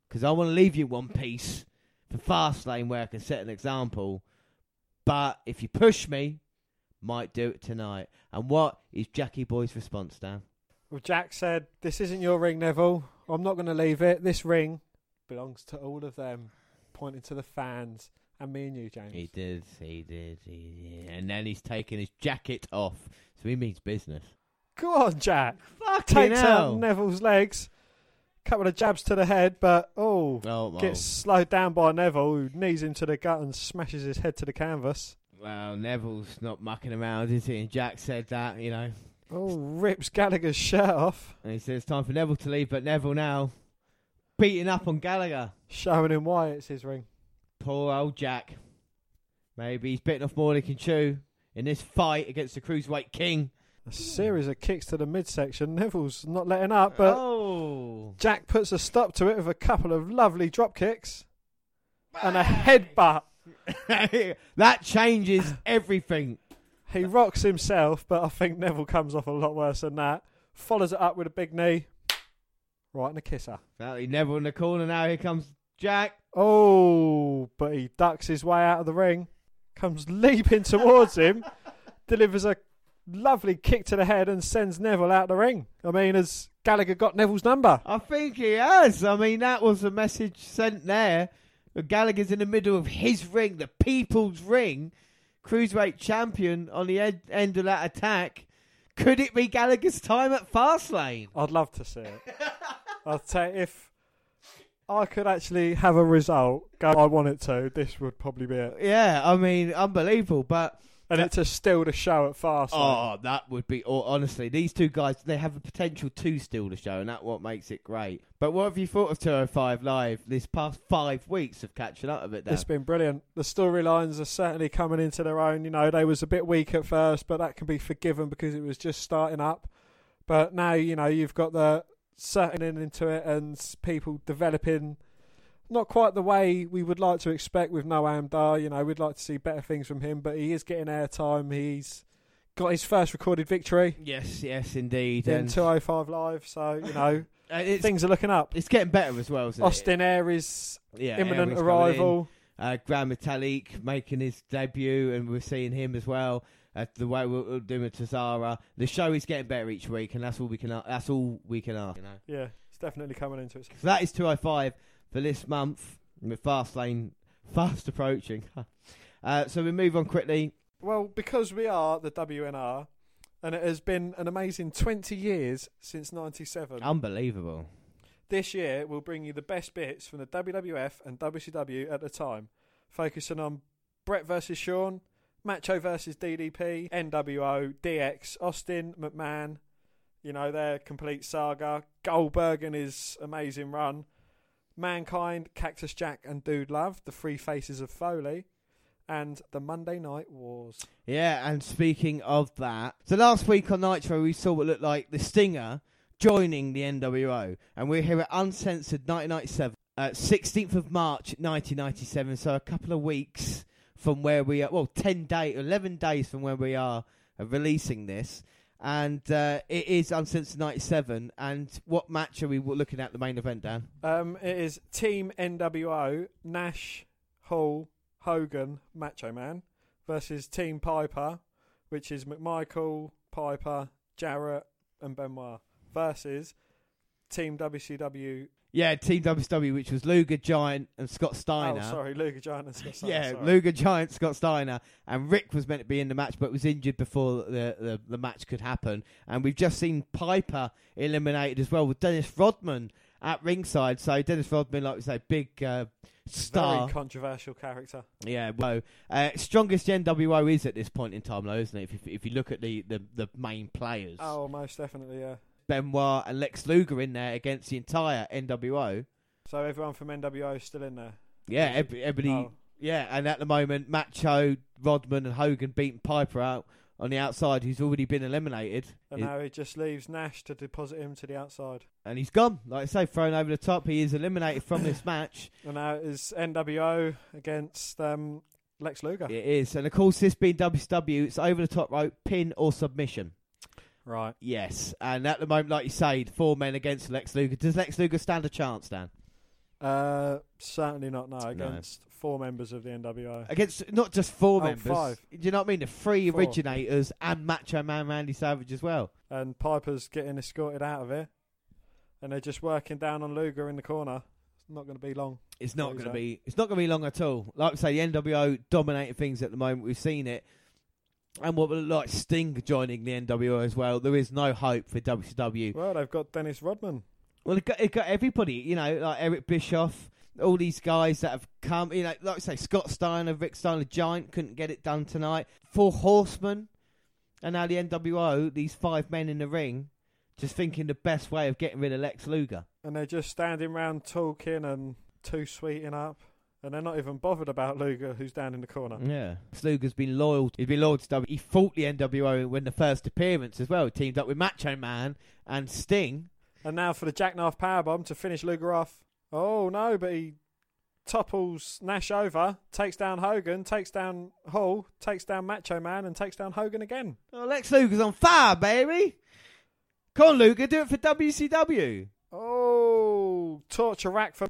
because I want to leave you one piece for Fastlane where I can set an example. But if you push me, might do it tonight." And what is Jackie Boy's response, Dan? Well, Jack said, "This isn't your ring, Neville. I'm not going to leave it. This ring belongs to all of them." Pointing to the fans and me and you, James. He did, he did, he did. And then he's taking his jacket off, so he means business. Go on, Jack. Fucking Takes hell. out Neville's legs. Couple of jabs to the head, but oh, Oh, gets slowed down by Neville, who knees him to the gut and smashes his head to the canvas. Well, Neville's not mucking around, is he? And Jack said that, you know. Oh, rips Gallagher's shirt off, And he said it's time for Neville to leave, but Neville now beating up on Gallagher. showing him why it's his ring. Poor old Jack. Maybe he's bitten off more than he can chew in this fight against the Cruiserweight King. A series of kicks to the midsection. Neville's not letting up, but oh. Jack puts a stop to it with a couple of lovely drop kicks and a headbutt. *laughs* that changes everything. He rocks himself, but I think Neville comes off a lot worse than that. Follows it up with a big knee. Right in the kisser. Well, he Neville in the corner now. Here comes Jack. Oh, but he ducks his way out of the ring, comes *laughs* leaping towards him, delivers a lovely kick to the head, and sends Neville out the ring. I mean, has Gallagher got Neville's number? I think he has. I mean, that was a message sent there. Gallagher's in the middle of his ring, the people's ring. Cruiserweight champion on the ed- end of that attack. Could it be Gallagher's time at Fastlane? I'd love to see it. *laughs* I'd say if I could actually have a result, go, I want it to. This would probably be it, Yeah, I mean, unbelievable. But and it's a steal the show at Fastlane. oh, that would be oh, honestly. These two guys, they have a potential to steal the show, and that's what makes it great. But what have you thought of 205 Live this past five weeks of catching up with it? Dan? It's been brilliant. The storylines are certainly coming into their own. You know, they was a bit weak at first, but that can be forgiven because it was just starting up. But now, you know, you've got the settling into it and people developing not quite the way we would like to expect with Noam Dar. You know, we'd like to see better things from him, but he is getting airtime. He's got his first recorded victory Yes, yes, indeed. in And 205 Live, so, you know, *laughs* uh, things are looking up. it's getting better as well. Isn't it? Austin Air is yeah, imminent Aries arrival. Uh, Gran Metalik making his debut, and we're seeing him as well. Uh, the way we're, doing with Tozawa, the show is getting better each week, and that's all we can. That's all we can ask. You know, Yeah, it's definitely coming into it. so that is 205 for this month with Fastlane fast lane, fast approaching. *laughs* uh, so we move on quickly. Well, because we are the WNR, and it has been an amazing 20 years since 97, Unbelievable. this year we'll bring you the best bits from the WWF and WCW at the time, focusing on Brett versus Shawn, Macho versus DDP, NWO, DX, Austin, McMahon, you know, their complete saga, Goldberg and his amazing run, Mankind, Cactus Jack, and Dude Love, the three faces of Foley, and the Monday Night Wars. Yeah, and speaking of that, so last week on Nitro we saw what looked like the Stinger joining the NWO, and we're here at Uncensored 1997, uh, 16th of March 1997. So a couple of weeks from where we are, well, 10 days, 11 days from where we are releasing this. And uh, it is Uncensored 97. And what match are we looking at the main event, Dan? Um, it is Team NWO, Nash, Hall, Hogan, Macho Man, versus Team Piper, which is McMichael, Piper, Jarrett, and Benoit, versus Team WCW. Yeah, Team WCW, which was Luger, Giant, and Scott Steiner. Oh, sorry, Luger Giant and Scott *laughs* Steiner, Yeah, sorry. Luger Giant, Scott Steiner, and Rick was meant to be in the match, but was injured before the, the, the match could happen. And we've just seen Piper eliminated as well with Dennis Rodman at ringside. So Dennis Rodman, like we say, big uh, star. Very controversial character. yeah, well, uh, strongest NWO is at this point in time, though, isn't it? If, if, if you look at the, the, the main players, Oh, most definitely, yeah. Benoit and Lex Luger in there against the entire NWO. So everyone from NWO is still in there. Yeah, every- everybody. Oh. Yeah, and at the moment, Macho, Rodman, and Hogan beating Piper out on the outside, who's already been eliminated, And It- now he just leaves Nash to deposit him to the outside. and he's gone. Like I say, thrown over the top. He is eliminated from this *laughs* match. And now it's NWO against um, Lex Luger. It is, and of course, this being WCW, it's over the top rope, pin or submission. Right. Yes, and at the moment, like you say, four men against Lex Luger. Does Lex Luger stand a chance, Dan? Uh, certainly not now against four members of the NWO. Against not just four Oh, members. five. Do you know what I mean? The three Four. originators and Macho Man Randy Savage as well. And Piper's getting escorted out of here. And they're just working down on Luger in the corner. It's not going to be long. It's not going to be. It's not going to be long at all. Like I say, the NWO dominating things at the moment. We've seen it, and what would like Sting joining the NWO as well. There is no hope for WCW. Well, they've got Dennis Rodman. Well, it got, it got everybody. You know, like Eric Bischoff, all these guys that have come. You know, like I say, Scott Steiner, Rick Steiner, Giant couldn't get it done tonight. Four Horsemen, and now the NWO. These five men in the ring, just thinking the best way of getting rid of Lex Luger. And they're just standing around talking and too sweeting up. And they're not even bothered about Luger, who's down in the corner. Yeah. Luger's been loyal. He's been loyal to W. He fought the NWO when the first appearance as well. Teamed up with Macho Man and Sting. And now for the jackknife powerbomb to finish Luger off. Oh no, but he topples Nash over, takes down Hogan, takes down Hall, takes down Macho Man, and takes down Hogan again. Oh, Lex Luger's on fire, baby. Come on, Luger, do it for WCW. Oh, torture rack for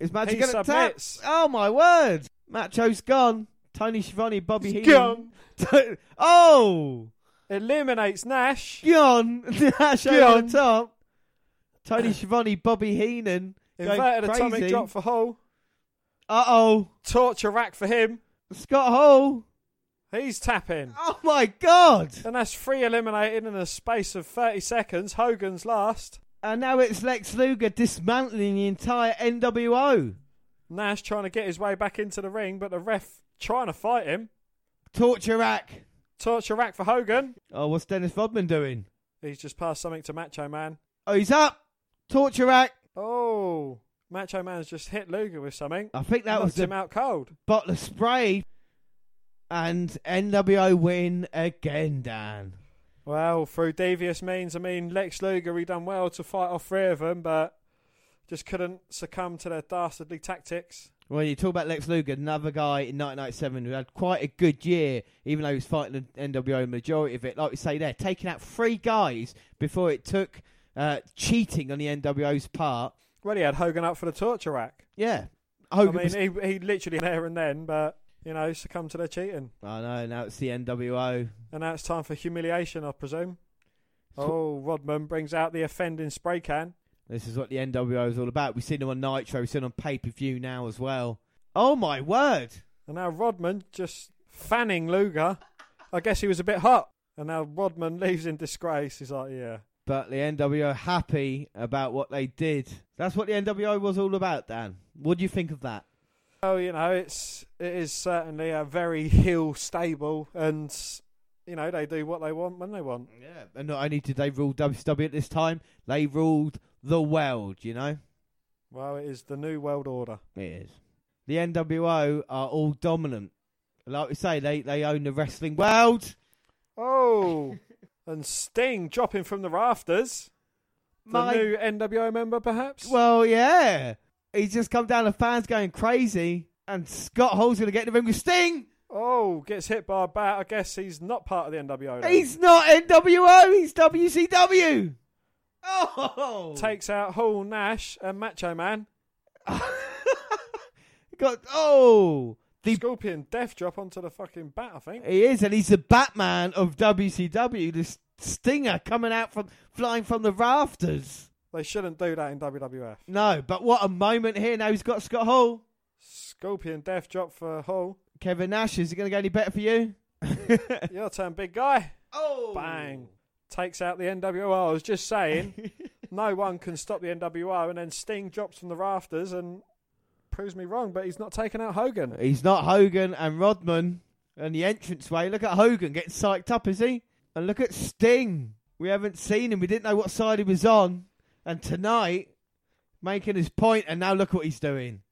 Is He going to tap? Oh my word! Macho's gone. Tony Schiavone, Bobby He's Heenan. *laughs* oh, eliminates Nash. gone. *laughs* Nash over the top. Tony Schiavone, Bobby Heenan. Inverted atomic drop for Hall. Uh oh, Torture rack for him. Scott Hall. He's tapping. Oh my god! And that's three eliminated in a space of 30 seconds. Hogan's last. And now it's Lex Luger dismantling the entire NWO. Nash trying to get his way back into the ring, but the ref trying to fight him. Torture rack. Torture rack for Hogan. Oh, what's Dennis Rodman doing? He's just passed something to Macho Man. Oh, he's up. Torture rack. Oh, Macho Man's just hit Luger with something. I think that was him out cold. bottle of spray. And NWO win again, Dan. Well, through devious means, I mean, Lex Luger, he done well to fight off three of them, but just couldn't succumb to their dastardly tactics. When you talk about Lex Luger, another guy in 1997 who had quite a good year, even though he was fighting the NWO majority of it. Like we say there, taking out three guys before it took uh, cheating on the NWO's part. Well, he had Hogan up for the torture rack. Yeah. Hogan I was mean, he, he literally there and then, but, you know, succumbed to their cheating. I know, now it's the NWO. And now it's time for humiliation, I presume. Oh, Rodman brings out the offending spray can. This is what the NWO is all about. We've seen them on Nitro, we've seen them on pay per view now as well. Oh my word! And now Rodman just fanning Luger. I guess he was a bit hot. And now Rodman leaves in disgrace. He's like, yeah. But the NWO happy about what they did. That's what the NWO was all about, Dan. What do you think of that? Oh, you know, it's it is certainly a very heel stable, and you know they do what they want when they want. Yeah. And not only did they rule WCW at this time, they ruled the world, you know? Well, it is the new world order. It is. The NWO are all dominant. Like we say, they, they own the wrestling world. Oh, *laughs* and Sting dropping from the rafters. The My- new NWO member, perhaps. Well, yeah. He's just come down, the fans going crazy. And Scott Hall's going to get in the ring with Sting. oh, gets hit by a bat. I guess he's not part of the NWO. then. He's not NWO, he's WCW. Oh! takes out Hall, Nash, and Macho Man. *laughs* Got, oh! The, Scorpion death drop onto the fucking bat. I think. he is, and he's the Batman of WCW. The Stinger coming out from, flying from the rafters. They shouldn't do that in WWF. No, but what a moment here. Now he's got Scott Hall. Scorpion death drop for Hall. Kevin Nash, is it going to get any better for you? *laughs* Your turn, big guy. oh! Bang. Takes out the NWO. I was just saying, *laughs* no one can stop the NWO, and then Sting drops from the rafters and proves me wrong, but he's not taking out Hogan. He's not Hogan and Rodman and the entranceway. Look at Hogan getting psyched up, is he? And look at Sting. We haven't seen him. We didn't know what side he was on. And tonight, making his point, and now look what he's doing.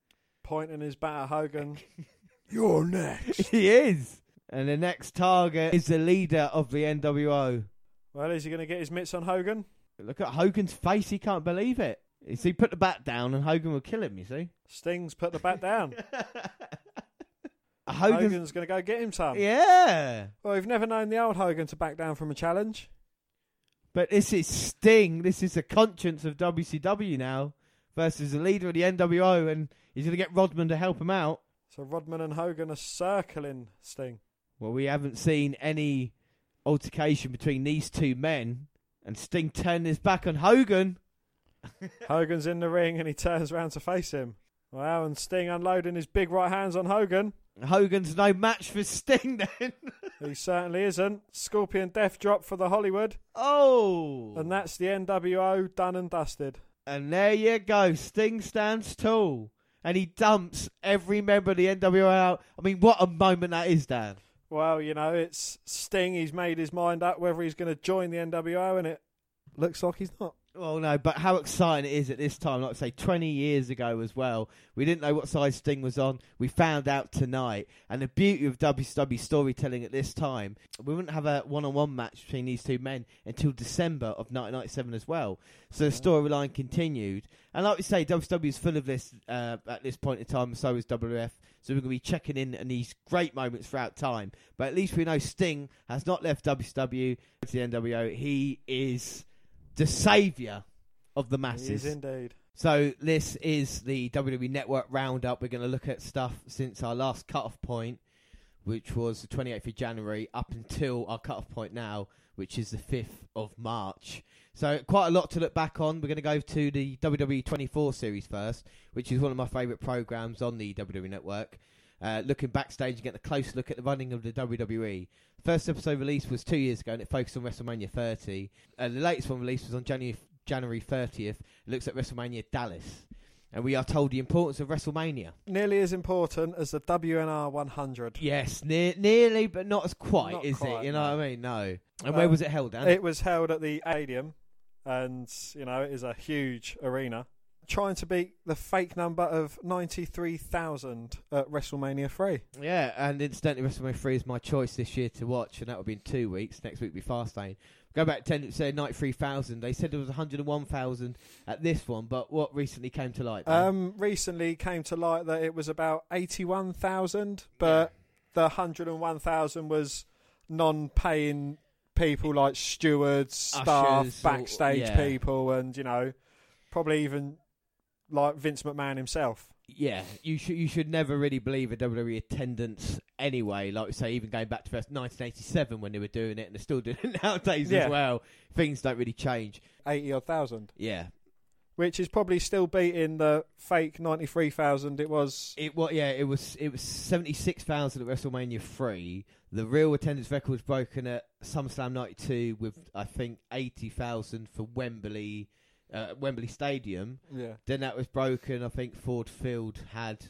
pointing his bat at Hogan. *laughs* You're next. he is. And the next target is the leader of the NWO. Well, is he going to get his mitts on Hogan? Look at Hogan's face. He can't believe it. You see, put the bat down and Hogan will kill him, you see. Sting's put the bat down. *laughs* Hogan's, Hogan's going to go get him some. Yeah. Well, we've never known the old Hogan to back down from a challenge. But this is Sting. This is the conscience of WCW now versus the leader of the NWO, and he's going to get Rodman to help him out. So Rodman and Hogan are circling Sting. Well, we haven't seen any altercation between these two men, and Sting turned his back on Hogan. *laughs* Hogan's in the ring and he turns around to face him. Wow, and Sting unloading his big right hands on Hogan. Hogan's no match for Sting then. *laughs* He certainly isn't. Scorpion Death drop for the Hollywood. oh. And that's the NWO done and dusted. And there you go. Sting stands tall. And he dumps every member of the NWO out. I mean, what a moment that is, Dan. Well, you know, it's Sting. He's made his mind up whether he's going to join the NWO, and it looks like he's not. Well, no, but how exciting it is at this time. Like I say, 20 years ago as well. We didn't know what size Sting was on. We found out tonight. And the beauty of WCW storytelling at this time, we wouldn't have a one on one match between these two men until December of 1997 as well. So the storyline continued. And like we say, WCW is full of this uh, at this point in time, so is WF. So we're going to be checking in on these great moments throughout time. But at least we know Sting has not left WCW to the NWO. He is the saviour of the masses. He is indeed. So this is the WWE Network roundup. We're going to look at stuff since our last cut-off point, which was the 28th of January, up until our cut-off point now, which is the 5th of March. So quite a lot to look back on. We're going to go to the WWE 24 series first, which is one of my favourite programs on the WWE Network. Uh, looking backstage and getting a close look at the running of the WWE. First episode released was two years ago, and it focused on WrestleMania 30. Uh, the latest one released was on January January 30th. It looks at WrestleMania Dallas, and we are told the importance of WrestleMania. Nearly as important as the WNR 100. Yes, near, nearly, but not as quite, Not is quite, it? You know no. what I mean? No. And Um, where was it held, Dan? It was held at the Stadium, and you know it is a huge arena. Trying to beat the fake number of ninety three thousand at WrestleMania three. yeah, and incidentally, WrestleMania 3 is my choice this year to watch, and that will be in two weeks. Next week will be Fastlane. Go back to 10, say 93,000. They said there was 101,000 at this one, but what recently came to light? Um, recently came to light that it was about eighty one thousand, but the hundred and one thousand was non paying people like stewards, staff, Ushers or- backstage yeah. people, and you know probably even like Vince McMahon himself. Yeah, you should you should never really believe a WWE attendance anyway. Like we say, even going back to first 1987 when they were doing it, and they're still doing it *laughs* nowadays Yeah. as well. Things don't really change. Eighty odd thousand. Yeah, which is probably still beating the fake 93,000 it was. it was yeah it was it was 76,000 at WrestleMania three. The real attendance record was broken at SummerSlam 92 with I think 80,000 for Wembley uh, Wembley Stadium. Yeah. Then that was broken. I think Ford Field had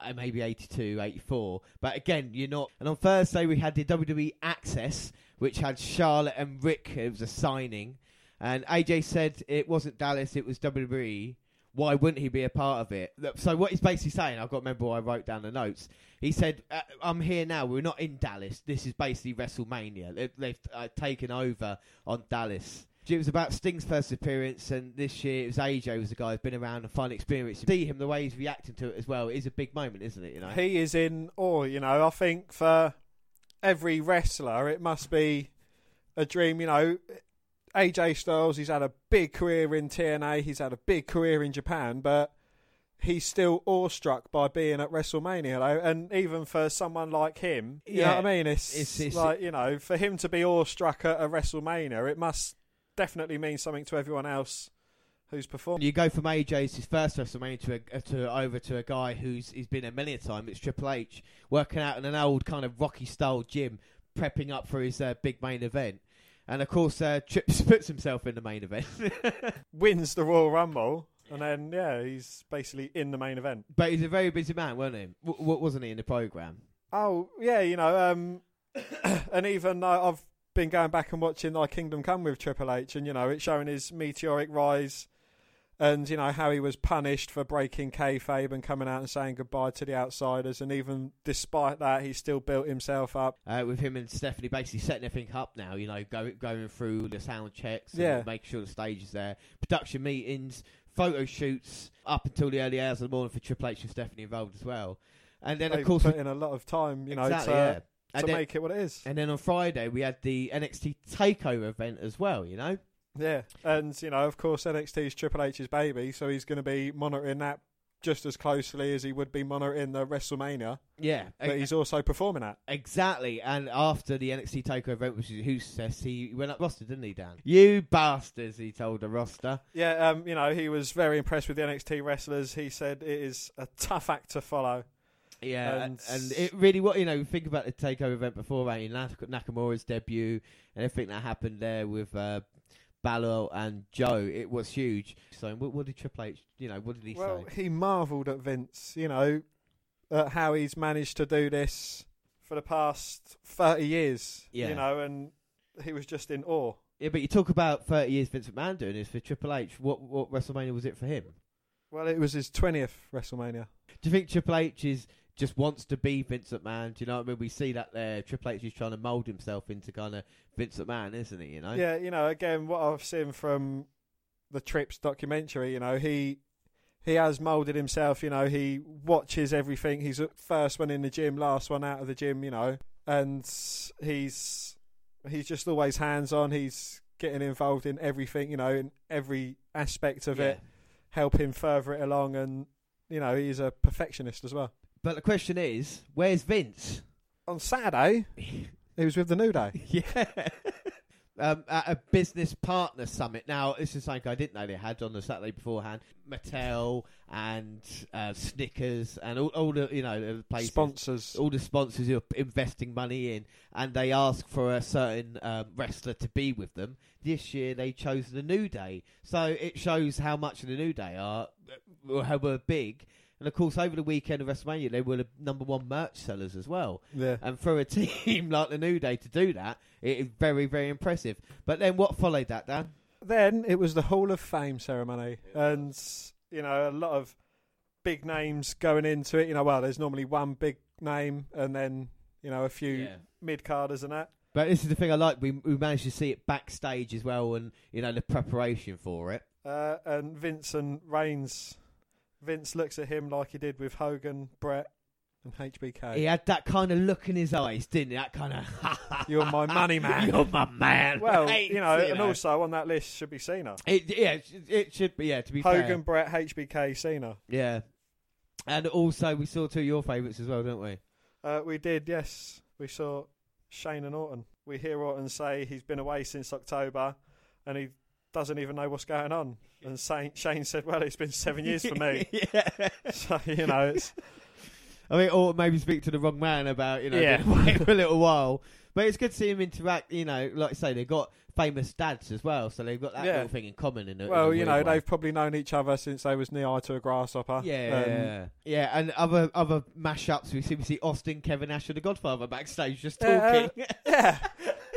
uh, maybe 82, 84. But again, you're not. And on Thursday, we had the WWE Access, which had Charlotte and Ric. It was a signing. And AJ said it wasn't Dallas, it was WWE. Why wouldn't he be a part of it? So what he's basically saying, I've got to remember I wrote down the notes. He said, uh, "I'm here now. We're not in Dallas. This is basically WrestleMania. They, they've uh, taken over on Dallas." It was about Sting's first appearance, and this year it was AJ was the guy who's been around and finally experienced. it. See him the way he's reacting to it as well. It is a big moment, isn't it? You know. He is in awe, you know. I think for every wrestler, it must be a dream, you know. AJ Styles, he's had a big career in TNA, he's had a big career in Japan, but he's still awestruck by being at WrestleMania, though. And even for someone like him, you know Yeah. what I mean? It's, It's- it's- like, you know, for him to be awestruck at a WrestleMania, it must definitely mean something to everyone else who's performed. You go from AJ's his first WrestleMania to, a, to over to a guy who's he's been a million times. It's Triple H working out in an old kind of Rocky style gym, prepping up for his uh, big main event. And of course, uh, *laughs* Trips puts himself in the main event. *laughs* Wins the Royal Rumble, and then, yeah, he's basically in the main event. but he's a very busy man, wasn't he? W- wasn't he in the program? Oh yeah, you know, um, *coughs* and even though I've been going back and watching like Kingdom Come with Triple H, and you know, it's showing his meteoric rise and you know how he was punished for breaking kayfabe and coming out and saying goodbye to the outsiders, and even despite that, he still built himself up. Uh, with him and Stephanie basically setting everything up now, you know, go, going through the sound checks, and Yeah. making sure the stage is there, production meetings, photo shoots up until the early hours of the morning for Triple H and Stephanie involved as well. And then, They of course, put in a lot of time, you know, exactly, to, yeah. And to then, make it what it is. and then on Friday we had the NXT Takeover event as well. You know, Yeah, and you know, of course, NXT is Triple H's baby, so he's going to be monitoring that just as closely as he would be monitoring the WrestleMania yeah, that he's also performing at. Exactly, and after the NXT Takeover event, which is huge success, he went up roster, didn't he, Dan? You bastards, he told the roster. Yeah, um, you know, he was very impressed with the NXT wrestlers. He said it is a tough act to follow. Yeah, And- and, and it really, what you know, think about the Takeover event before, right? Nak- Nakamura's debut and everything that happened there with uh, Balor and Joe, it was huge. So, what, what did Triple H, you know, what did he Well, say? he marvelled at Vince, you know, at how he's managed to do this for the past 30 years, Yeah. you know, and he was just in awe. Yeah, but you talk about 30 years Vince McMahon doing this for Triple H. What what WrestleMania was it for him? Well, it was his 20th WrestleMania. Do you think Triple H is just wants to be Vince McMahon. Do you know what I mean? We see that there. Triple H is trying to mould himself into kind of Vince McMahon, isn't he? You know? Yeah, you know, again, what I've seen from the Trips documentary, you know, he he has moulded himself. You know, he watches everything. He's the first one in the gym, last one out of the gym. You know, and he's he's just always hands on. He's getting involved in everything. You know, in every aspect of Yeah. it, help him further it along, and you know, he's a perfectionist as well. But the question is, where's Vince? On Saturday, he was with the New Day. *laughs* yeah. Um, at a business partner summit. Now, this is something I didn't know they had on the Saturday beforehand. Mattel and uh, Snickers and all, all the you know the places. Sponsors. all the sponsors who are investing money in, and they ask for a certain um, wrestler to be with them. This year, they chose the New Day, so it shows how much the New Day are, how were big. And of course, over the weekend of WrestleMania, they were the number one merch sellers as well. Yeah. And for a *laughs* team like the New Day to do that, it is very, very impressive. But then, what followed that, Dan? Then it was the Hall of Fame ceremony, and you know a lot of big names going into it. You know, well, there's normally one big name, and then you know a few mid carders and that. But this is the thing I like. We we managed to see it backstage as well, and you know the preparation for it. Uh, and Vince and Reigns, Vince looks at him like he did with Hogan, Brett, and HBK. He had that kind of look in his eyes, didn't he? That kind of *laughs* You're my money man. *laughs* You're my man. well, Right, you know, and also on that list should be Cena. it, yeah, it, it should be. Yeah, to be fair. Hogan. Brett, HBK, Cena. Yeah, and also we saw two of your favourites as well, didn't we? Uh, we did, yes. We saw Shane and Orton. We hear Orton say he's been away since October and he doesn't even know what's going on. And Shane, Shane said, Well, it's been seven years for me. *laughs* yeah. so, you know, it's. *laughs* I mean, or maybe speak to the wrong man about you know Yeah. *laughs* away for a little while. But it's good to see him interact. You know, like I say, they've got famous dads as well, so they've got that Yeah. little thing in common. In a, in Well, you know, way. they've probably known each other since they was knee high to a grasshopper. Yeah, Um, yeah, and other other mashups. We see we see Austin, Kevin Nash, and the Godfather backstage just Yeah, talking, yeah.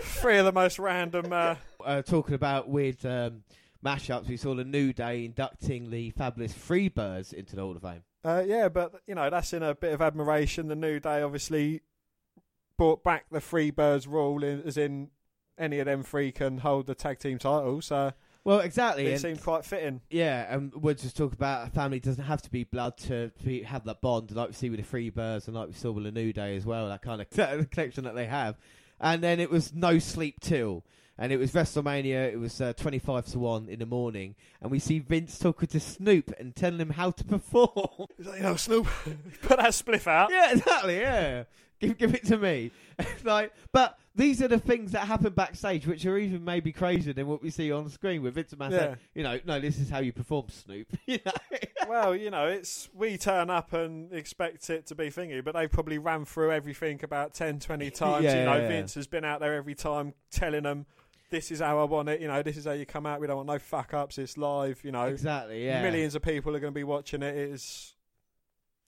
Three of the most random. Uh, uh, talking about weird um, mashups. We saw the New Day inducting the fabulous Freebirds into the Hall of Fame. uh, yeah, but, you know, that's in a bit of admiration. The New Day obviously brought back the Freebirds rule, in, as in any of them three can hold the tag team title. So Well, exactly. it and- seemed quite fitting. Yeah, and we'll just talk about a family doesn't have to be blood to, be, have that bond, like we see with the Freebirds and like we saw with the New Day as well, that kind of *laughs* connection that they have. And then it was no sleep till, and it was WrestleMania. It was uh, twenty-five to one in the morning, and we see Vince talking to Snoop and telling him how to *laughs* perform. He's like, you know, Snoop, *laughs* put that spliff out. yeah, exactly. Yeah, give give it to me. *laughs* like, but these are the things that happen backstage, which are even maybe crazier than what we see on screen with Vince McMahon. Yeah. You know, no, this is how you perform, Snoop. you know. Well, you know, it's we turn up and expect it to be thingy, but they probably ran through everything about 10, 20 times. Yeah, you know, yeah. Vince has been out there every time telling them, this is how I want it. You know, this is how you come out. We don't want no fuck ups. It's live. You know, Exactly. Yeah. millions of people are going to be watching it. It is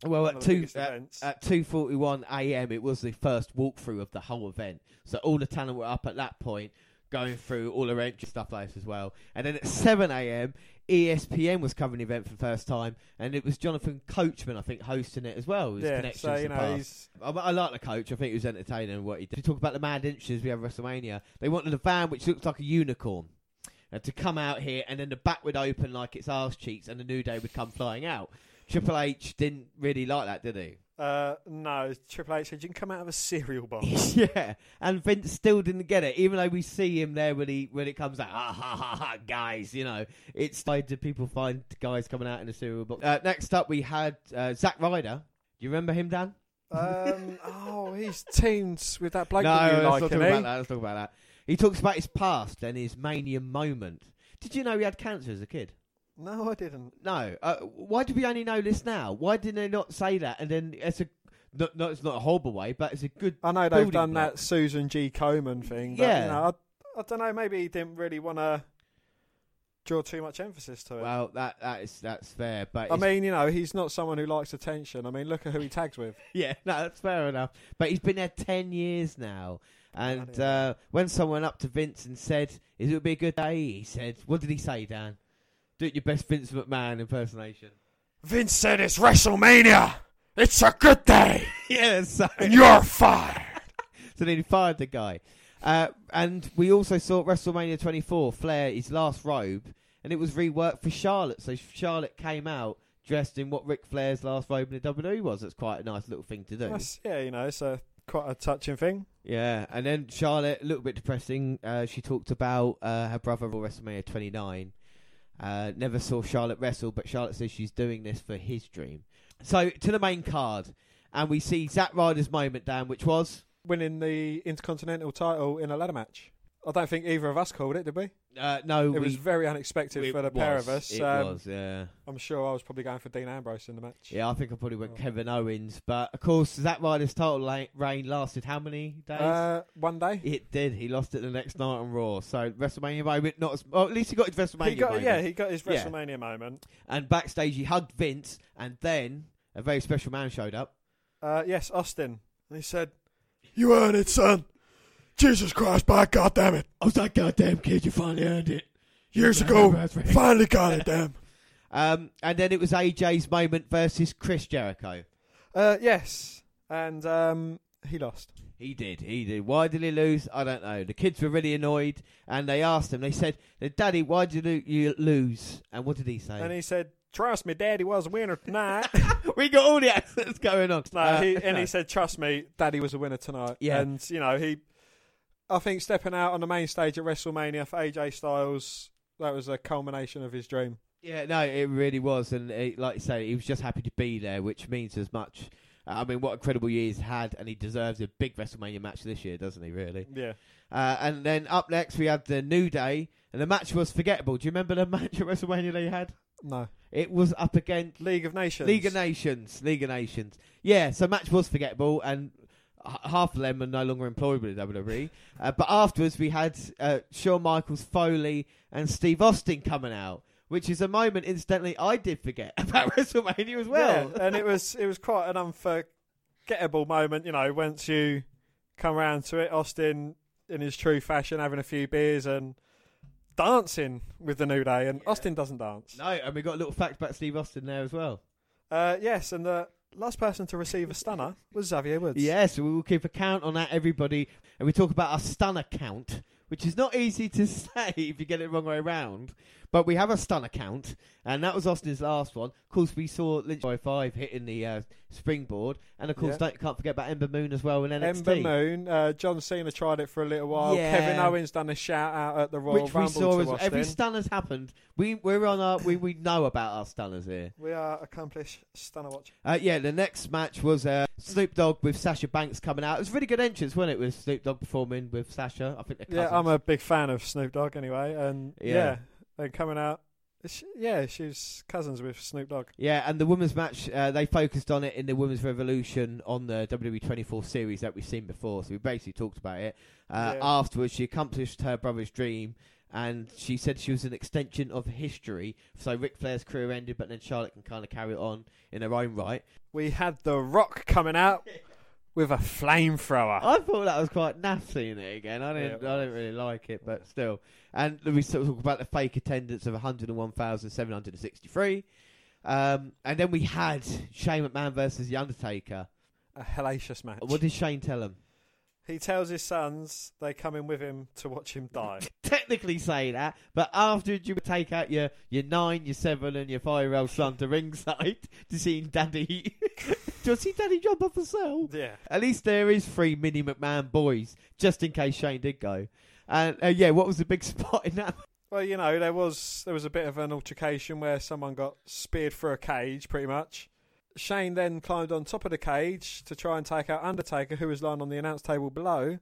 Well, at two at, at two forty one a.m. it was the first walkthrough of the whole event. So all the talent were up at that point, going through all her entry stuff like this as well. And then at 7 a.m., ESPN was covering the event for the first time, and it was Jonathan Coachman, I think, hosting it as well. His yeah, connections so you know past. he's I, I like the coach. I think he was entertaining what he did. To talk about the mad inches we have WrestleMania, they wanted a van which looks like a unicorn uh, to come out here, and then the back would open like its arse cheeks, and the New Day would come flying out. Triple H didn't really like that, did he? Uh, no Triple H said you can come out of a cereal box. *laughs* yeah, and Vince still didn't get it, even though we see him there when he when it comes out. *laughs* Ah, ha, ha, ha, guys, you know, it's like do people find guys coming out in a cereal box? Uh, next up, we had uh, Zack Ryder. Do you remember him, Dan? um, *laughs* oh, he's teamed with that bloke no, that you let's like, not talk about that. Let's talk about that. He talks about his past and his mania moment. Did you know he had cancer as a kid? No, I didn't. No. Uh, why do we only know this now? Why didn't they not say that? And then it's a not, not it's not a horrible way, but it's a good. I know they've done block. that Susan G. Komen thing. But, Yeah. You know, I, I don't know. Maybe he didn't really want to draw too much emphasis to it. Well, that that is that's fair, but I mean, you know, he's not someone who likes attention. I mean, look at who he tags with. *laughs* yeah, no, that's fair enough. But he's been there ten years now, and uh, when someone up to Vince and said, "Is it would be a good day?" He said, "What did he say, Dan? Do it your best Vince McMahon impersonation." Vince said it's WrestleMania. It's a good day, *laughs* yeah, so and you're fired. *laughs* so then he fired the guy. Uh, and we also saw WrestleMania 24 Flair his last robe, and it was reworked for Charlotte. So Charlotte came out dressed in what Ric Flair's last robe in the WWE was. That's quite a nice little thing to do. That's, yeah, you know, it's a quite a touching thing. Yeah, and then Charlotte, a little bit depressing. Uh, she talked about uh, her brother at WrestleMania 29. Uh, never saw Charlotte wrestle, but Charlotte says she's doing this for his dream. So to the main card, and we see Zack Ryder's moment, Dan, which was Winning the Intercontinental title in a ladder match. I don't think either of us called it, did we? uh, no, It was very unexpected for the pair of us. It Um, was, yeah, I'm sure I was probably going for Dean Ambrose in the match. yeah. I think I probably went Oh. Kevin Owens, but of course Zack Ryder's title la- reign lasted how many days? Uh, one day. it did. He lost it the next night on Raw. So WrestleMania moment, not as well. At least he got his WrestleMania He got, moment. yeah, he got his Yeah. WrestleMania moment. And backstage, he hugged Vince, and then a very special man showed up. Uh, yes, Austin. And he said, You earned it, son. Jesus Christ, by God damn it. I was like, "Goddamn kid, you finally earned it." Years ago, finally got it, damn. *laughs* Um, and then it was AJ's moment versus Chris Jericho. Uh, yes. And um, he lost. He did, he did. Why did he lose? I don't know. The kids were really annoyed, and they asked him. They said, "Daddy, why did you, lose?" And what did he say? And he said, Trust me, Daddy was a winner tonight. *laughs* we got all the accents going on. no, Uh, he, and he *laughs* said, Trust me, Daddy was a winner tonight. Yeah. And, you know, he, I think stepping out on the main stage at WrestleMania for AJ Styles, that was a culmination of his dream. Yeah, no, it really was, and it, like you say, he was just happy to be there, which means as much. Uh, I mean, what incredible year he's had, and he deserves a big WrestleMania match this year, doesn't he? Really. Yeah. Uh, and then up next we had the New Day, and the match was forgettable. Do you remember the *laughs* match at WrestleMania they had? No. It was up against League of Nations. League of Nations. League of Nations. Yeah, so match was forgettable, and half of them are no longer employed with WWE. Uh, but afterwards, we had uh, Shawn Michaels, Foley, and Steve Austin coming out, which is a moment, incidentally, I did forget *laughs* about WrestleMania as well. Yeah, and it was it was quite an unforgettable moment, you know, once you come around to it. Austin, in his true fashion, having a few beers and dancing with the New Day, and Austin doesn't dance. No, and we got a little fact about Steve Austin there as well. Uh, yes, and the last person to receive a stunner was Xavier Woods. Yes, we will keep a count on that, everybody. And we talk about our stunner count, which is not easy to *laughs* say if you get it wrong way around. But we have a stun account, and that was Austin's last one. Of course, we saw Lynch by five hitting the uh, springboard, and of course, Yeah. don't, can't forget about Ember Moon as well in NXT. Ember Moon, uh, John Cena tried it for a little while. Yeah. Kevin Owens done a shout out at the Royal Which we Rumble saw to as Austin. every stunner's happened. We we're on our we, we know about our stunners here. we are accomplished stunner watch. Uh, yeah, the next match was uh, Snoop Dogg with Sasha Banks coming out. It was a really good entrance, wasn't it? With Snoop Dogg performing with Sasha. I think Yeah. I'm a big fan of Snoop Dogg anyway, and Yeah. yeah, and coming out. She, yeah, she's cousins with Snoop Dogg. Yeah, and the women's match, uh, they focused on it in the Women's Revolution on the WWE 24 series that we've seen before. So we basically talked about it. Uh, Yeah. Afterwards, she accomplished her brother's dream, and she said she was an extension of history. So Ric Flair's career ended, but then Charlotte can kind of carry it on in her own right. We had The Rock coming out *laughs* with a flamethrower. I thought that was quite naff seeing it again. I didn't. Yeah, it I didn't really like it, but still. And we sort of talk about the fake attendance of 101,763. Um, and then we had Shane McMahon versus The Undertaker. A hellacious match. What did Shane tell him? He tells his sons they come in with him to watch him die. *laughs* Technically say that, but after you would take out your, your nine, your seven, and your five year old son to ringside *laughs* to see Daddy. *laughs* to see Daddy jump off the cell. yeah. At least there is three mini McMahon boys, just in case Shane did go. And uh, yeah, what was the big *laughs* spot in that? Well, you know, there was there was a bit of an altercation where someone got speared through a cage, pretty much. Shane then climbed on top of the cage to try and take out Undertaker, who was lying on the announce table below.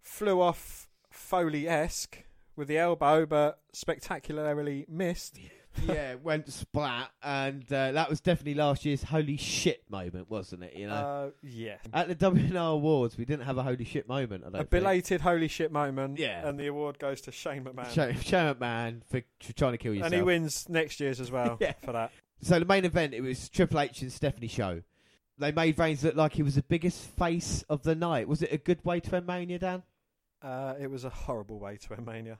Flew off Foley esque with the elbow, but spectacularly missed. yeah, went splat, and uh, that was definitely last year's holy shit moment, wasn't it? You know, Uh, yeah. at the WNR Awards, we didn't have a holy shit moment. I don't A think. belated holy shit moment. Yeah. And the award goes to Shane McMahon. Shane, Shane McMahon for, for trying to kill yourself. and he wins next year's as well *laughs* Yeah. for that. So the main event, it was Triple H and Stephanie show. They made Reigns look like he was the biggest face of the night. Was it a good way to end Mania, Dan? Uh, it was a horrible way to end Mania.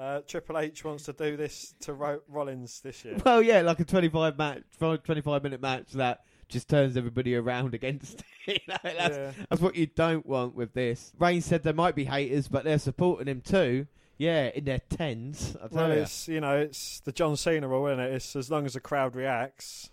Uh, Triple H wants to do this to Ro- Rollins this year. *laughs* Well, yeah, like a 25 match, 25 minute match that just turns everybody around against *laughs* it. *laughs* You know, that's, yeah. that's what you don't want with this. Reigns said there might be haters, but they're supporting him too. Yeah, in their tens. I tell Well, you. it's you know it's the John Cena rule, isn't it? It's as long as the crowd reacts.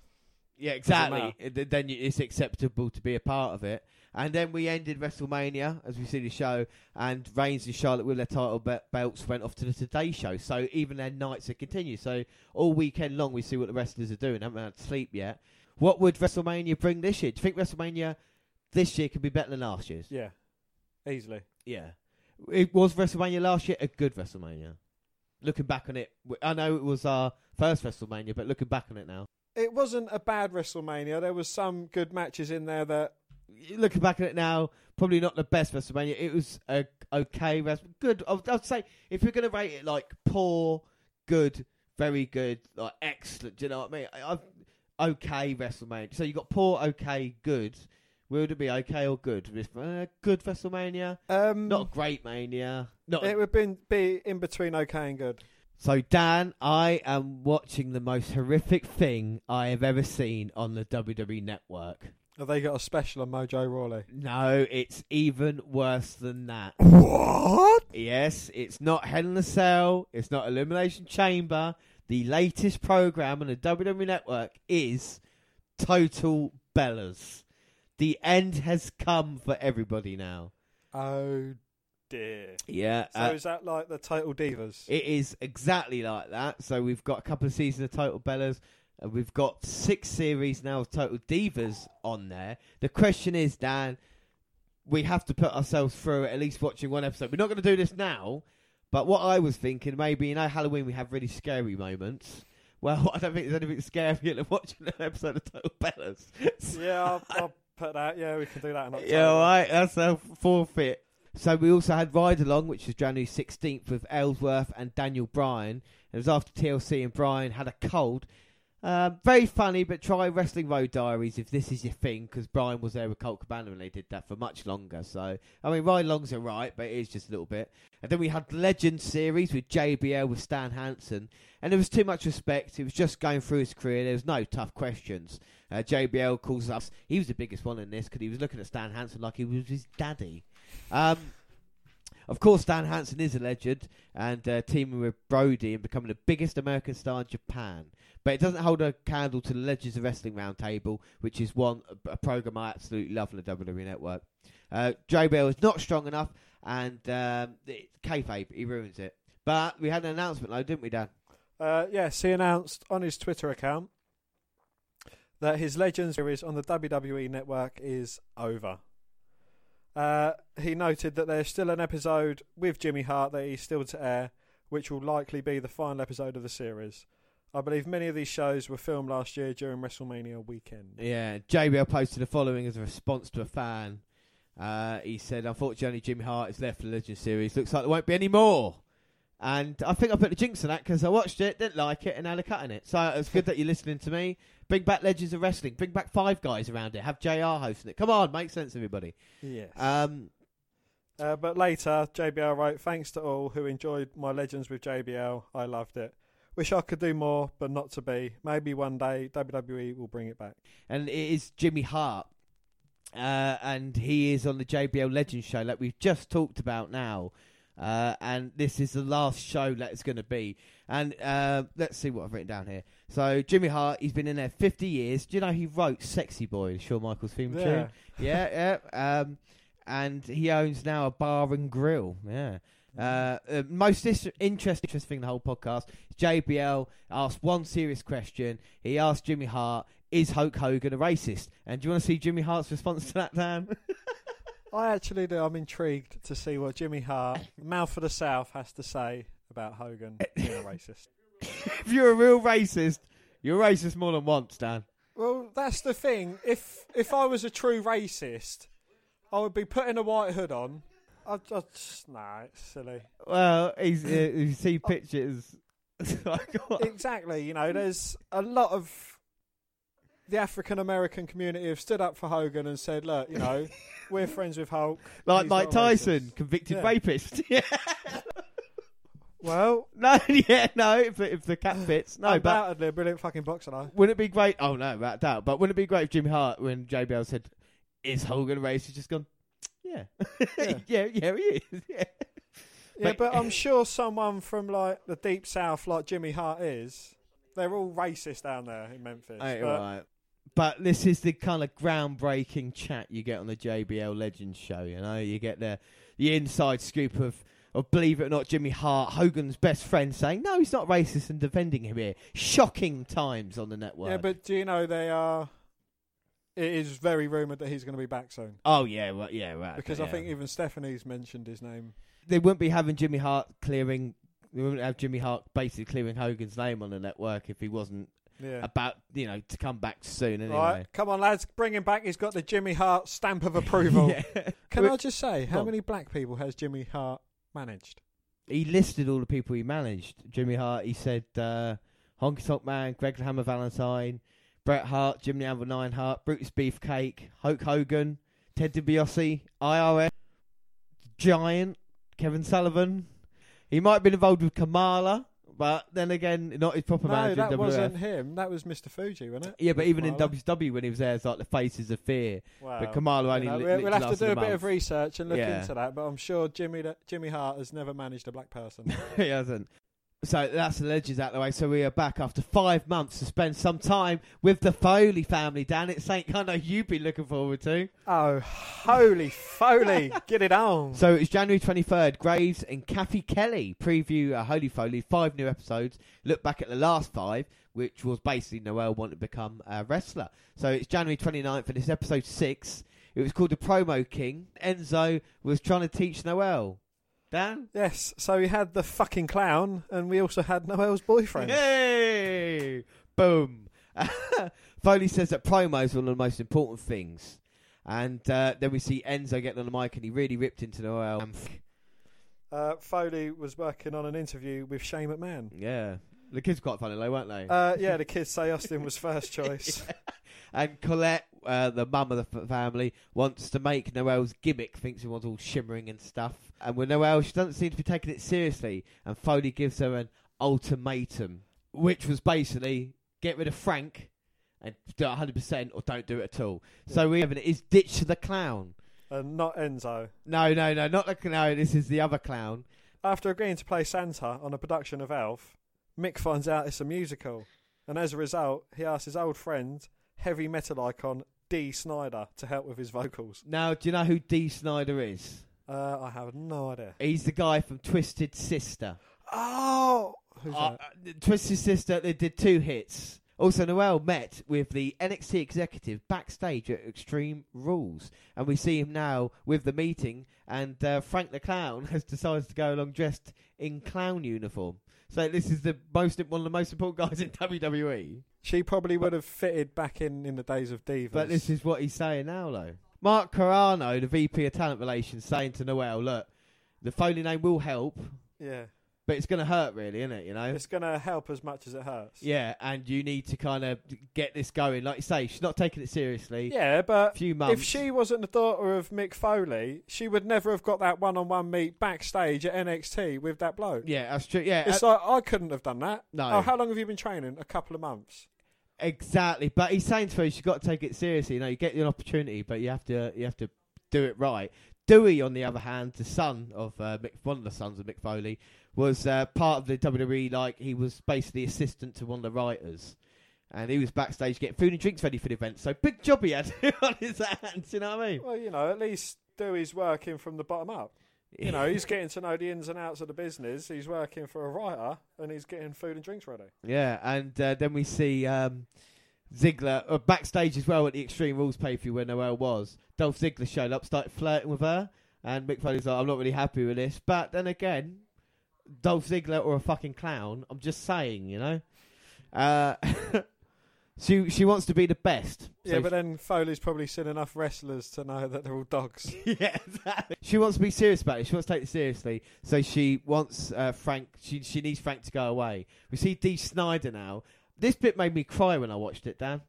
Yeah, exactly. Th- Then it's acceptable to be a part of it. And then we ended WrestleMania as we see the show, and Reigns and Charlotte with their title be- belts went off to the Today Show. So even their nights have continued. So all weekend long we see what the wrestlers are doing. haven't had sleep yet. What would WrestleMania bring this year? Do you think WrestleMania this year could be better than last year's? Yeah, easily. Yeah. It was WrestleMania last year a good WrestleMania. Looking back on it, I know it was our first WrestleMania, but looking back on it now, It wasn't a bad WrestleMania. There was some good matches in there that looking back at it now, probably not the best WrestleMania. It was a okay, Wrest- good. I would, I would say if you're going to rate it like poor, good, very good, like excellent. Do you know what I mean? I, I've okay WrestleMania. So you got poor, okay, good. Would it be okay or good? Uh, good WrestleMania, um, not great Mania. Not it would been be in between okay and good. So, Dan, I am watching the most horrific thing I have ever seen on the WWE network. Have they got a special on Mojo Rawley? No, it's even worse than that. What? Yes, it's not Hell in a Cell, it's not Elimination Chamber. The latest program on the WWE network is Total Bellas. The end has come for everybody now. Oh dear. Yeah, So uh, is that like the Total Divas? It is exactly like that. So we've got a couple of seasons of Total Bellas. And we've got six series now of Total Divas on there. The question is, Dan, we have to put ourselves through it, at least watching one episode. We're not going to do this now, but what I was thinking, maybe, you know, Halloween we have really scary moments. Well, *laughs* I don't think there's anything scarier than watching an episode of Total Bellas. yeah, I'll, *laughs* I'll put that. Yeah, we can do that in October. Yeah, all right. That's a forfeit. So we also had Ride Along, which was January 16th with Ellsworth and Daniel Bryan. It was after TLC and Bryan had a cold. Um, very funny, but try Wrestling Road Diaries if this is your thing, because Brian was there with Colt Cabana and they did that for much longer. So, I mean, Ride Along's alright, but it is just a little bit. And then we had Legend series with JBL with Stan Hansen, and there was too much respect. It was just going through his career. There was no tough questions. Uh, JBL calls us. He was the biggest one in this because he was looking at Stan Hansen like he was his daddy. Um, of course, Stan Hansen is a legend and uh, teaming with Brody and becoming the biggest American star in Japan. But it doesn't hold a candle to the Legends of Wrestling Roundtable, which is one a, program I absolutely love on the WWE Network. Uh, JBL is not strong enough, and um, it, kayfabe he ruins it. But we had an announcement though, didn't we, Dan? Uh, yes, he announced on his Twitter account that his Legends series on the WWE network is over. Uh, he noted that there's still an episode with Jimmy Hart that he's still to air, which will likely be the final episode of the series. I believe many of these shows were filmed last year during WrestleMania weekend. Yeah, JBL posted the following as a response to a fan. Uh, he said, "Unfortunately, Jimmy Hart is left for the Legend series. Looks like there won't be any more." And I think I put the jinx on that because I watched it, didn't like it, and now they're cutting it. So it's good that you're listening to me. Bring back Legends of Wrestling. Bring back five guys around it. Have JR hosting it. Come on, make sense, everybody. Yes. Um, Uh, but later, JBL wrote, Thanks to all who enjoyed my Legends with JBL. I loved it. Wish I could do more, but not to be. Maybe one day WWE will bring it back. and it is Jimmy Hart. Uh, and he is on the JBL Legends show, like we've just talked about now. Uh, and this is the last show that it's going to be. And uh, let's see what I've written down here. So Jimmy Hart, he's been in there 50 years. Do you know he wrote "Sexy Boy," the Shawn Michaels theme Yeah. tune? Yeah, *laughs* yeah. Um, and he owns now a bar and grill. Yeah. Uh, uh, most is- interesting, interesting thing in the whole podcast. JBL asked one serious question. He asked Jimmy Hart, "Is Hulk Hogan a racist?" And do you want to see Jimmy Hart's response to that, Dan? *laughs* I actually do. I'm intrigued to see what Jimmy Hart, mouth of the South, has to say about Hogan being a racist. *laughs* if you're a real racist, you're a racist more than once, Dan. Well, that's the thing. If if I was a true racist, I would be putting a white hood on. I'd just, nah, it's silly. Well, he's *laughs* uh, you see pictures. *laughs* exactly. You know, there's a lot of the African American community have stood up for Hogan and said, "Look, you know, *laughs* we're friends with Hulk." like Mike Tyson, racist." convicted Yeah. rapist. *laughs* yeah. Well, No, *laughs* yeah, no. If, if the cat fits, no. But undoubtedly a brilliant fucking boxer, though. wouldn't it be great? Oh no, without doubt. But wouldn't it be great if Jimmy Hart, when JBL said, "Is Hogan racist?" He's just gone, "Yeah, Yeah. yeah, yeah, he is." Yeah. Yeah, Mate- but I'm sure someone from like the deep south, like Jimmy Hart is, they're all racist down there in Memphis. Ain't but right. But this is the kind of groundbreaking chat you get on the JBL Legends show. You know, you get the the inside scoop of. Of believe it or not, Jimmy Hart, Hogan's best friend, saying no, he's not racist and defending him here. Shocking times on the network. Yeah, but do you know they are? It is very rumored that he's going to be back soon oh yeah, well, yeah, right. because yeah. I think even Stephanie's mentioned his name. they wouldn't be having Jimmy Hart clearing. They wouldn't have Jimmy Hart basically clearing Hogan's name on the network if he wasn't Yeah. about you know to come back soon anyway. Right, come on, lads, bring him back. He's got the Jimmy Hart stamp of *laughs* approval. Yeah. Can I just say, how many black people has Jimmy Hart managed? he listed all the people he managed. Jimmy Hart. He said uh, Honky Tonk Man, Greg the Hammer Valentine, Bret Hart, Jimmy Anvil Hart, Brutus Beefcake, Hulk Hogan, Ted DiBiase, IRS, Giant, Kevin Sullivan. He might have been involved with Kamala, but then again, not his proper No, manager. that in WWF. wasn't him. That was Mr. Fuji, wasn't it? Yeah, but even in Kamala. WCW when he was there, it's like the faces of fear. Wow. But Kamala You only know, li- we'll, we'll have to do a, a bit of research and look Yeah. into that. But I'm sure Jimmy Jimmy Hart has never managed a black person. *laughs* he hasn't. So that's the legends out the way. So we are back after five months to spend some time with the Foley family. Dan, it's something I know you've been looking forward to. oh, holy Foley, *laughs* get it on! So it's January 23rd. Graves and Cathy Kelley preview uh, Holy Foley. Five new episodes. Look back at the last five, which was basically Noelle wanting to become a wrestler. So it's January 29th, and it's episode six. It was called The Promo King. Enzo was trying to teach Noelle. Dan? Yes, so we had the fucking clown, and we also had Noelle's boyfriend. Yay! Boom. *laughs* Foley says that promo is one of the most important things. And uh, then we see Enzo getting on the mic and he really ripped into Noelle. Uh, Foley was working on an interview with Shane McMahon. yeah. The kids quite funny though, weren't they? Uh, yeah, the kids say Austin was first *laughs* choice. and Colette, uh, the mum of the family, wants to make Noelle's gimmick, thinks it was all shimmering and stuff. And with Noelle, she doesn't seem to be taking it seriously. And Foley gives her an ultimatum, which was basically get rid of Frank and do it 100% or don't do it at all. So we have it is ditch the clown. and not Enzo. No, no, no, not the no. This is the other clown. After agreeing to play Santa on a production of Elf, Mick finds out it's a musical, and as a result, he asks his old friend, heavy metal icon Dee Snider, to help with his vocals. Now, do you know who D. Snider is? Uh, I have no idea. He's the guy from Twisted Sister. Oh, who's Uh, that? uh, Twisted Sister, they did two hits. Also, Noelle met with the NXT executive backstage at Extreme Rules, and we see him now with the meeting. And uh, Frank the Clown *laughs* has decided to go along dressed in clown uniform. So this is the most one of the most important guys in *laughs* WWE. She probably would have fitted back in in the days of Divas. But this is what he's saying now, though. Mark Carrano, the VP of Talent Relations, saying to Noelle, "Look, the Foley name will help, yeah. but it's going to hurt, really, isn't it? You know. It's going to help as much as it hurts. Yeah, and you need to kind of get this going. Like you say, she's not taking it seriously. Yeah, but few months. if she wasn't the daughter of Mick Foley, she would never have got that one-on-one meet backstage at NXT with that bloke. yeah, that's true. Yeah, It's uh, like I couldn't have done that. No. Oh, how long have you been training? A couple of months. Exactly. But he's saying to her, you've got to take it seriously. You know, you get an opportunity, but you have to you have to do it right. Dewey, on the other hand, the son of uh, Mick, one of the sons of Mick Foley, was uh, part of the WWE. Like he was basically assistant to one of the writers, and he was backstage getting food and drinks ready for the event. So big job he had *laughs* on his hands. You know what I mean? Well, you know, at least Dewey's working from the bottom up. You know, he's getting to know the ins and outs of the business. He's working for a writer, and he's getting food and drinks ready. Yeah, and uh, then we see um, Ziggler uh, backstage as well at the Extreme Rules pay per view where Noel was. Dolph Ziggler showed up, started flirting with her, and Mick Foley's like, "I'm not really happy with this." But then again, Dolph Ziggler or a fucking clown. I'm just saying, you know. Uh, *laughs* she she wants to be the best. Yeah, but then Foley's probably seen enough wrestlers to know that they're all dogs. *laughs* yeah, exactly. She wants to be serious about it. She wants to take it seriously. So she wants uh, Frank. She she needs Frank to go away. We see Dee Snider now. This bit made me cry when I watched it, Dan.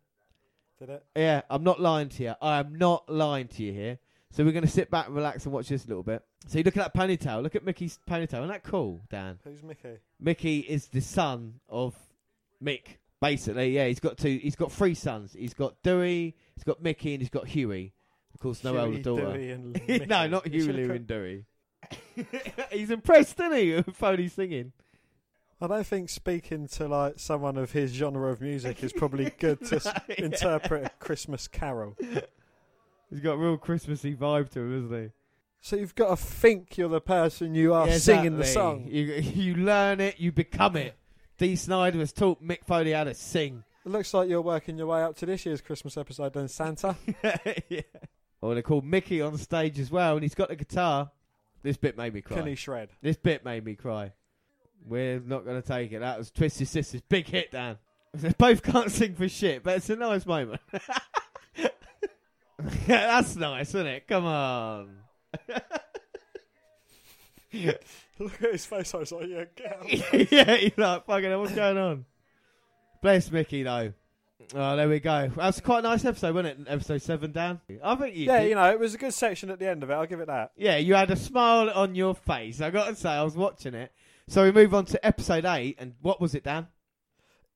Did it? Yeah, I'm not lying to you. I am not lying to you here. So we're going to sit back and relax and watch this a little bit. So you look at that ponytail. Look at Mickey's ponytail. Isn't that cool, Dan? Who's Mickey? Mickey is the son of Mick. Basically, yeah, he's got two. He's got three sons. He's got Dewey, he's got Mickey, and he's got Huey. Of course, no Huey, daughter. Dewey and *laughs* Mickey. no, not Huey, Lou, and Dewey. *laughs* he's impressed, isn't he? with Foley singing. I don't think speaking to like someone of his genre of music is probably *laughs* good to s- Yeah. interpret a Christmas carol. He's got a real Christmassy vibe to him, isn't he? So you've got to think you're the person you are Yeah, singing the song. You, you learn it, you become it. Dee Snider has taught Mick Foley how to sing. It looks like you're working your way up to this year's Christmas episode, then Santa. *laughs* yeah. Oh, they called Mickey on stage as well, and he's got the guitar. This bit made me cry. Can he shred? This bit made me cry. We're not going to take it. That was Twisted Sisters' big hit, Dan. They both can't sing for shit, but it's a nice moment. *laughs* That's nice, isn't it? Come on. *laughs* *laughs* Look at his face. I was like, yeah, get out. *laughs* yeah, he's like, fucking hell, what's going on? Bless Mickey, though. Oh, there we go. That was quite a nice episode, wasn't it? Episode 7, Dan? I think you yeah, did. you know, it was a good section at the end of it. I'll give it that. Yeah, you had a smile on your face. I got to say, I was watching it. So we move on to episode 8, and what was it, Dan?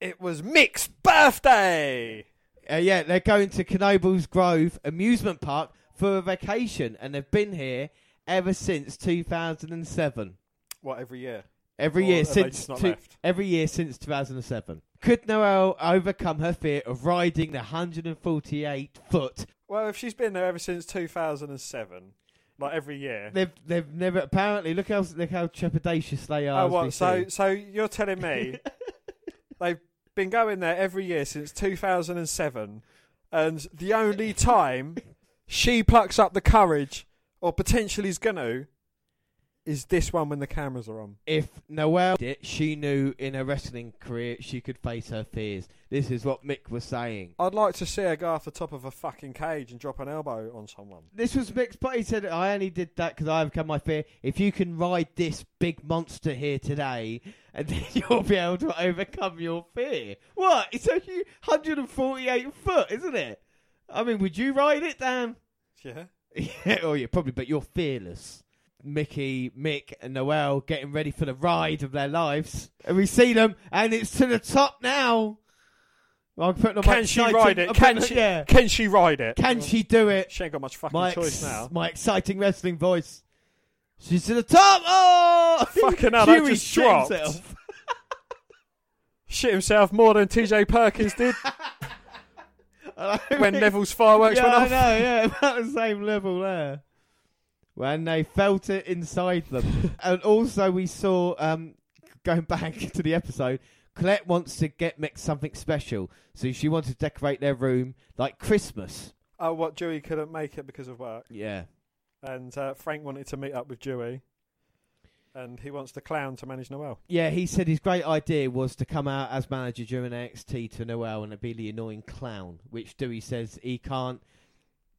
It was Mick's birthday. Uh, yeah, they're going to Knoebels Grove Amusement Park for a vacation, and they've been here ever since 2007. What every year? Every Or year they since just not two- left? every year since 2007. Could Noelle overcome her fear of riding the 148 foot? Well, if she's been there ever since 2007, like every year. They've they've never apparently look how look how trepidatious they are. Oh, as we what? So, see. so you're telling me *laughs* they've been going there every year since 2007, and the only time she plucks up the courage, or potentially is going to, is this one when the cameras are on. if Noelle did, it, she knew in her wrestling career she could face her fears. This is what Mick was saying. I'd like to see her go off the top of a fucking cage and drop an elbow on someone. This was Mick's, but he said, I only did that because I overcome my fear. If you can ride this big monster here today, *laughs* and then you'll be able to overcome your fear. What? It's a 148 foot, isn't it? I mean, would you ride it, Dan? Yeah. Yeah, *laughs* oh yeah, probably, but you're fearless. Mickey, Mick, and Noelle getting ready for the ride of their lives. And we see them, and it's to the top now. I'm putting on my Can she exciting- ride it? I'm Can she? Yeah. Can she ride it? Can she do it? She ain't got much fucking my, choice ex- now. my exciting wrestling voice. She's to the top. Oh, *laughs* Fucking hell, that Huey just dropped. himself. *laughs* Shit himself more than TJ Perkins did *laughs* when Neville's fireworks yeah, went I off. know, yeah, *laughs* about the same level there. When they felt it inside them, *laughs* and also we saw, um, going back to the episode, Colette wants to get Mick something special, so she wants to decorate their room like Christmas. Oh, what? Dewey couldn't make it because of work. Yeah, And uh, Frank wanted to meet up with Dewey. And he wants the clown to manage Noelle. yeah. He said his great idea was to come out as manager during NXT to Noelle and be the annoying clown, which Dewey says he can't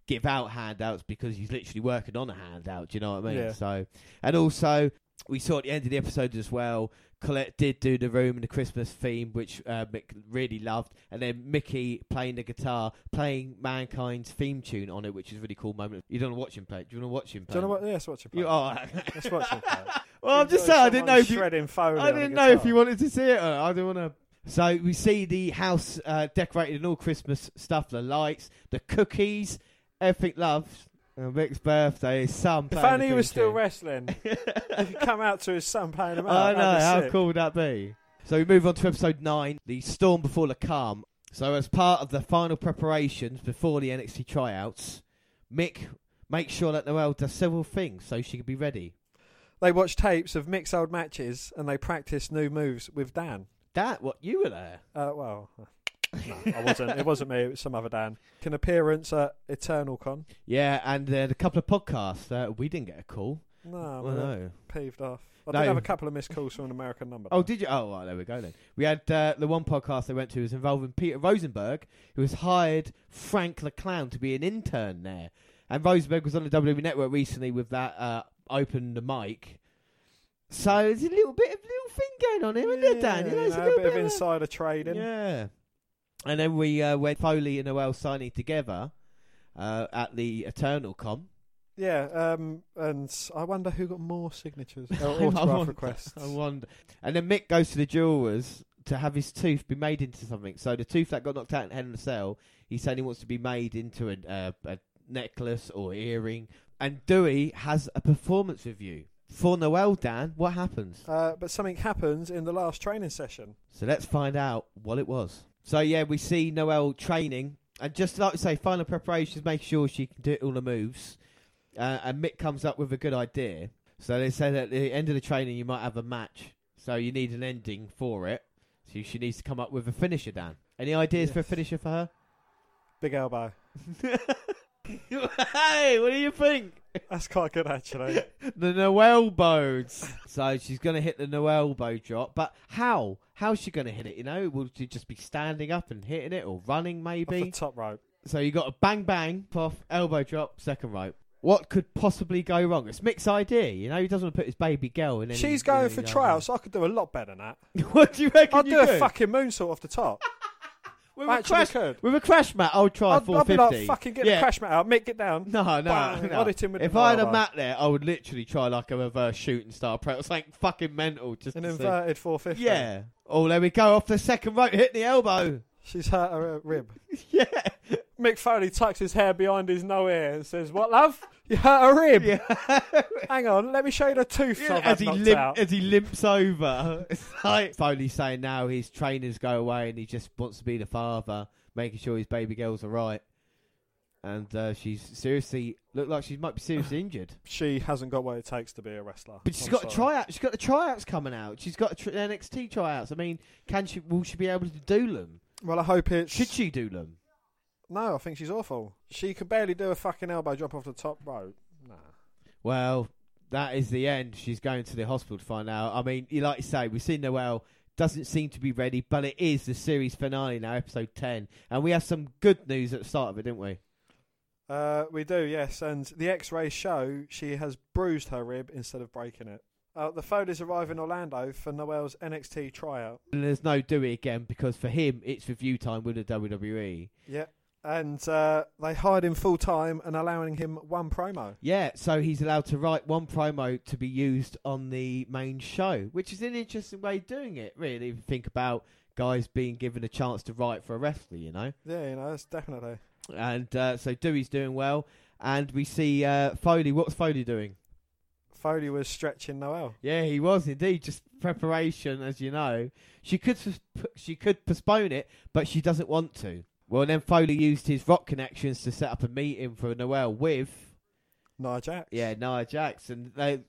give out handouts because he's literally working on a handout. Do you know what I mean? Yeah. So, and also we saw at the end of the episode as well. Colette did do the room in the Christmas theme, which uh, Mick really loved, and then Mickey playing the guitar, playing Mankind's theme tune on it, which is a really cool moment. You don't want to watch him play. Do you want to watch him Do play? you know it? what? Yes, watch. You, play. oh, Let's watch him play. Well, I'm just saying. I didn't know if you. shredding I didn't know if you wanted to see it. Or I didn't want to. So we see the house uh, decorated in all Christmas stuff, the lights, the cookies, everything loved. And Mick's birthday, his son. If playing only he was still wrestling, *laughs* he could come out to his son paying him out. I know, how sick. cool would that be? So we move on to episode 9, The Storm Before the Calm. So as part of the final preparations before the NXT tryouts, Mick makes sure that Noelle does several things so she can be ready. They watch tapes of Mick's old matches and they practice new moves with Dan. That, what, you were there? Uh, well, *laughs* no, I *laughs* wasn't. It wasn't me. It was some other Dan. An appearance at Eternal Con. Yeah, and uh, a couple of podcasts. Uh, we didn't get a call. No, I'm no. peeved off. I No. did have a couple of missed calls from an American number. Oh, did you? Oh, right, there we go then. We had uh, the one podcast they went to was involving Peter Rosenberg, who has hired Frank the Clown to be an intern there. And Rosenberg was on the WWE Network recently with that uh, open the mic. So there's a little bit of little thing going on here, isn't there, Dan? You know, know, a little bit of a- insider trading. Yeah. And then we uh, went Foley and Noelle signing together uh, at the Eternal Con. Yeah, um, and I wonder who got more signatures or *laughs* I wonder- requests. I wonder. And then Mick goes to the jewelers to have his tooth be made into something. So the tooth that got knocked out in Hell in a Cell, he said he wants to be made into a, uh, a necklace or earring. And Dewey has a performance review for Noelle. Dan, what happens? Uh, but something happens in the last training session. So let's find out what it was. So yeah, we see Noelle training, and just like I say, final preparations, make sure she can do all the moves. Uh, and Mick comes up with a good idea. So they say that at the end of the training, you might have a match. So you need an ending for it. So she needs to come up with a finisher, Dan. Any ideas for a finisher for her? Big elbow. *laughs* hey, what do you think? That's quite good, actually. *laughs* the Noel bows. so she's going to hit the Noel bow drop. But how? How's she going to hit it? You know, will she just be standing up and hitting it or running Off maybe? the top rope. So you got a bang bang, off, elbow drop, second rope. What could possibly go wrong? It's Mick's idea, you know. He doesn't want to put his baby girl in. Any, She's going any for other- tryouts. I could do a lot better than that. *laughs* what do you reckon? I'd you do a fucking moonsault off the top. With, a actually crash, could. with a crash mat. I would try I'd, I'd be 450. like, fucking get yeah. the crash mat out. Mick, get down. No, no, Bang, no. I'd hit him with If the I had a mat there, I would literally try like a reverse shooting star pro. *laughs* It's like fucking mental. Just An to see. inverted 450. Yeah. Oh, there we go. Off the second rope, hit the elbow. She's hurt her uh, rib. *laughs* yeah. Mick Foley tucks his hair behind his no ear and says, What, love? You hurt a rib? *laughs* Yeah. Hang on, let me show you the tooth Yeah, as he limp, out. as he limps over, *laughs* it's like Foley saying now his trainers go away and he just wants to be the father, making sure his baby girls are right. And uh, she's seriously looked like she might be seriously *sighs* injured. She hasn't got what it takes to be a wrestler. But she's I'm got sorry. a tryout. She's got the tryouts coming out. She's got a tr- NXT tryouts. I mean, can she? Will she be able to do them? Well, I hope it's. Should she do them? No, I think she's awful. She could barely do a fucking elbow drop off the top rope. Nah. Well, that is the end. She's going to the hospital to find out. I mean, you like you say, we've seen Noelle doesn't seem to be ready, but it is the series finale now, episode ten, and we have some good news at the start of it, didn't we? Uh, we do, yes. And the X-rays show she has bruised her rib instead of breaking it. Uh, the Foleys arrive in Orlando for Noelle's NXT tryout. And there's no do it again because for him it's review time with the WWE. Yeah. And uh, they hired him full time and allowing him one promo. Yeah, so he's allowed to write one promo to be used on the main show, which is an interesting way of doing it, really. If you think about guys being given a chance to write for a wrestler, you know. Yeah, you know, that's definitely. And uh, so Dewey's doing well, and we see uh, Foley. What's Foley doing? Foley was stretching Noelle. Yeah, he was indeed just preparation, as you know. She could she could postpone it, but she doesn't want to. Well, then Foley used his rock connections to set up a meeting for Noelle with Nia Jax. yeah Nia Jax, and they,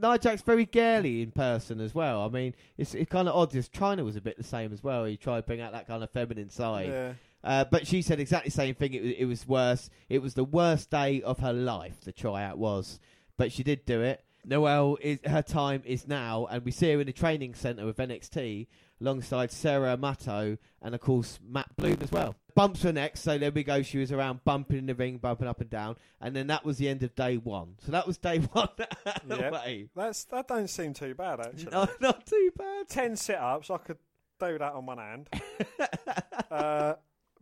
Nia Jax very girly in person as well. I mean, it's it's kind of odd. Just Chyna was a bit the same as well. He tried to bring out that kind of feminine side. Yeah. Uh, but she said exactly the same thing. It was, it was worse. It was the worst day of her life. The tryout was, but she did do it. Noelle is her time is now, and we see her in the training center with NXT alongside Sara Amato and of course Matt Bloom as well. Bumps were next, so there we go. She was around bumping in the ring, bumping up and down, and then that was the end of day one. So that was day *laughs* one *laughs* Yep. That's that don't seem too bad actually. No, *laughs* not too bad. Ten sit-ups, I could do that on one hand. uh,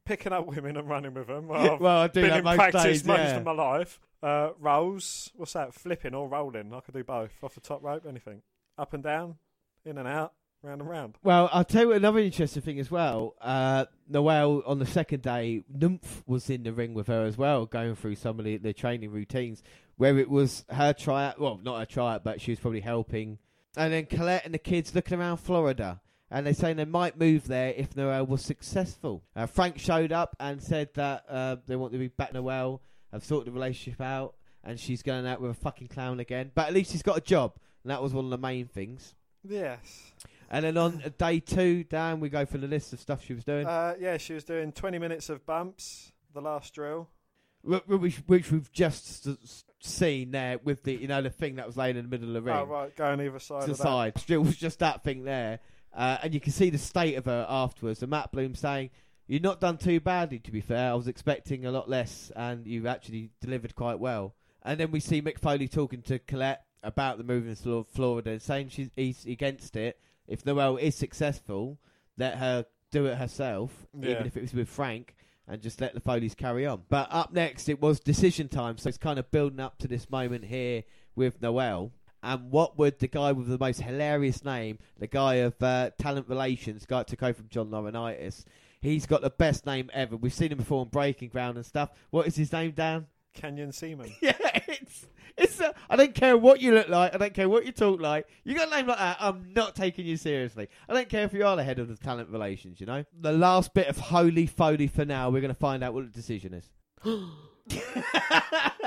picking up women and running with them. Well, I've well, I do been in most practice days. most yeah. of my life. Uh, rolls, what's that? Flipping or rolling? I could do both. Off the top rope, anything. Up and down, in and out, round and round. Well, I'll tell you another interesting thing as well. Uh, Noelle, on the second day, Nymph was in the ring with her as well, going through some of the, the training routines, where it was her tryout. Well, not her tryout, but she was probably helping. And then Colette and the kids looking around Florida. And they're saying they might move there if Noelle was successful. Uh, Frank showed up and said that uh, they want to be back Noelle, have sorted the relationship out, and she's going out with a fucking clown again. But at least she's got a job, and that was one of the main things. Yes. And then on day two, Dan, we go through the list of stuff she was doing, Uh, yeah, she was doing 20 minutes of bumps, the last drill. wh- wh- which, which we've just seen there with the you know the thing that was laying in the middle of the ring Oh, right, going either side to the of that. side. Still was just that thing there, uh, and you can see the state of her afterwards. And Matt Bloom saying, "You've not done too badly, to be fair. I was expecting a lot less, and you've actually delivered quite well." And then we see Mick Foley talking to Colette about the moving to Florida and saying she's he's against it. If Noelle is successful, let her do it herself, Yeah. even if it was with Frank, and just let the Foleys carry on. But up next, it was decision time, so it's kind of building up to this moment here with Noelle. And what would the guy with the most hilarious name, the guy of uh, talent relations, guy took over from John Laurinaitis, he's got the best name ever. We've seen him before on Breaking Ground and stuff. What is his name, Dan? Canyon Ceman. *laughs* Yeah, it's it's. Uh, I don't care what you look like. I don't care what you talk like. You got a name like that. I'm not taking you seriously. I don't care if you are the head of the talent relations. You know. The last bit of holy foley for now. We're going to find out what the decision is. *gasps*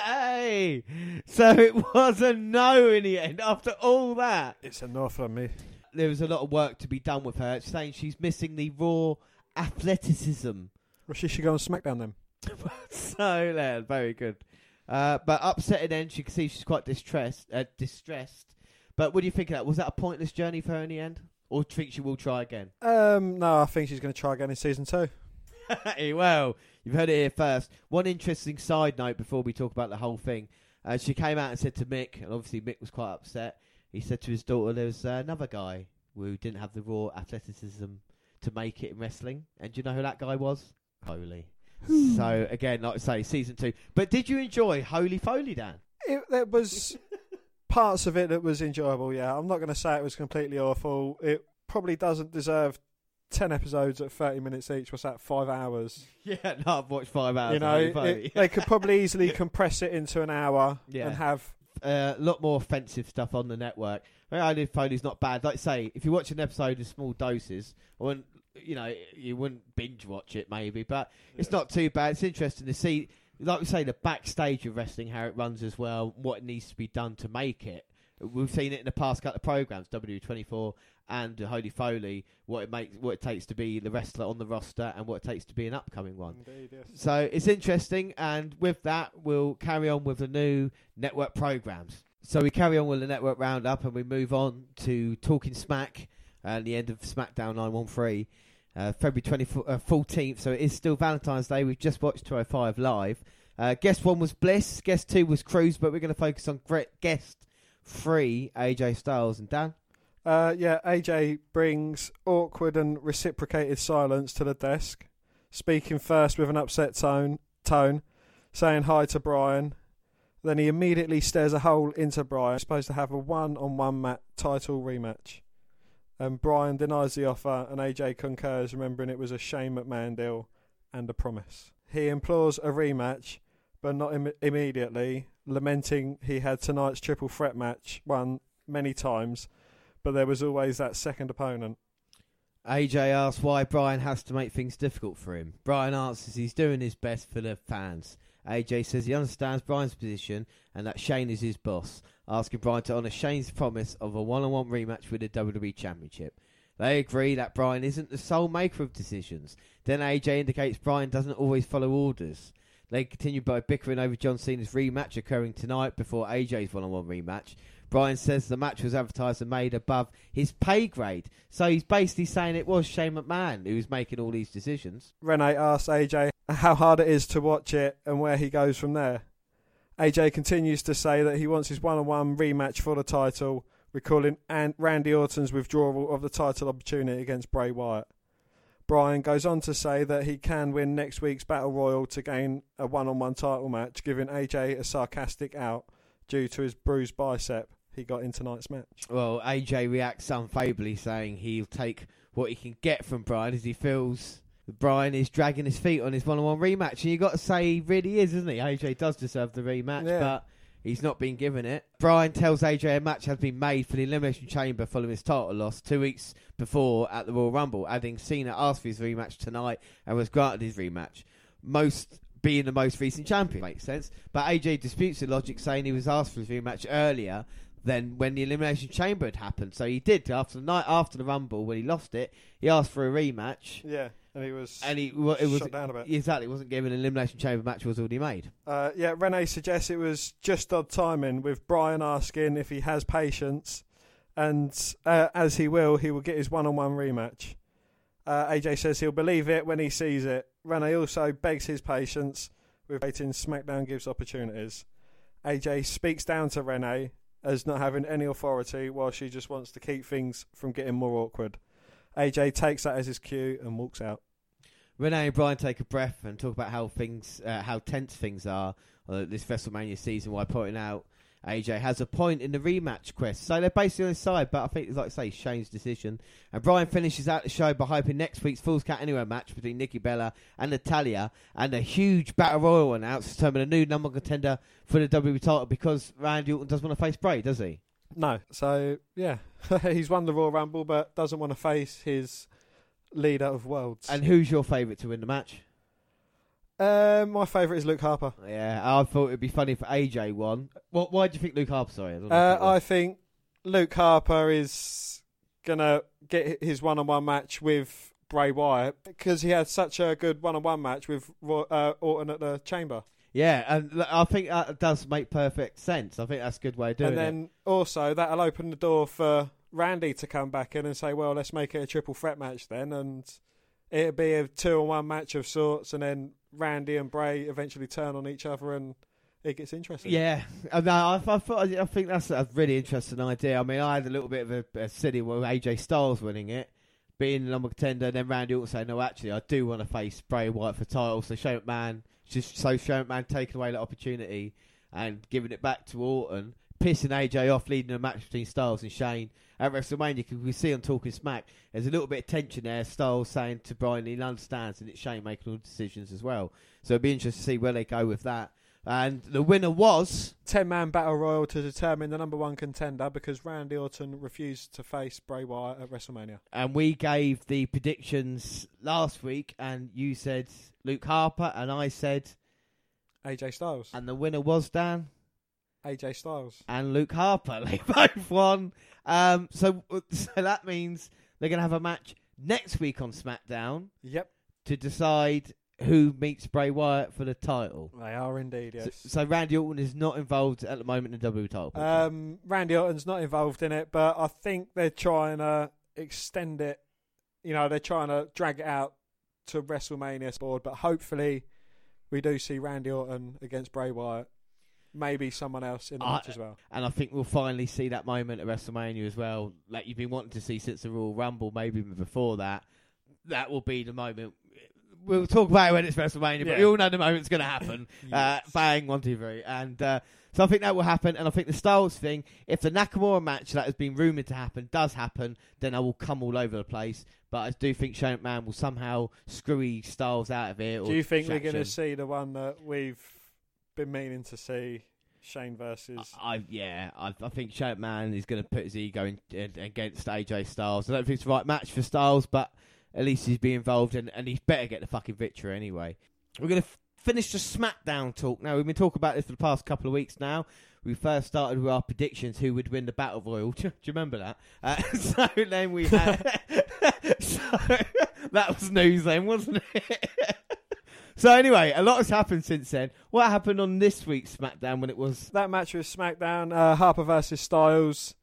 hey, so it was a no in the end. After all that, It's a no for me. there was a lot of work to be done with her. Saying she's missing the raw athleticism Well, she should go on SmackDown then. *laughs* so yeah, very good. Uh, but upsetting end, you can see she's quite distressed. Uh, distressed. But what do you think of that? Was that a pointless journey for her in the end, or do you think she will try again? Um, no, I think she's going to try again in season two. *laughs* Well, you've heard it here first. One interesting side note before we talk about the whole thing. Uh, she came out and said to Mick, and obviously Mick was quite upset. He said to his daughter, "There was uh, another guy who didn't have the raw athleticism to make it in wrestling, and do you know who that guy was? Holy." Hmm. so again, like I say, season two. But did you enjoy Holy Foley, Dan? It, there was *laughs* parts of it that was enjoyable. Yeah, I'm not going to say it was completely awful. It probably doesn't deserve ten episodes at thirty minutes each. What's that? Five hours. *laughs* Yeah, no, I've watched five hours. you of know, it, they could probably easily *laughs* compress it into an hour Yeah. and have. Uh, a lot more offensive stuff on the network. I mean, Holy Foley's not bad. Like I say, if you watch an episode in small doses, I wouldn't, you know, you wouldn't binge watch it maybe, but it's not too bad. It's interesting to see, like we say, the backstage of wrestling, how it runs as well, what it needs to be done to make it. We've seen it in the past couple of programs, W24 and Holy Foley, what it makes, what it takes to be the wrestler on the roster, and what it takes to be an upcoming one. Indeed, yes. So it's interesting, and with that, we'll carry on with the new network programs. So we carry on with the network roundup, and we move on to Talking Smack and the end of SmackDown 913, uh, February 24th, uh, 14th. So it is still Valentine's Day. We've just watched 205 live. Uh, guest one was Bliss, guest two was Cruz, but we're going to focus on guest three, AJ Styles and Dan. Uh, yeah, AJ brings awkward and reciprocated silence to the desk, speaking first with an upset tone, tone, saying hi to Brian. Then he immediately stares a hole into Brian, supposed to have a one-on-one mat title rematch. And Brian denies the offer, and AJ concurs, remembering it was a Shane McMahon deal and a promise. He implores a rematch, but not Im- immediately, lamenting he had tonight's triple threat match won many times but there was always that second opponent. AJ asks why Brian has to make things difficult for him. Brian answers he's doing his best for the fans. AJ says he understands Brian's position and that Shane is his boss, asking Brian to honour Shane's promise of a one on one rematch with the WWE Championship. They agree that Brian isn't the sole maker of decisions. Then AJ indicates Brian doesn't always follow orders. They continue by bickering over John Cena's rematch occurring tonight before AJ's one on one rematch. Brian says the match was advertised and made above his pay grade. So he's basically saying it was Shane McMahon who was making all these decisions. Renee asks AJ how hard it is to watch it and where he goes from there. AJ continues to say that he wants his one on one rematch for the title, recalling and Randy Orton's withdrawal of the title opportunity against Bray Wyatt. Brian goes on to say that he can win next week's Battle Royal to gain a one on one title match, giving AJ a sarcastic out due to his bruised bicep he got in tonight's match. Well, AJ reacts unfavourably, saying he'll take what he can get from Brian as he feels Brian is dragging his feet on his one-on-one rematch, and you got to say he really is, isn't he? AJ does deserve the rematch, Yeah. but he's not been given it. Brian tells AJ a match has been made for the Elimination Chamber following his title loss two weeks before at the Royal Rumble, adding Cena asked for his rematch tonight and was granted his rematch. Most being the most recent champion makes sense, but AJ disputes the logic, saying he was asked for his rematch earlier than when the Elimination Chamber had happened. So he did after the night after the Rumble when he lost it. He asked for a rematch. Yeah, and he was And he, well, it was shut down a bit. exactly it wasn't given an elimination chamber match was already made. Uh, yeah, Renee suggests it was just odd timing with Brian asking if he has patience, and uh, as he will, he will get his one-on-one rematch. Uh, AJ says he'll believe it when he sees it. Renee also begs his patience with waiting SmackDown gives opportunities. AJ speaks down to Renee as not having any authority while she just wants to keep things from getting more awkward. AJ takes that as his cue and walks out. Renee and Brian take a breath and talk about how things, uh, how tense things are uh, this WrestleMania season. While pointing out AJ has a point in the rematch quest, so they're basically on his side. But I think, like I say, Shane's decision. And Brian finishes out the show by hyping next week's Falls Count Anywhere match between Nikki Bella and Natalya, and a huge battle royal announced to determine a new number one contender for the WWE title because Randy Orton doesn't want to face Bray, does he? No. So yeah, *laughs* he's won the Royal Rumble, but doesn't want to face his leader of worlds. And who's your favourite to win the match? uh, my favourite is Luke Harper. Yeah, I thought it'd be funny if AJ won. What? Why do you think Luke Harper? Sorry, I don't know Uh, if it was. I think Luke Harper is gonna get his one-on-one match with Bray Wyatt because he had such a good one-on-one match with uh, Orton at the Chamber, yeah, and I think that does make perfect sense. I think that's a good way of doing it. and then also that'll open the door for Randy to come back in and say, "Well, let's make it a triple threat match then," and it'll be a two-on-one match of sorts, and then Randy and Bray eventually turn on each other, and it gets interesting. Yeah, Uh, no, I, I, thought, I think that's a really interesting idea. I mean, I had a little bit of a, a silly with AJ Styles winning it, being the number contender, and then Randy Orton saying, "No, actually, I do want to face Bray Wyatt for title." So Shane McMahon, just so McMahon taking away that opportunity and giving it back to Orton, pissing AJ off, leading a match between Styles and Shane at WrestleMania. Because we see on Talking Smack, there's a little bit of tension there. Styles saying to Brian he understands, and it's Shane making all the decisions as well. So it'd be interesting to see where they go with that. And the winner was Ten man battle royal to determine the number one contender because Randy Orton refused to face Bray Wyatt at WrestleMania. and we gave the predictions last week, and you said Luke Harper, and I said, AJ Styles. and the winner was Dan AJ Styles. and Luke Harper. *laughs* They both won. Um, so, *laughs* so that means they're going to have a match next week on SmackDown Yep, to decide who meets Bray Wyatt for the title. they are indeed. So, Yes. so Randy Orton is not involved at the moment in the WWE title. picture. Um, Randy Orton's not involved in it, but I think they're trying to extend it. You know, they're trying to drag it out to WrestleMania board, but hopefully we do see Randy Orton against Bray Wyatt. Maybe someone else in the I- match as well. And I think we'll finally see that moment at WrestleMania as well, like you've been wanting to see since the Royal Rumble, maybe even before that. That will be the moment. We'll talk about it when it's WrestleMania, but we all know the moment's going to happen. *laughs* uh, Yes. bang, one, two, three. And uh, so I think that will happen. And I think the Styles thing, if the Nakamura match that has been rumoured to happen does happen, then I will come all over the place. But I do think Shane McMahon will somehow screwy Styles out of it. Or Do you think we're going to see the one that we've been meaning to see? Shane versus. I, I yeah, I, I think Shane McMahon is going to put his ego in, in, against AJ Styles. I don't think it's the right match for Styles, but at least he's be involved, and, and he's better get the fucking victory anyway. We're going to f- finish the SmackDown talk now. We've been talking about this for the past couple of weeks now. We first started with our predictions who would win the Battle Royal. *laughs* Do you remember that? Uh, *laughs* so then we had. *laughs* so, that was news then, wasn't it? So anyway, a lot has happened since then. What happened on this week's SmackDown when it was? that match with SmackDown, uh, Harper versus Styles.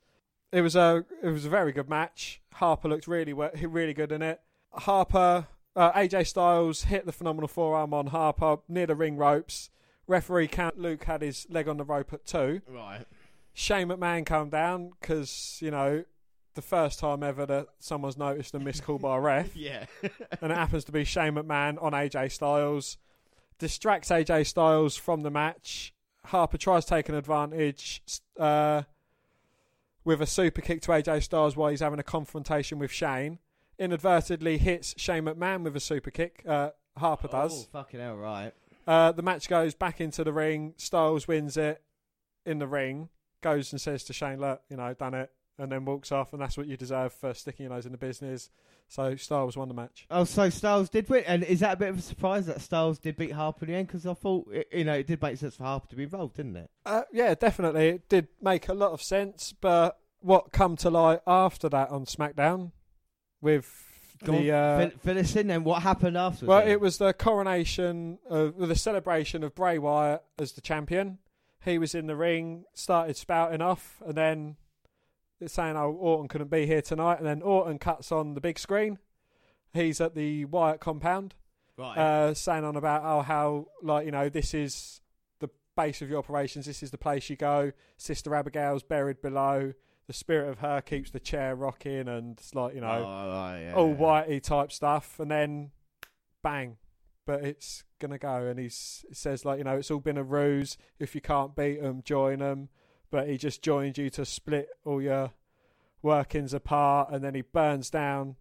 It was a it was a very good match. Harper looked really really good in it. Harper, uh, AJ Styles hit the phenomenal forearm on Harper near the ring ropes. Referee count Luke had his leg on the rope at two. Right. Shane McMahon come down because you know the first time ever that someone's noticed a missed call by a ref, *laughs* Yeah. *laughs* and it happens to be Shane McMahon on AJ Styles. Distracts AJ Styles from the match. Harper tries taking advantage uh, with a super kick to AJ Styles while he's having a confrontation with Shane. Inadvertently hits Shane McMahon with a super kick. Uh, Harper does. Oh, fucking hell, right. Uh, the match goes back into the ring. Styles wins it in the ring. Goes and says to Shane, "Look, you know, done it," and then walks off. And that's what you deserve for sticking your nose in the business. So Styles won the match. Oh, so Styles did win, and is that a bit of a surprise that Styles did beat Harper in the end? Because I thought, it- you know, it did make sense for Harper to be involved, didn't it? Uh, yeah, definitely. It did make a lot of sense, but what come to light after that on SmackDown with Go the on, uh, fill, us in then. What happened afterwards? well, it was the coronation of the celebration of Bray Wyatt as the champion. He was in the ring, started spouting off, and then it's saying, "Oh, Orton couldn't be here tonight." And then Orton cuts on the big screen. He's at the Wyatt compound. right. uh, saying on about oh how like you know this is the base of your operations. This is the place you go. Sister Abigail's buried below. The spirit of her keeps the chair rocking, and it's like you know oh, oh, yeah. all whitey type stuff. And then bang, but it's gonna go. And he's he says like you know it's all been a ruse. If you can't beat them, join them. But he just joined you to split all your workings apart, and then he burns down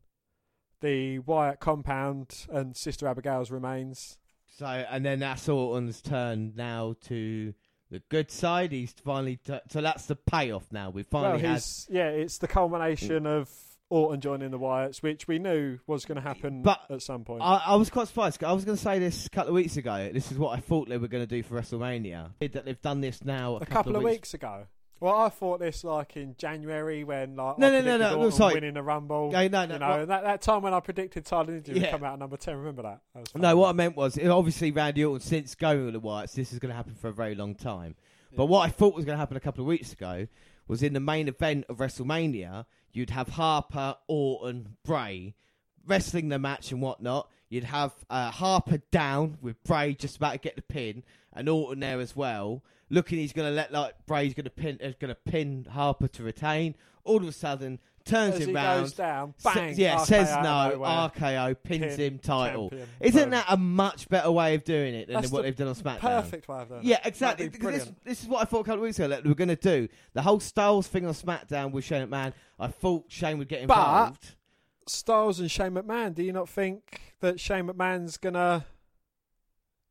the Wyatt compound and Sister Abigail's remains. So, and then that's Orton's turn now to the good side. He's finally t- so that's the payoff now. We Well, finally had. yeah, it's the culmination of Orton joining the Wyatts, which we knew was going to happen But at some point. I, I was quite surprised. I was going to say this a couple of weeks ago. This is what I thought they were going to do for WrestleMania. That they've done this now a, a couple of weeks ago. Well, I thought this like in January when like No, I no, no, no, no, sorry. winning the Rumble. No, no, no, you know, what- that, that time when I predicted Tye Dillinger would come out at number ten. Remember that? that No, what I meant was, obviously, Randy Orton, since going with the Wyatts, this is going to happen for a very long time. But what I thought was going to happen a couple of weeks ago was in the main event of WrestleMania, you'd have Harper, Orton, Bray wrestling the match and whatnot. You'd have uh, Harper down with Bray just about to get the pin, and Orton there as well. Looking, he's going to let like Bray's going to pin, uh, is going to pin Harper to retain. All of a sudden, turns As him he round. goes down, sa- bang! yeah, RKO says no. nowhere. RKO pins Pin, him title. champion. Isn't Boom. that a much better way of doing it than That's what the they've done on SmackDown? perfect way of doing it? Yeah, That'd exactly. be Because This, brilliant. this is what I thought a couple of weeks ago that we were going to do. The whole Styles thing on SmackDown with Shane McMahon, I thought Shane would get But- involved. Styles and Shane McMahon. Do you not think that Shane McMahon's gonna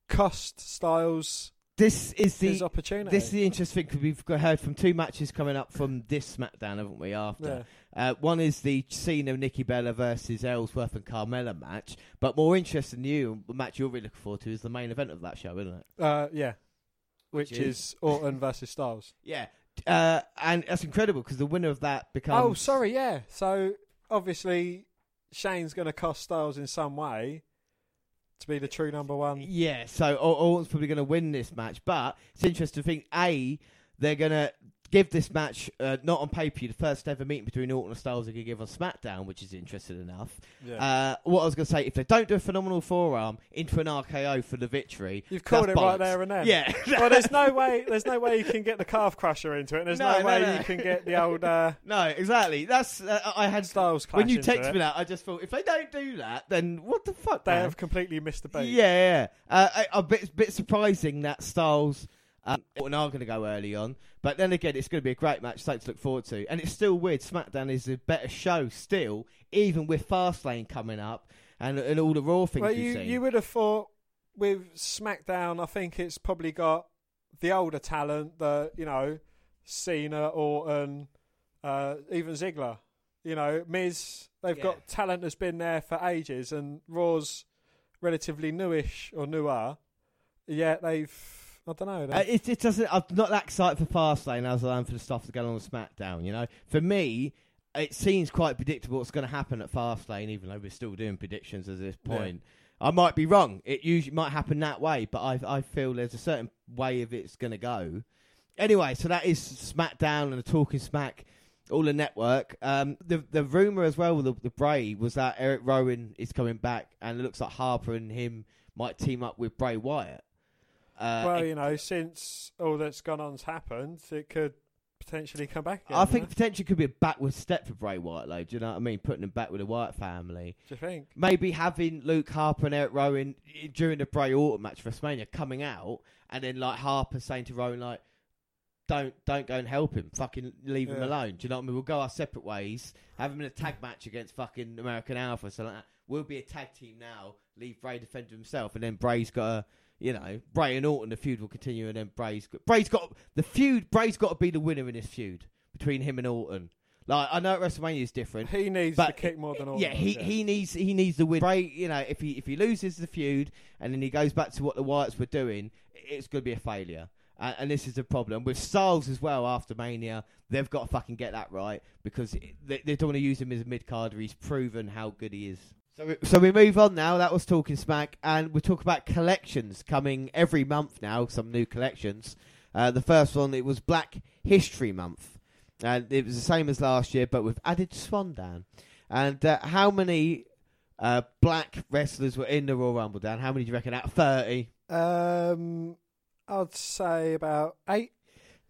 cost Styles this is his the opportunity? this is the interesting because we've got- heard from two matches coming up from this SmackDown, haven't we? yeah. After uh, one is the Cena Nikki Bella versus Ellsworth and Carmella match, but more interesting you, the match you're really looking forward to is the main event of that show, isn't it? Uh, yeah. Which, Which is Orton versus Styles. *laughs* Yeah, uh, and that's incredible because the winner of that becomes. Oh, sorry, yeah. So obviously Shane's going to cost Styles in some way to be the true number one. Yeah, so Or- Orton's probably going to win this match, but it's interesting to think a they're going to give this match uh, not on pay per view the first ever meeting between Orton and Styles they could give on SmackDown, which is interesting enough. Yeah. Uh, what I was going to say, if they don't do a phenomenal forearm into an RKO for the victory, You've called it right there and then. Yeah, well, there's no way. There's no way you can get the calf crusher into it. And there's No, no, no, way no. you can get the old uh, *laughs* no, exactly. That's uh, I had Styles when you into text me that, I just thought if they don't do that, then what the fuck? They man? have completely missed the beat. Yeah, yeah. Uh, a bit, bit surprising that Styles um, and are going to go early on, but then again, it's going to be a great match, something to look forward to. And it's still weird. SmackDown is a better show still, even with Fastlane coming up and and all the Raw things Well, you you would have thought with SmackDown, I think it's probably got the older talent, the you know, Cena, Orton, uh, even Ziggler. You know, Miz. They've Yeah. got talent that's been there for ages, and Raw's relatively newish or newer. Yet they've, I don't know. Uh, it, it doesn't. I'm not that excited for Fastlane as I am for the stuff that's going on with SmackDown. You know, for me, it seems quite predictable what's going to happen at Fastlane, even though we're still doing predictions at this Yeah. point. I might be wrong. It usually might happen that way, but I I feel there's a certain way of it's going to go. Anyway, so that is SmackDown and the Talking Smack, all the network. Um, the the rumor as well with the, the Bray was that Eric Rowan is coming back, and it looks like Harper and him might team up with Bray Wyatt. Uh, well, you know, since all that's gone on's happened, it could potentially come back. Again, I think potentially could be a backward step for Bray though. Do you know what I mean? Putting him back with the Wyatt family. Do you think? Maybe having Luke Harper and Eric Rowan during the Bray Orton match for WrestleMania coming out, and then like Harper saying to Rowan like, "Don't don't go and help him. Fucking leave him alone." Do you know what I mean? We'll go our separate ways. Have him in a tag match against fucking American Alpha, so like that. We'll be a tag team now. Leave Bray defend himself, and then Bray's got to, you know, Bray and Orton. The feud will continue, and then Bray's got, Bray's got the feud. Bray's got to be the winner in this feud between him and Orton. Like I know WrestleMania is different. He needs But to kick more than all. Yeah, he, he needs he needs the win. Bray, you know, if he if he loses the feud and then he goes back to what the Wyatts were doing, it's going to be a failure. And, and this is the problem with Styles as well. After Mania, they've got to fucking get that right because they, they don't want to use him as a mid carder. He's proven how good he is. So we, so we move on now. That was talking smack, and we talk about collections coming every month now. Some new collections. Uh, the first one it was Black History Month, and it was the same as last year, but with added Swann Dan. And uh, how many uh, black wrestlers were in the Royal Rumble, Dan? How many do you reckon? Out of 30? Um, I'd say about eight,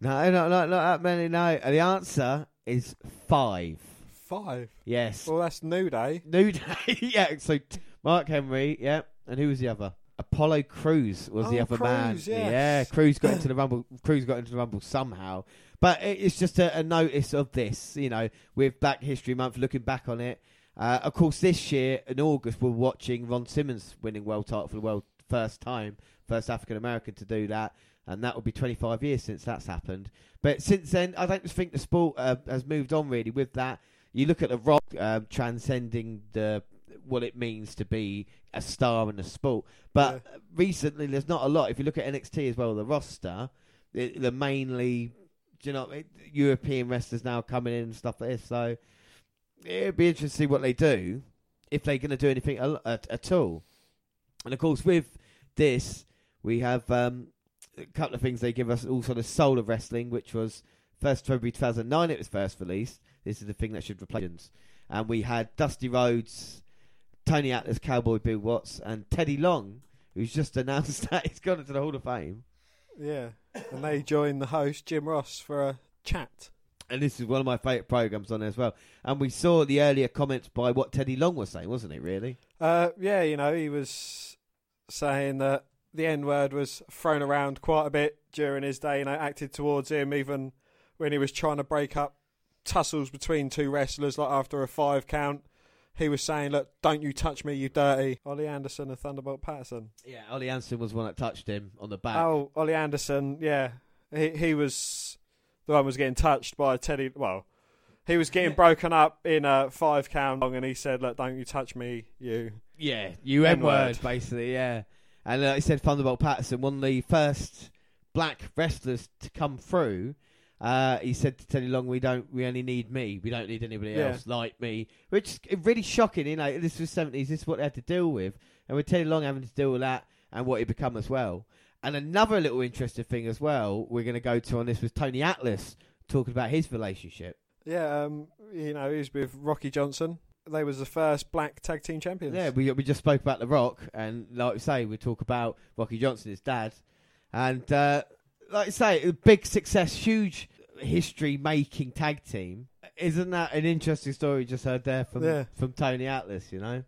No, not, not, not that many, no. The answer is five. Five. Yes. Well, that's New Day. New Day. *laughs* yeah, so t- Mark Henry, yeah. And who was the other? Apollo Crews was the Oh, other man. Crews, yes. Yeah, Crews got into *clears throat* the Rumble. Crews got into the Rumble somehow. But it's just a, a notice of this, you know, with Black History Month, looking back on it. Uh, of course, this year in August, we're watching Ron Simmons winning world title for the world first time, first African American to do that, and that will be 25 years since that's happened. But since then, I don't think the sport uh, has moved on really with that. You look at the Rock um, transcending the what it means to be a star in a sport, but recently there's not a lot. If you look at NXT as well, the roster, it, they're mainly, you know, it- European wrestlers now coming in and stuff like this. So it'd be interesting to see what they do if they're going to do anything al- at, at all. And of course, with this, we have um, a couple of things they give us. Also, the Soul of Wrestling, which was first February 2009. It was first released. This is the thing that should replace. it. And we had Dusty Rhodes, Tony Atlas, Cowboy Bill Watts, and Teddy Long, who's just *laughs* announced that he's gone into the Hall of Fame. Yeah, and they joined the host Jim Ross for a chat. And this is one of my favourite programs on there as well. And we saw the earlier comments by what Teddy Long was saying, wasn't it? Really? Uh, yeah, you know, he was saying that the N word was thrown around quite a bit during his day. You know, acted towards him even when he was trying to break up tussles between two wrestlers, like after a five count. He was saying, "Look, don't you touch me, you dirty." Ole Anderson and Thunderbolt Patterson. Yeah. Ole Anderson was the one that touched him on the back. Oh, Ole Anderson, yeah, he he was the one was getting touched by Teddy. Well, he was getting broken up in a five count, and he said, "Look, don't you touch me, you." Yeah, you N word, basically, yeah. And uh, he said Thunderbolt Patterson, one of the first black wrestlers to come through. Uh, he said to Teddy Long, "We don't, we only need me. We don't need anybody Yeah. else like me." Which is really shocking. You know, this was seventies. This is what they had to deal with, and with Teddy Long having to deal with that and what he become as well. And another little interesting thing as well, we're going to go to on this was Tony Atlas talking about his relationship. Yeah, um, you know, he was with Rocky Johnson. They was the first black tag team champions. Yeah, we we just spoke about The Rock, and like we say, we talk about Rocky Johnson, his dad, and uh, like I say, a big success, huge history making tag team. Isn't that an interesting story? Just heard there from Yeah. from Tony Atlas, you know,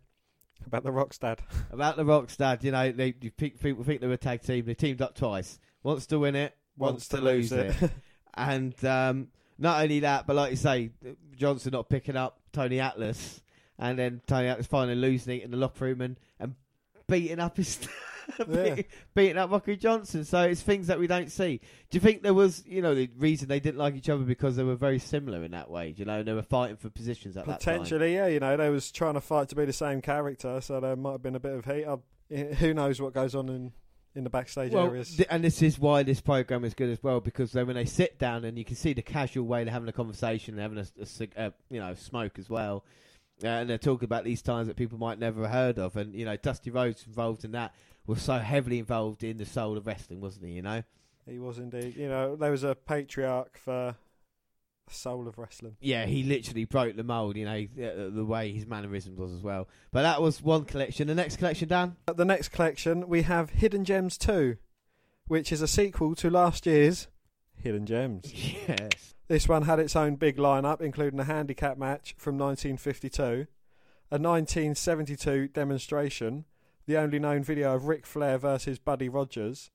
about the Rock's dad. *laughs* about The Rock's dad. You know, they you think, people think they were a tag team. They teamed up twice. Wants to win it, wants, to, lose it. *laughs* And um, not only that, but like you say, Johnson not picking up Tony Atlas, and then Tony Atlas finally losing it in the locker room and, and beating up his *laughs* *laughs* Yeah. beating up Rocky Johnson. So it's things that we don't see. Do you think there was, you know, the reason they didn't like each other because they were very similar in that way? Do you know, and they were fighting for positions at that time. Potentially, yeah. You know, they was trying to fight to be the same character, so there might have been a bit of heat. I, who knows what goes on in in the backstage Well, areas? th- and this is why this program is good as well because then when they sit down and you can see the casual way they're having a conversation, they're having a, a cig- uh, you know smoke as well, Uh, and they're talking about these times that people might never have heard of. And, you know, Dusty Rhodes involved in that was so heavily involved in the soul of wrestling, wasn't he, you know? He was indeed. You know, there was a patriarch for the soul of wrestling. Yeah, he literally broke the mould, you know, the, uh, uh, the way his mannerisms was as well. But that was one collection. The next collection, Dan? At the next collection, we have Hidden Gems 2, which is a sequel to last year's Hidden Gems. *laughs* Yes. This one had its own big lineup, including a handicap match from 1952, a 1972 demonstration, the only known video of Ric Flair versus Buddy Rogers,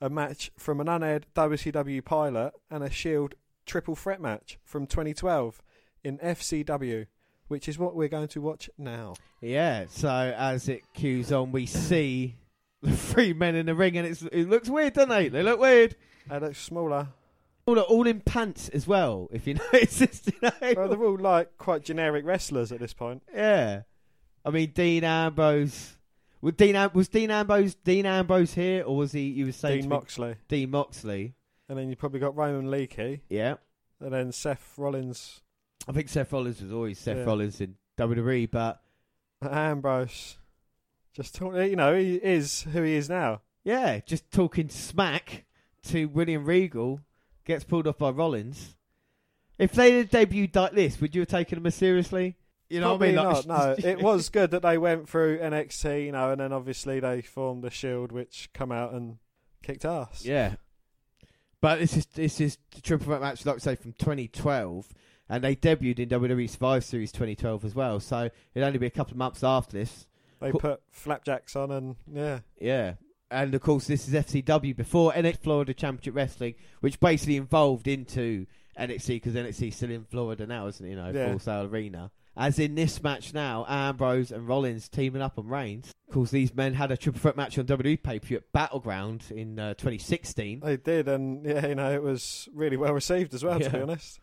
a match from an unaired WCW pilot, and a Shield triple threat match from 2012 in FCW, which is what we're going to watch now. Yeah, so as it cues on, we see the *laughs* three men in the ring, and it's, it looks weird, doesn't it? They look weird. They look smaller. All, all in pants as well, if you *laughs* notice. *laughs* You know? Well, they're all like quite generic wrestlers at this point. Yeah, I mean Dean Ambrose. Was Dean Am- was Dean Ambrose Dean Ambrose here, or was he? You were saying Dean to me- Moxley. Dean Moxley. And then you probably got Roman Leakes. Yeah, And then Seth Rollins, I think Seth Rollins was always Seth Yeah. Rollins in WWE, but Ambrose. Just talk, you know, he is who he is now. yeah, just talking smack to William Regal gets pulled off by Rollins. If they had debuted like this, would you have taken them as seriously? You know Probably what I mean? not. No, it *laughs* was good that they went through NXT, you know, and then obviously they formed the Shield, which come out and kicked ass. Yeah. But this is this is the triple threat match, like I say, from 2012, and they debuted in WWE Survivor Series 2012 as well. So it'd only be a couple of months after this. They Cool. put flapjacks on, and yeah, Yeah. And of course, this is FCW before NXT Florida Championship Wrestling, which basically involved into NXT because NXT is still in Florida now, isn't it? You know, Yeah. Full Sail Arena. As in this match now, Ambrose and Rollins teaming up on Reigns. Of course, these men had a triple threat match on WWE pay per view at Battleground in uh, 2016. they did, and yeah, you know, it was really well received as well. To be honest,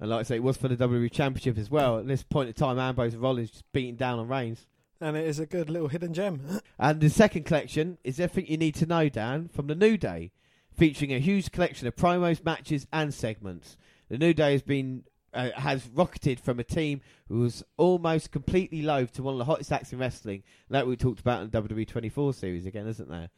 And like I say, it was for the WWE Championship as well. At this point in time, Ambrose and Rollins just beating down on Reigns. and it is a good little hidden gem. *laughs* And the second collection is everything you need to know, Dan, from the New Day, featuring a huge collection of promos, matches, and segments. The New Day has been uh, has rocketed from a team who was almost completely loathed to one of the hottest acts in wrestling, like we talked about in the WWE 24 series again, isn't there?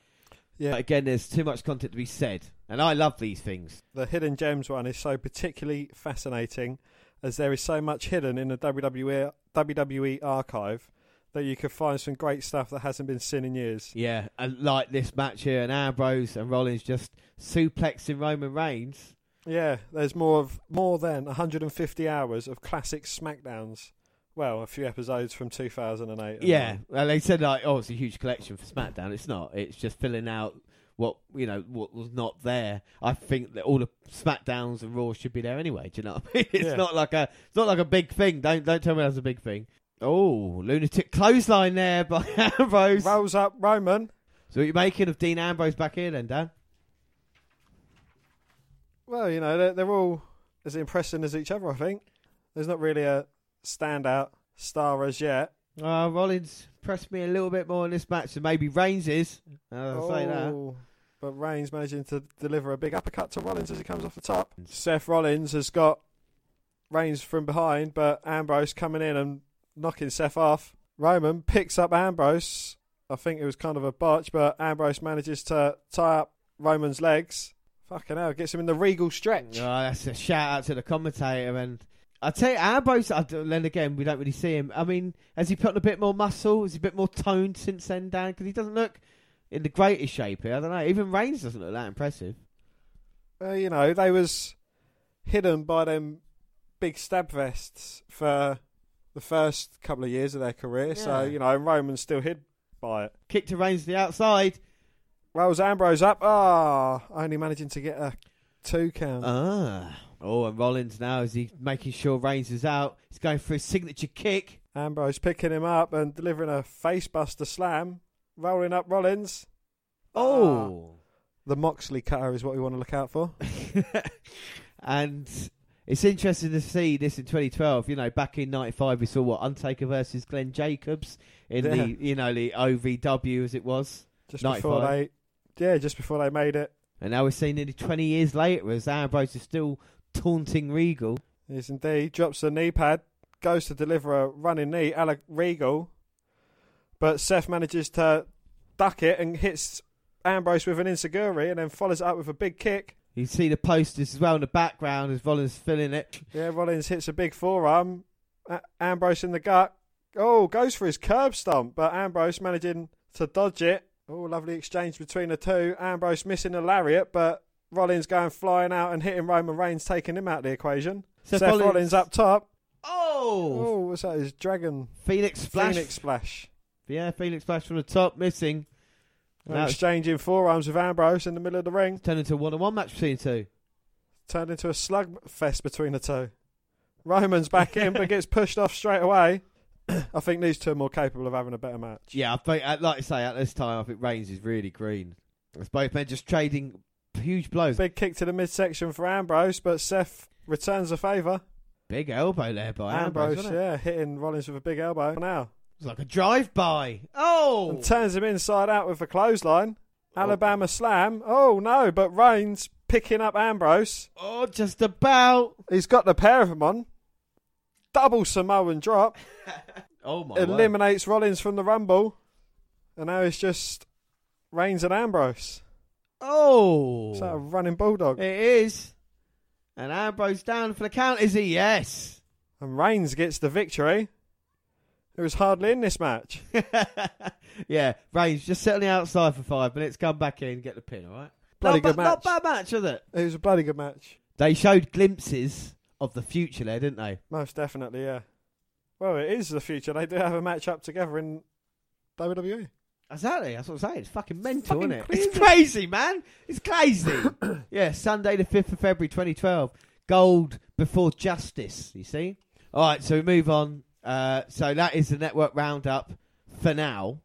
yeah, But again, there's too much content to be said, and I love these things. the hidden gems one is so particularly fascinating, as there is so much hidden in the WWE WWE archive that you could find some great stuff that hasn't been seen in years. Yeah, and like this match here, and Ambrose and Rollins just suplexing Roman Reigns. Yeah, there's more of more than 150 hours of classic Smackdowns. Well, a few episodes from 2008. Yeah, well, they said like, oh, it's a huge collection for SmackDown. It's not. It's just filling out what you know what was not there. I think that all the SmackDowns and Raw should be there anyway. Do you know what I mean? *laughs* It's Yeah. not like a it's not like a big thing. Don't don't tell me that's a big thing. Oh, lunatic clothesline there *laughs* by Ambrose. rolls up Roman. So what you making of Dean Ambrose back here then, Dan? Well, you know they're, they're all as impressive as each other. I think there's not really a standout star as yet. Uh, Rollins pressed me a little bit more in this match than maybe Reigns is. I'll say that. Oh, But Reigns managing to deliver a big uppercut to Rollins as he comes off the top. Seth Rollins has got Reigns from behind, but Ambrose coming in and knocking Seth off. Roman picks up Ambrose. I think it was kind of a botch, but Ambrose manages to tie up Roman's legs. Fucking hell, gets him in the regal stretch. Oh, that's a shout out to the commentator. And I tell you, Ambrose, I don't- then again, we don't really see him. I mean, has he put on a bit more muscle? Is he a bit more toned since then, Dan? Because he doesn't look in the greatest shape here. I don't know. Even Reigns doesn't look that impressive. Well, you know, they was hidden by them big stab vests for the first couple of years of their career. So, you know, Roman's still hid by it. Kick to Reigns to the outside. Rolls Ambrose up. Ah, only managing to get a two count. Ah. Oh, and Rollins now, is he making sure Reigns is out? He's going for his signature kick. Ambrose picking him up and delivering a facebuster slam. Rolling up Rollins. Oh. The Moxley cutter is what we want to look out for. *laughs* and it's interesting to see this in 2012. You know, back in '95, we saw what Undertaker versus Glenn Jacobs in Yeah. the you know the OVW as it was, Just before 95. they, yeah, just before they made it. and now we're seeing nearly 20 years later as Ambrose is still taunting Regal. Yes, indeed. Drops the knee pad. goes to deliver a running knee, a la Regal, but Seth manages to duck it and hits Ambrose with an insecurity and then follows it up with a big kick. You see the posters as well in the background as Rollins filling it. Yeah, Rollins hits a big forearm. A- Ambrose in the gut. Oh, goes for his curb stomp, but Ambrose managing to dodge it. Oh, lovely exchange between the two. Ambrose missing a lariat, but Rollins going flying out and hitting Roman Reigns, taking him out of the equation. Seth Seth, Rollins- Rollins. up top. Oh! Oh, what's that? His dragon Phoenix Splash. Phoenix splash. Yeah, Phoenix Splash from the top, missing. Now it's Exchanging forearms with Ambrose in the middle of the ring. turned into a one-on-one match between the two. Turned into a slug fest between the two. Roman's back in, but gets pushed off straight away. I think these two are more capable of having a better match. Yeah, I think, uh, like I say, at this time, I think Reigns is really green. It's both men just trading huge blows. Big kick to the midsection for Ambrose, but Seth returns the favour. Big elbow there by Ambrose. Ambrose, yeah, hitting Rollins with a big elbow now. It's like a drive-by. Oh! And turns him inside out with a clothesline. Alabama slam. Oh no, but Reigns picking up Ambrose. Oh, just about. He's got the pair of them on. Double Samoan drop. *laughs* Oh my eliminates Rollins from the Rumble. And now it's just Reigns and Ambrose. Oh! Is that a running bulldog? It is. And Ambrose down for the count, is he? Yes. And Reigns gets the victory. It was hardly in this match. *laughs* yeah, Reigns just the outside for five minutes, come back in, get the pin, alright? Bloody not, good ba- Not match. bad match, was it? It was a bloody good match. They showed glimpses of the future there, didn't they? Most definitely, yeah. Well, it is the future. They do have a match up together in. WWE. Exactly, that's what I'm saying. It's fucking mental, fucking isn't it? crazy. It's crazy, man. It's crazy. *coughs* yeah, Sunday the 5th of February 2012. Gold before justice, you see? All right, so we move on. Uh, so that is the network roundup for now.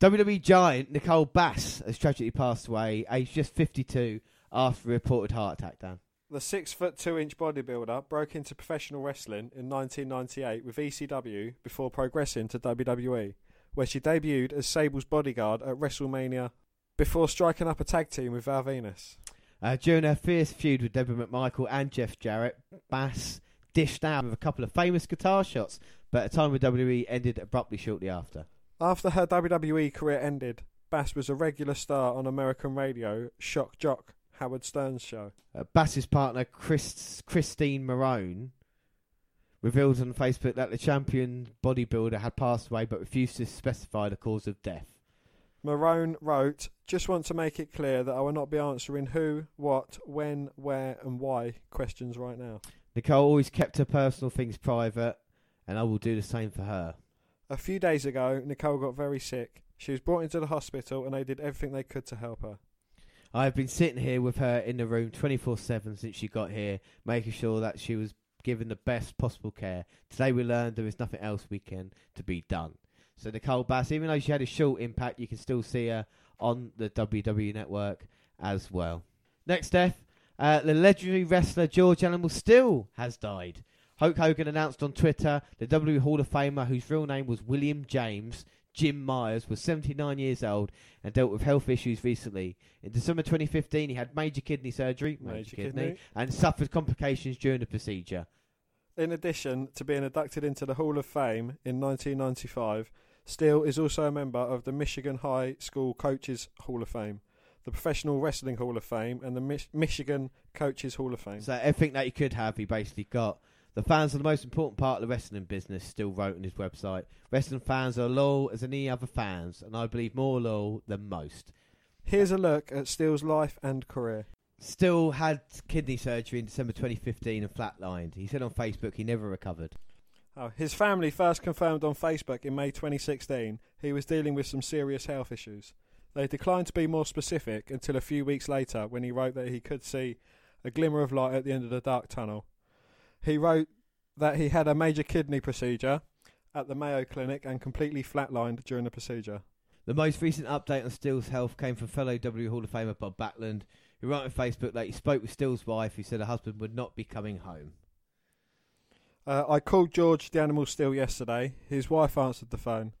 WWE giant Nicole Bass has tragically passed away, aged just 52, after a reported heart attack, Dan. The six foot two inch bodybuilder broke into professional wrestling in 1998 with ECW before progressing to WWE, where she debuted as Sable's bodyguard at WrestleMania before striking up a tag team with Val Venis. Uh, during her fierce feud with Debra McMichael and Jeff Jarrett, Bass dished out with a couple of famous guitar shots, but her time with WWE ended abruptly shortly after. After her WWE career ended, Bass was a regular star on American radio Shock Jock, Howard Stern's show. Uh, Bass's partner, Chris, Christine Marone, revealed on Facebook that the champion bodybuilder had passed away but refused to specify the cause of death. Marone wrote, Just want to make it clear that I will not be answering who, what, when, where, and why questions right now. Nicole always kept her personal things private, and I will do the same for her. A few days ago, Nicole got very sick. She was brought into the hospital and they did everything they could to help her. I have been sitting here with her in the room 24 7 since she got here, making sure that she was given the best possible care. Today we learned there is nothing else we can to be done. So Nicole Bass, even though she had a short impact, you can still see her on the WWE network as well. Next death, uh, the legendary wrestler George Animal Steele has died. Hulk Hogan announced on Twitter the WWE Hall of Famer, whose real name was William James Jim Myers, was 79 years old and dealt with health issues recently. In December 2015, he had major kidney surgery, major, Major kidney, kidney. and suffered complications during the procedure. In addition to being inducted into the Hall of Fame in 1995, Steele is also a member of the Michigan High School Coaches Hall of Fame, the Professional Wrestling Hall of Fame, and the Mich- Michigan Coaches Hall of Fame. So everything that he could have, he basically got. The fans are the most important part of the wrestling business, Steele wrote on his website. Wrestling fans are loyal as any other fans, and I believe more loyal than most. Here's a look at Steele's life and career. Steele had kidney surgery in December 2015 and flatlined. He said on Facebook he never recovered. Oh, his family first confirmed on Facebook in May 2016 he was dealing with some serious health issues. They declined to be more specific until a few weeks later when he wrote that he could see a glimmer of light at the end of the dark tunnel. He wrote that he had a major kidney procedure at the Mayo Clinic and completely flatlined during the procedure. The most recent update on Steele's health came from fellow W Hall of Famer Bob Backlund, who wrote on Facebook that he spoke with Steele's wife, who said her husband would not be coming home. Uh, I called George the Animal Steele yesterday. His wife answered the phone.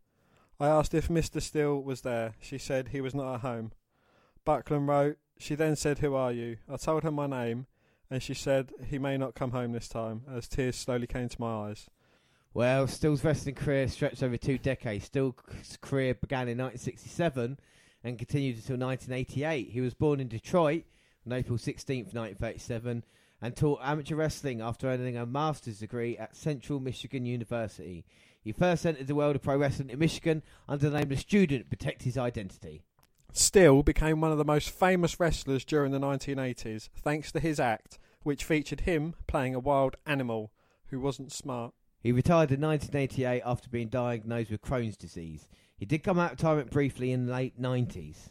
I asked if Mr. Steele was there. She said he was not at home. Backlund wrote, She then said, Who are you? I told her my name, and she said he may not come home this time, as tears slowly came to my eyes. Well, Steele's wrestling career stretched over two decades. Steele's career began in 1967 and continued until 1988. He was born in Detroit on April 16th, 1937, and taught amateur wrestling after earning a master's degree at Central Michigan University. He first entered the world of pro wrestling in Michigan under the name of student to protect his identity. Steele became one of the most famous wrestlers during the 1980s thanks to his act, which featured him playing a wild animal who wasn't smart. He retired in 1988 after being diagnosed with Crohn's disease. He did come out of retirement briefly in the late 90s.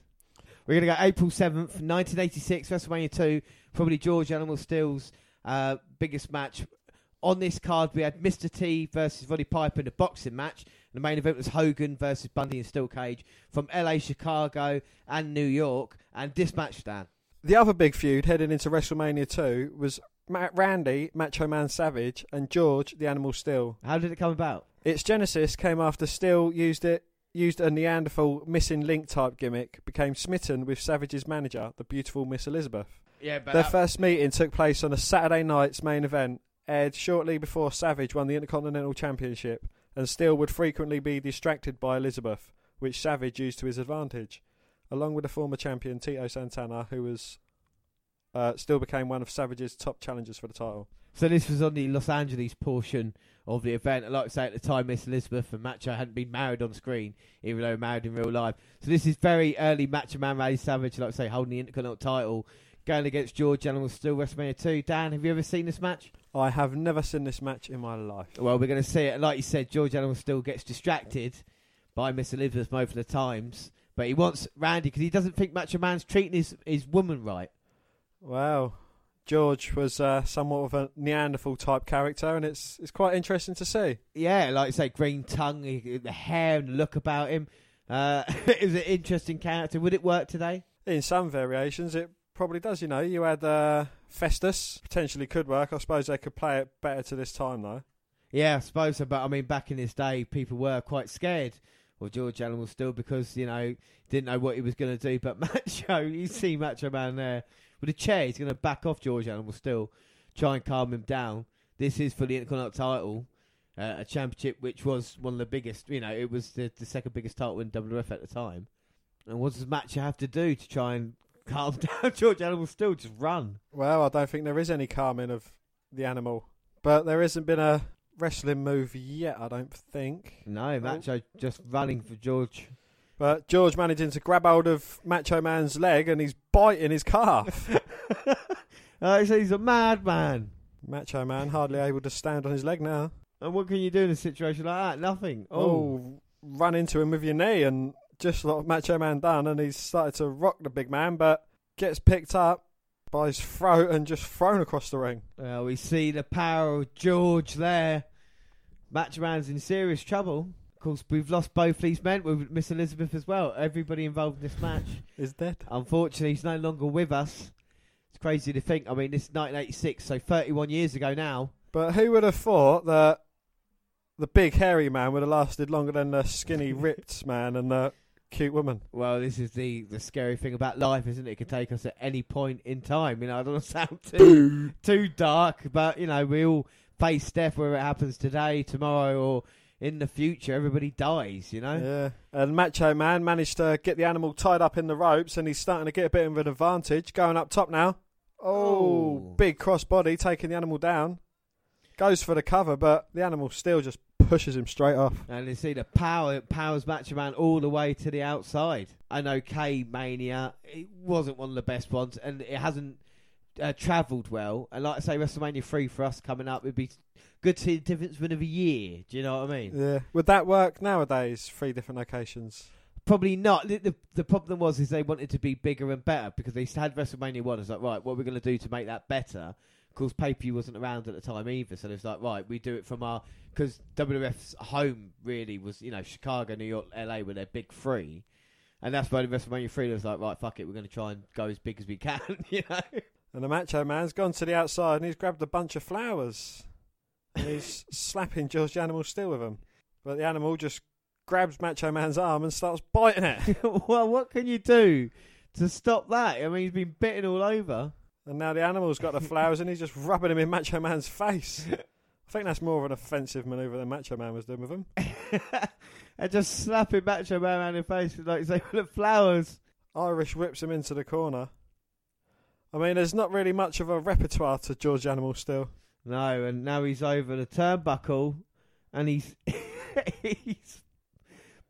We're going to go April 7th, 1986, WrestleMania 2, probably George Animal Steele's uh, biggest match. On this card, we had Mr. T versus Roddy Piper in a boxing match. The main event was Hogan versus Bundy and Steel Cage from LA, Chicago, and New York. And this match, Dan. The other big feud heading into WrestleMania 2 was Matt Randy, Macho Man Savage, and George, the Animal Steele. How did it come about? Its genesis came after Steele used it used a Neanderthal missing link type gimmick, became smitten with Savage's manager, the beautiful Miss Elizabeth. Yeah, but Their first meeting took place on a Saturday night's main event, aired shortly before Savage won the Intercontinental Championship, and Steele would frequently be distracted by Elizabeth, which Savage used to his advantage. Along with the former champion Tito Santana, who was uh, Steele became one of Savage's top challengers for the title. So this was on the Los Angeles portion of the event. Like I say, at the time, Miss Elizabeth and Macho hadn't been married on screen, even though married in real life. So this is very early Macho Man Randy Savage, like I say, holding the Intercontinental title, going against George Animal Steele WrestleMania 2. Dan, have you ever seen this match? I have never seen this match in my life. Well, we're going to see it. Like you said, George Animal Steele gets distracted by Miss Elizabeth most of the times. But he wants Randy because he doesn't think Macho Man's treating his, his woman right. Wow. George was uh, somewhat of a Neanderthal type character, and it's it's quite interesting to see. Yeah, like I say, green tongue, the hair and the look about him. Uh, *laughs* it was an interesting character. Would it work today? In some variations, it probably does. You know, you had uh, Festus potentially could work. I suppose they could play it better to this time though. Yeah, I suppose so. But I mean, back in his day, people were quite scared of George Animal Steele because you know didn't know what he was going to do. But *laughs* Macho, you see Macho Man there with a chair, he's going to back off George Animal Steele, try and calm him down. This is for the Intercontinental title, uh, a championship which was one of the biggest. You know, it was the, the second biggest title in WWF at the time. And what does Macho have to do to try and calm *laughs* down George Animal Steele? Just run. Well, I don't think there is any calming of the animal, but there hasn't been a wrestling move yet. I don't think. No, Macho just running for George. But George managing to grab hold of Macho Man's leg and he's biting his calf. *laughs* Uh, says he's a madman. Macho Man hardly able to stand on his leg now. And what can you do in a situation like that? Nothing. Oh, Oh, run into him with your knee and just like Macho Man done, and he's started to rock the big man, but gets picked up by his throat and just thrown across the ring. well, we see the power of George there. Macho Man's in serious trouble. Of course, we've lost both these men with Miss Elizabeth as well. Everybody involved in this match. Is dead. Unfortunately, he's no longer with us. It's crazy to think. I mean, this is 1986, so 31 years ago now. But who would have thought that the big hairy man would have lasted longer than the skinny ripped man and the cute woman? Well, this is the, the scary thing about life, isn't it? It can take us at any point in time. You know, I don't want *laughs* to sound too too dark, but you know, we all face death, whether it happens today, tomorrow, or in the future. Everybody dies. You know. Yeah. And Macho Man managed to get the animal tied up in the ropes, and he's starting to get a bit of an advantage. Going up top now. Oh, Oh. big crossbody taking the animal down. Goes for the cover, but the animal still just pushes him straight off. And you see the power, it powers Macho Man all the way to the outside. I know K Mania, it wasn't one of the best ones, and it hasn't uh, travelled well. And like I say, WrestleMania 3 for us coming up, it'd be good to see the difference within a year. Do you know what I mean? Yeah. Would that work nowadays? Three different locations. Probably not. The, the, the problem was is they wanted to be bigger and better because they had WrestleMania 1. It's like, right, what are we going to do to make that better? Course, pay-per-view wasn't around at the time either, so it's like, right, we do it from our... Because WWF's home really was, you know, Chicago, New York, LA were their big three. And that's why the WrestleMania 3 was like, right, fuck it, we're going to try and go as big as we can, *laughs* you know? And the Macho Man's gone to the outside and he's grabbed a bunch of flowers. And he's *laughs* slapping George the Animal Steele with them. But the animal just grabs Macho Man's arm and starts biting it. *laughs* well, what can you do to stop that? I mean, he's been bitten all over. And now the animal's got the flowers and he's just rubbing them in Macho Man's face. *laughs* I think that's more of an offensive manoeuvre than Macho Man was doing with him. and *laughs* just slapping Macho Man in the face with, like say the flowers. Irish whips him into the corner. I mean, there's not really much of a repertoire to George Animal Steele. No, and now he's over the turnbuckle, and he's *laughs* he's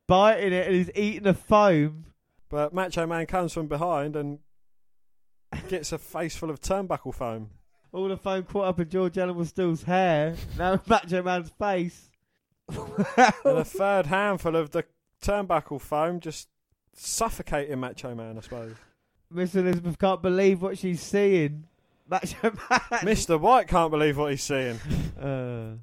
biting it, and he's eating the foam. But Macho Man comes from behind and gets a face full of turnbuckle foam. All the foam caught up in George Animal Steele's hair. Now *laughs* Macho Man's face. *laughs* and a third handful of the turnbuckle foam just suffocating Macho Man, I suppose. Miss Elizabeth can't believe what she's seeing. Macho *laughs* Man. Mr. White can't believe what he's seeing. Uh,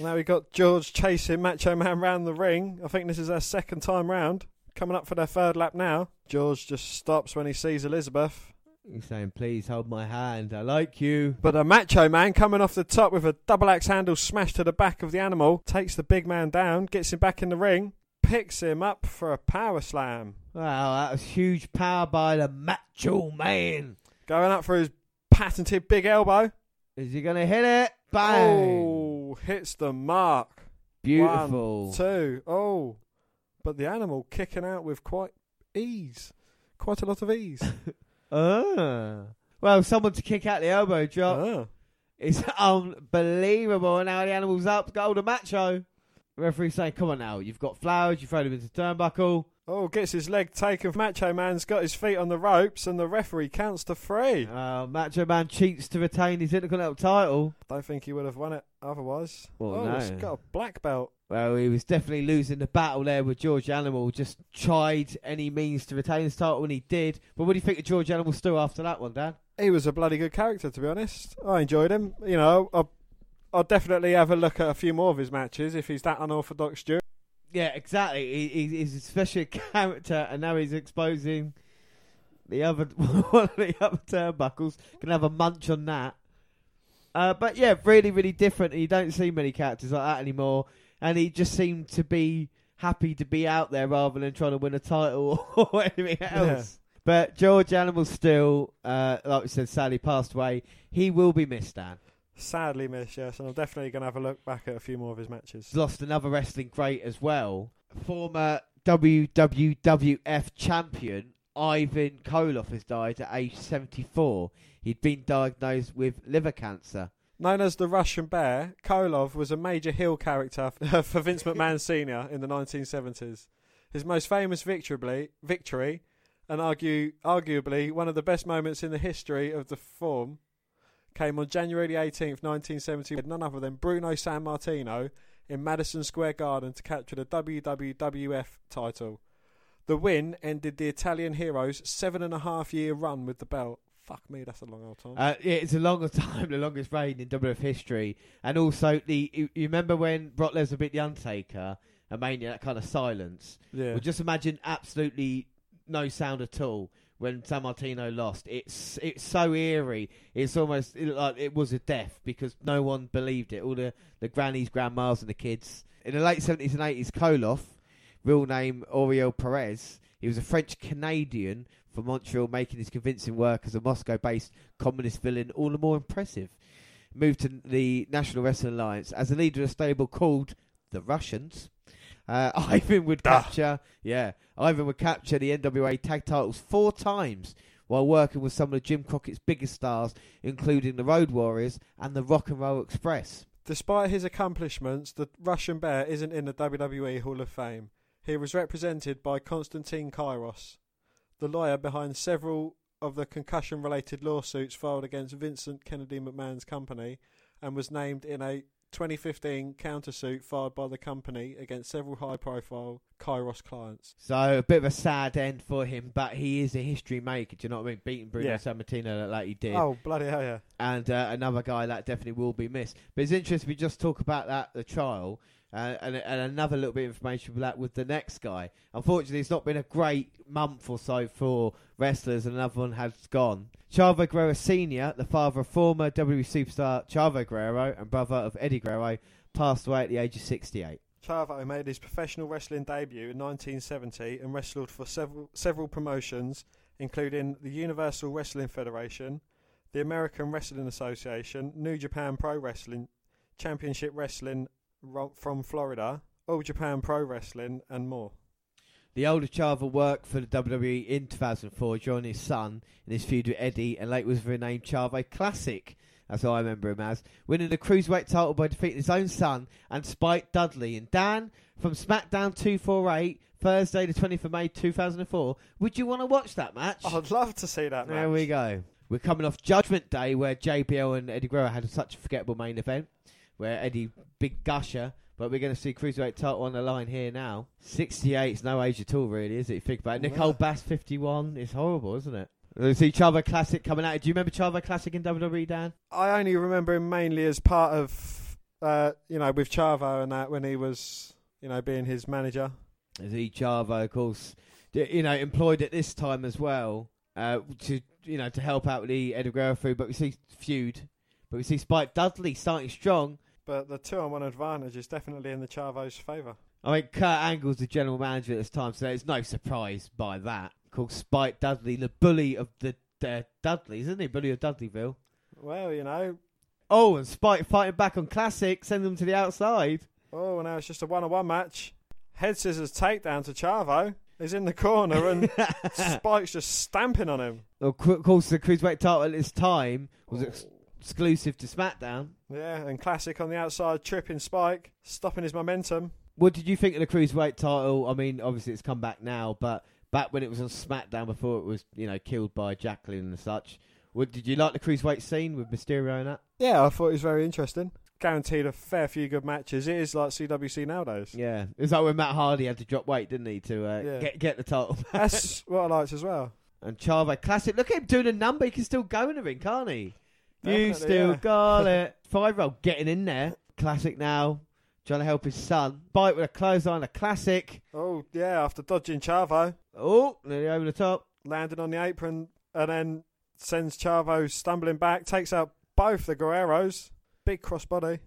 Now we got George chasing Macho Man round the ring. I think this is their second time round. Coming up for their third lap now. George just stops when he sees Elizabeth. He's saying, "Please hold my hand. I like you." But a Macho Man coming off the top with a double axe handle smash to the back of the animal takes the big man down, gets him back in the ring, picks him up for a power slam. Wow, that was huge power by the Macho Man. Going up for his patented big elbow. Is he gonna hit it? Bang! Oh, hits the mark. Beautiful. One, two. Oh, but the animal kicking out with quite ease, quite a lot of ease. *laughs* Ah. Well, someone to kick out the elbow drop. Ah. It's *laughs* unbelievable. And now the animal's up. Got the macho. Referee saying, "Come on now, you've got flowers. You throw him into the turnbuckle." Oh, gets his leg taken. Macho Man's got his feet on the ropes, and the referee counts to three. Uh, Macho Man cheats to retain his Intercontinental title. Don't think he would have won it otherwise. Well, oh, no. he's got a black belt. Well, he was definitely losing the battle there with George Animal. Just tried any means to retain his title, and he did. But what do you think of George Animal Steele after that one, Dan? He was a bloody good character, to be honest. I enjoyed him. You know, I'll, I'll definitely have a look at a few more of his matches if he's that unorthodox, Stuart. Yeah, exactly. He, he, he's a special *laughs* character, and now he's exposing the other *laughs* one of the other turnbuckles. Can have a munch on that. Uh, but yeah, really, really different. You don't see many characters like that anymore, and he just seemed to be happy to be out there rather than trying to win a title *laughs* or anything else. But George Animal Steele, uh, like we said, sadly passed away. He will be missed, Dan. Sadly missed, yes, and I'm definitely going to have a look back at a few more of his matches. He's lost another wrestling great as well. Former WWF champion Ivan Koloff has died at age 74. He'd been diagnosed with liver cancer. Known as the Russian Bear, Koloff was a major heel character *laughs* for Vince *laughs* McMahon Sr. in the 1970s. His most famous victory, victory and argue, arguably one of the best moments in the history of the form, came on January 18th, 1970, with none other than Bruno Sammartino in Madison Square Garden to capture the WWF title. The win ended the Italian hero's seven and a half year run with the belt. Fuck me, that's a long old time. Uh, yeah, it's a longer *laughs* time, the longest reign in WWF history. And also, the you, you remember when Brock Lesnar beat The Undertaker and Mania, that kind of silence? yeah. Well, just imagine absolutely no sound at all when Sammartino lost. It's it's so eerie. It's almost it like it was a death because no one believed it. All the, the grannies, grandmas, and the kids. In the late 70s and 80s, Koloff, real name Oreal Perras, he was a French Canadian from Montreal, making his convincing work as a Moscow based communist villain all the more impressive. Moved to the National Wrestling Alliance as a leader of a stable called the Russians. Uh, *laughs* Ivan would Duh. capture, yeah, Ivan would capture the NWA tag titles four times while working with some of Jim Crockett's biggest stars, including the Road Warriors and the Rock and Roll Express. Despite his accomplishments, the Russian Bear isn't in the WWE Hall of Fame. He was represented by Konstantine Kyros, the lawyer behind several of the concussion related lawsuits filed against Vincent Kennedy McMahon's company, and was named in a 2015 countersuit filed by the company against several high profile Kyros clients. So a bit of a sad end for him, but he is a history maker. Do you know what I mean? Beating Bruno Yeah. Sammartino like he did. Oh, bloody hell, yeah. and uh, another guy that definitely will be missed. But it's interesting we just talk about that the trial and, and another little bit of information for that with the next guy. Unfortunately, it's not been a great month or so for wrestlers, and another one has gone. Chavo Guerrero Senior, the father of former WWE superstar Chavo Guerrero and brother of Eddie Guerrero, passed away at the age of 68. Chavo made his professional wrestling debut in 1970 and wrestled for several several promotions, including the Universal Wrestling Federation, the American Wrestling Association, New Japan Pro Wrestling Championship Wrestling from Florida, All Japan Pro Wrestling, and more. The older Chavo worked for the WWE in 2004, joining his son in his feud with Eddie, and later was renamed Chavo Classic. That's how I remember him as. Winning the Cruiserweight title by defeating his own son and Spike Dudley. And Dan, from SmackDown 248, Thursday the 20th of May 2004, would you want to watch that match? I'd love to see that. There we go. We're coming off Judgment Day, where JBL and Eddie Guerrero had such a forgettable main event, where Eddie big gusher, but we're going to see cruiserweight title on the line here now. Sixty-eight is no age at all, really, is it? You think about it. Nicole. Bass, fifty-one. It's horrible, isn't it? We see Chavo Classic coming out. Do you remember Chavo Classic in WWE, Dan? I only remember him mainly as part of, uh, you know, with Chavo and that when he was, you know, being his manager. Is he Chavo, of course, d- you know, employed at this time as well uh, to you know to help out with the Eddie Guerrero feud. But we see feud, but we see Spike Dudley starting strong. But the two-on-one advantage is definitely in the Chavo's favour. I mean, Kurt Angle's the general manager at this time, so there's no surprise by that. Called Spike Dudley, the bully of the, the Dudleys, isn't he? Bully of Dudleyville. Well, you know, Oh, and Spike fighting back on Classic, send them to the outside. oh, now it's just a one-on-one match. Head scissors takedown to Chavo. He's in the corner and *laughs* Spike's just stamping on him. Well, of course, the Cruiserweight title at this time was ex- exclusive to SmackDown. Yeah, and classic on the outside, tripping Spike, stopping his momentum. What did you think of the Cruiserweight title? I mean, obviously it's come back now, but back when it was on SmackDown before it was, you know, killed by Jacqueline and such. What, did you like the Cruiserweight scene with Mysterio and that? Yeah, I thought it was very interesting. Guaranteed a fair few good matches. It is like CWC nowadays. Yeah, it was like when Matt Hardy had to drop weight, didn't he, to uh, Yeah. get get the title. That's what I liked as well. and Chavo Classic, look at him doing a number. He can still go in the ring, can't he? You still yeah. got it. *laughs* Five year old getting in there. Classic now, trying to help his son. Bite with a clothesline, a classic. Oh, yeah, after dodging Chavo, Oh, nearly over the top. landing on the apron, and then sends Chavo stumbling back, takes out both the Guerreros. Big crossbody.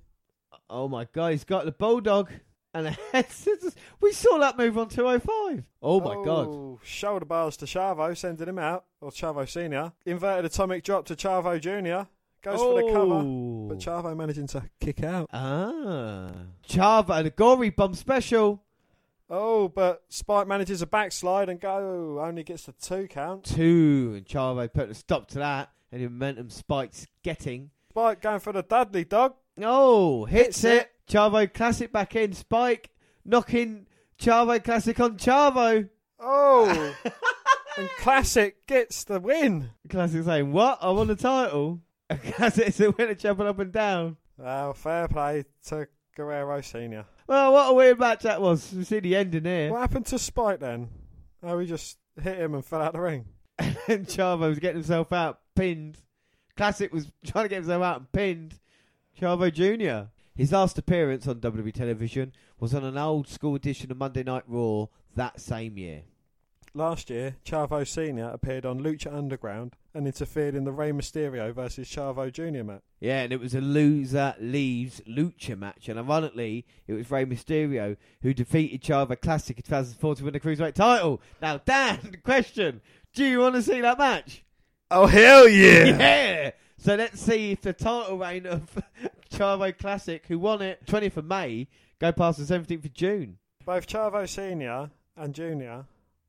Oh my god, he's got the bulldog and a *laughs* head scissors. We saw that move on 205. Oh my god. Oh, Shoulder bars to Chavo, sending him out, or Chavo Senior. Inverted atomic drop to Chavo Junior. Goes for the cover, Oh. but Chavo managing to kick out. Ah. Chavo, the gory bomb special. Oh, but Spike manages a backslide and go. Only gets the two count. Two. And Chavo put a stop to that. And the momentum spikes getting. Spike going for the Dudley dog. Oh, hits, Hits it. it. Chavo Classic back in. Spike knocking Chavo Classic on Chavo. Oh, *laughs* and Classic gets the win. Classic saying, What? I won the title. Classic's a winner jumping up and down. Well, fair play to Guerrero Senior. Well, what a weird match that was. We see the ending here. What happened to Spike then? Oh, he just hit him and fell out of the ring. *laughs* and Chavo was getting himself out, pinned. Classic was *laughs* trying to get himself out and pinned Chavo Jr. His last appearance on WWE television was on an old school edition of Monday Night Raw that same year. Last year, Chavo Senior appeared on Lucha Underground and interfered in the Rey Mysterio versus Chavo Junior match. Yeah, and it was a loser leaves lucha match, and ironically, it was Rey Mysterio who defeated Chavo Classic in 2004 to win the cruiserweight title. Now, *laughs* Dan, the question: Do you want to see that match? Oh hell yeah! *laughs* Yeah. So let's see if the title reign of *laughs* Chavo Classic, who won it 20th of May, go past the 17th of June. Both Chavo Senior and Junior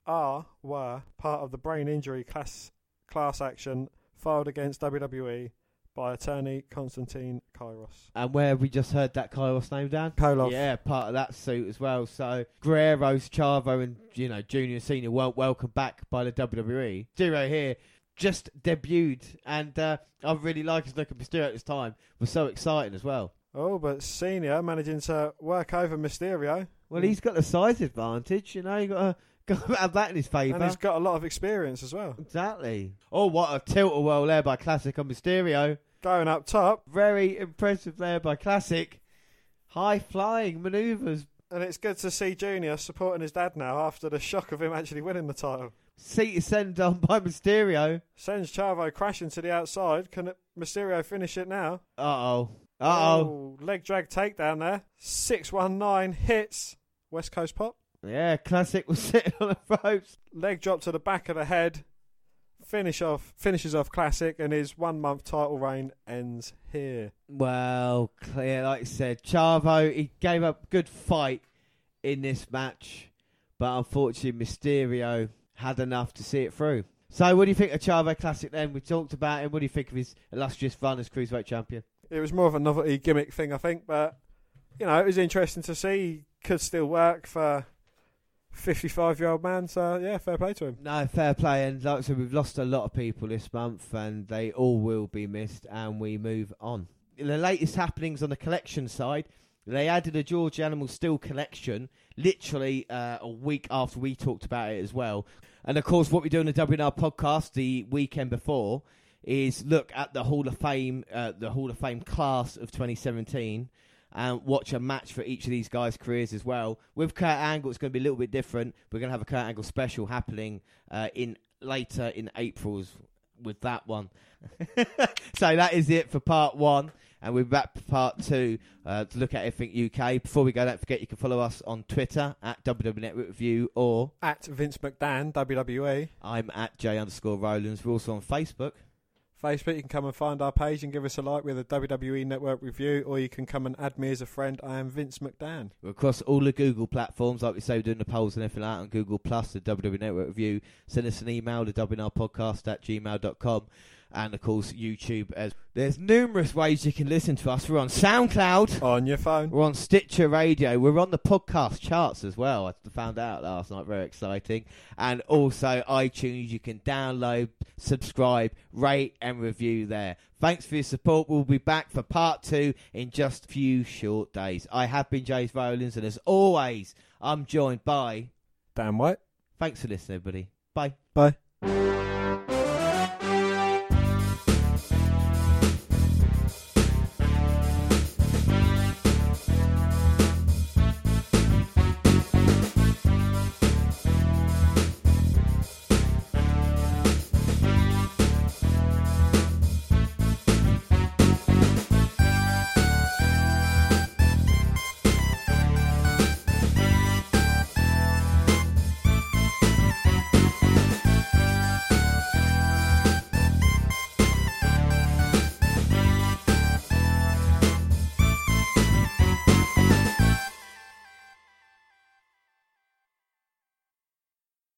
are were part of the brain injury class class action filed against WWE by attorney Konstantine Kyros. And where have we just heard that Kyros name, Dan? Koloff. Yeah, part of that suit as well. So Guerrero's, Chavo, and you know Junior Senior weren't welcomed back by the WWE. Zero here just debuted, and uh, I really like his look at Mysterio at this time. Was so exciting as well. Oh, but Senior managing to work over Mysterio. Well, he's got the size advantage, you know. You got to *laughs* got have that in his favour. And he's got a lot of experience as well. Exactly. Oh, what a tilt a whirl there by Classic on Mysterio. Going up top, Very impressive there by Classic. High flying manoeuvres. and it's good to see Junior supporting his dad now after the shock of him actually winning the title. Seat is sent down *laughs* by Mysterio. Sends Chavo crashing to the outside. Can Mysterio finish it now? Uh oh. Uh oh. Oh, leg drag takedown there. 619 hits. West Coast pop. Yeah, Classic was *laughs* sitting on the ropes. Leg drop to the back of the head. finish off finishes off classic, and his one month title reign ends here. Well, clear, like I said, Chavo, he gave up good fight in this match, but unfortunately, Mysterio had enough to see it through. So, what do you think of Chavo Classic then? We talked about him. What do you think of his illustrious run as Cruiserweight Champion? It was more of a novelty gimmick thing, I think, but you know, it was interesting to see. He could still work for 55 year old man, so yeah, fair play to him. No, fair play. And like I said, we've lost a lot of people this month, and they all will be missed, and we move on. The latest happenings on the collection side, they added a George Animal Steele collection literally uh, a week after we talked about it as well. And of course, what we do in the WNR podcast the weekend before is look at the Hall of Fame, uh, the Hall of Fame class of 2017 and watch a match for each of these guys' careers as well. With Kurt Angle, it's going to be a little bit different. We're going to have a Kurt Angle special happening uh, in later in April's with that one. *laughs* so that is it for part one. And we're back for part two uh, to look at everything UK. Before we go, don't forget you can follow us on Twitter at WWE Network Review or At Vince McDan, WWE. I'm at J underscore Rowlands. We're also on Facebook. Facebook, you can come and find our page and give us a like with a WWE Network review, or you can come and add me as a friend. I am Vince McDan. We're across all the Google platforms, like we say, we're doing the polls and everything like that on Google Plus, the WWE Network Review. Send us an email to WNRpodcast at gmail.com. And of course, YouTube. As there's numerous ways you can listen to us. We're on SoundCloud. On your phone. We're on Stitcher Radio. We're on the podcast charts as well. I found out last night. Very exciting. And also iTunes. You can download, subscribe, rate, and review there. Thanks for your support. We'll be back for part two in just a few short days. I have been James Rowlands, and as always, I'm joined by. Dan white. Thanks for listening, everybody. Bye. Bye.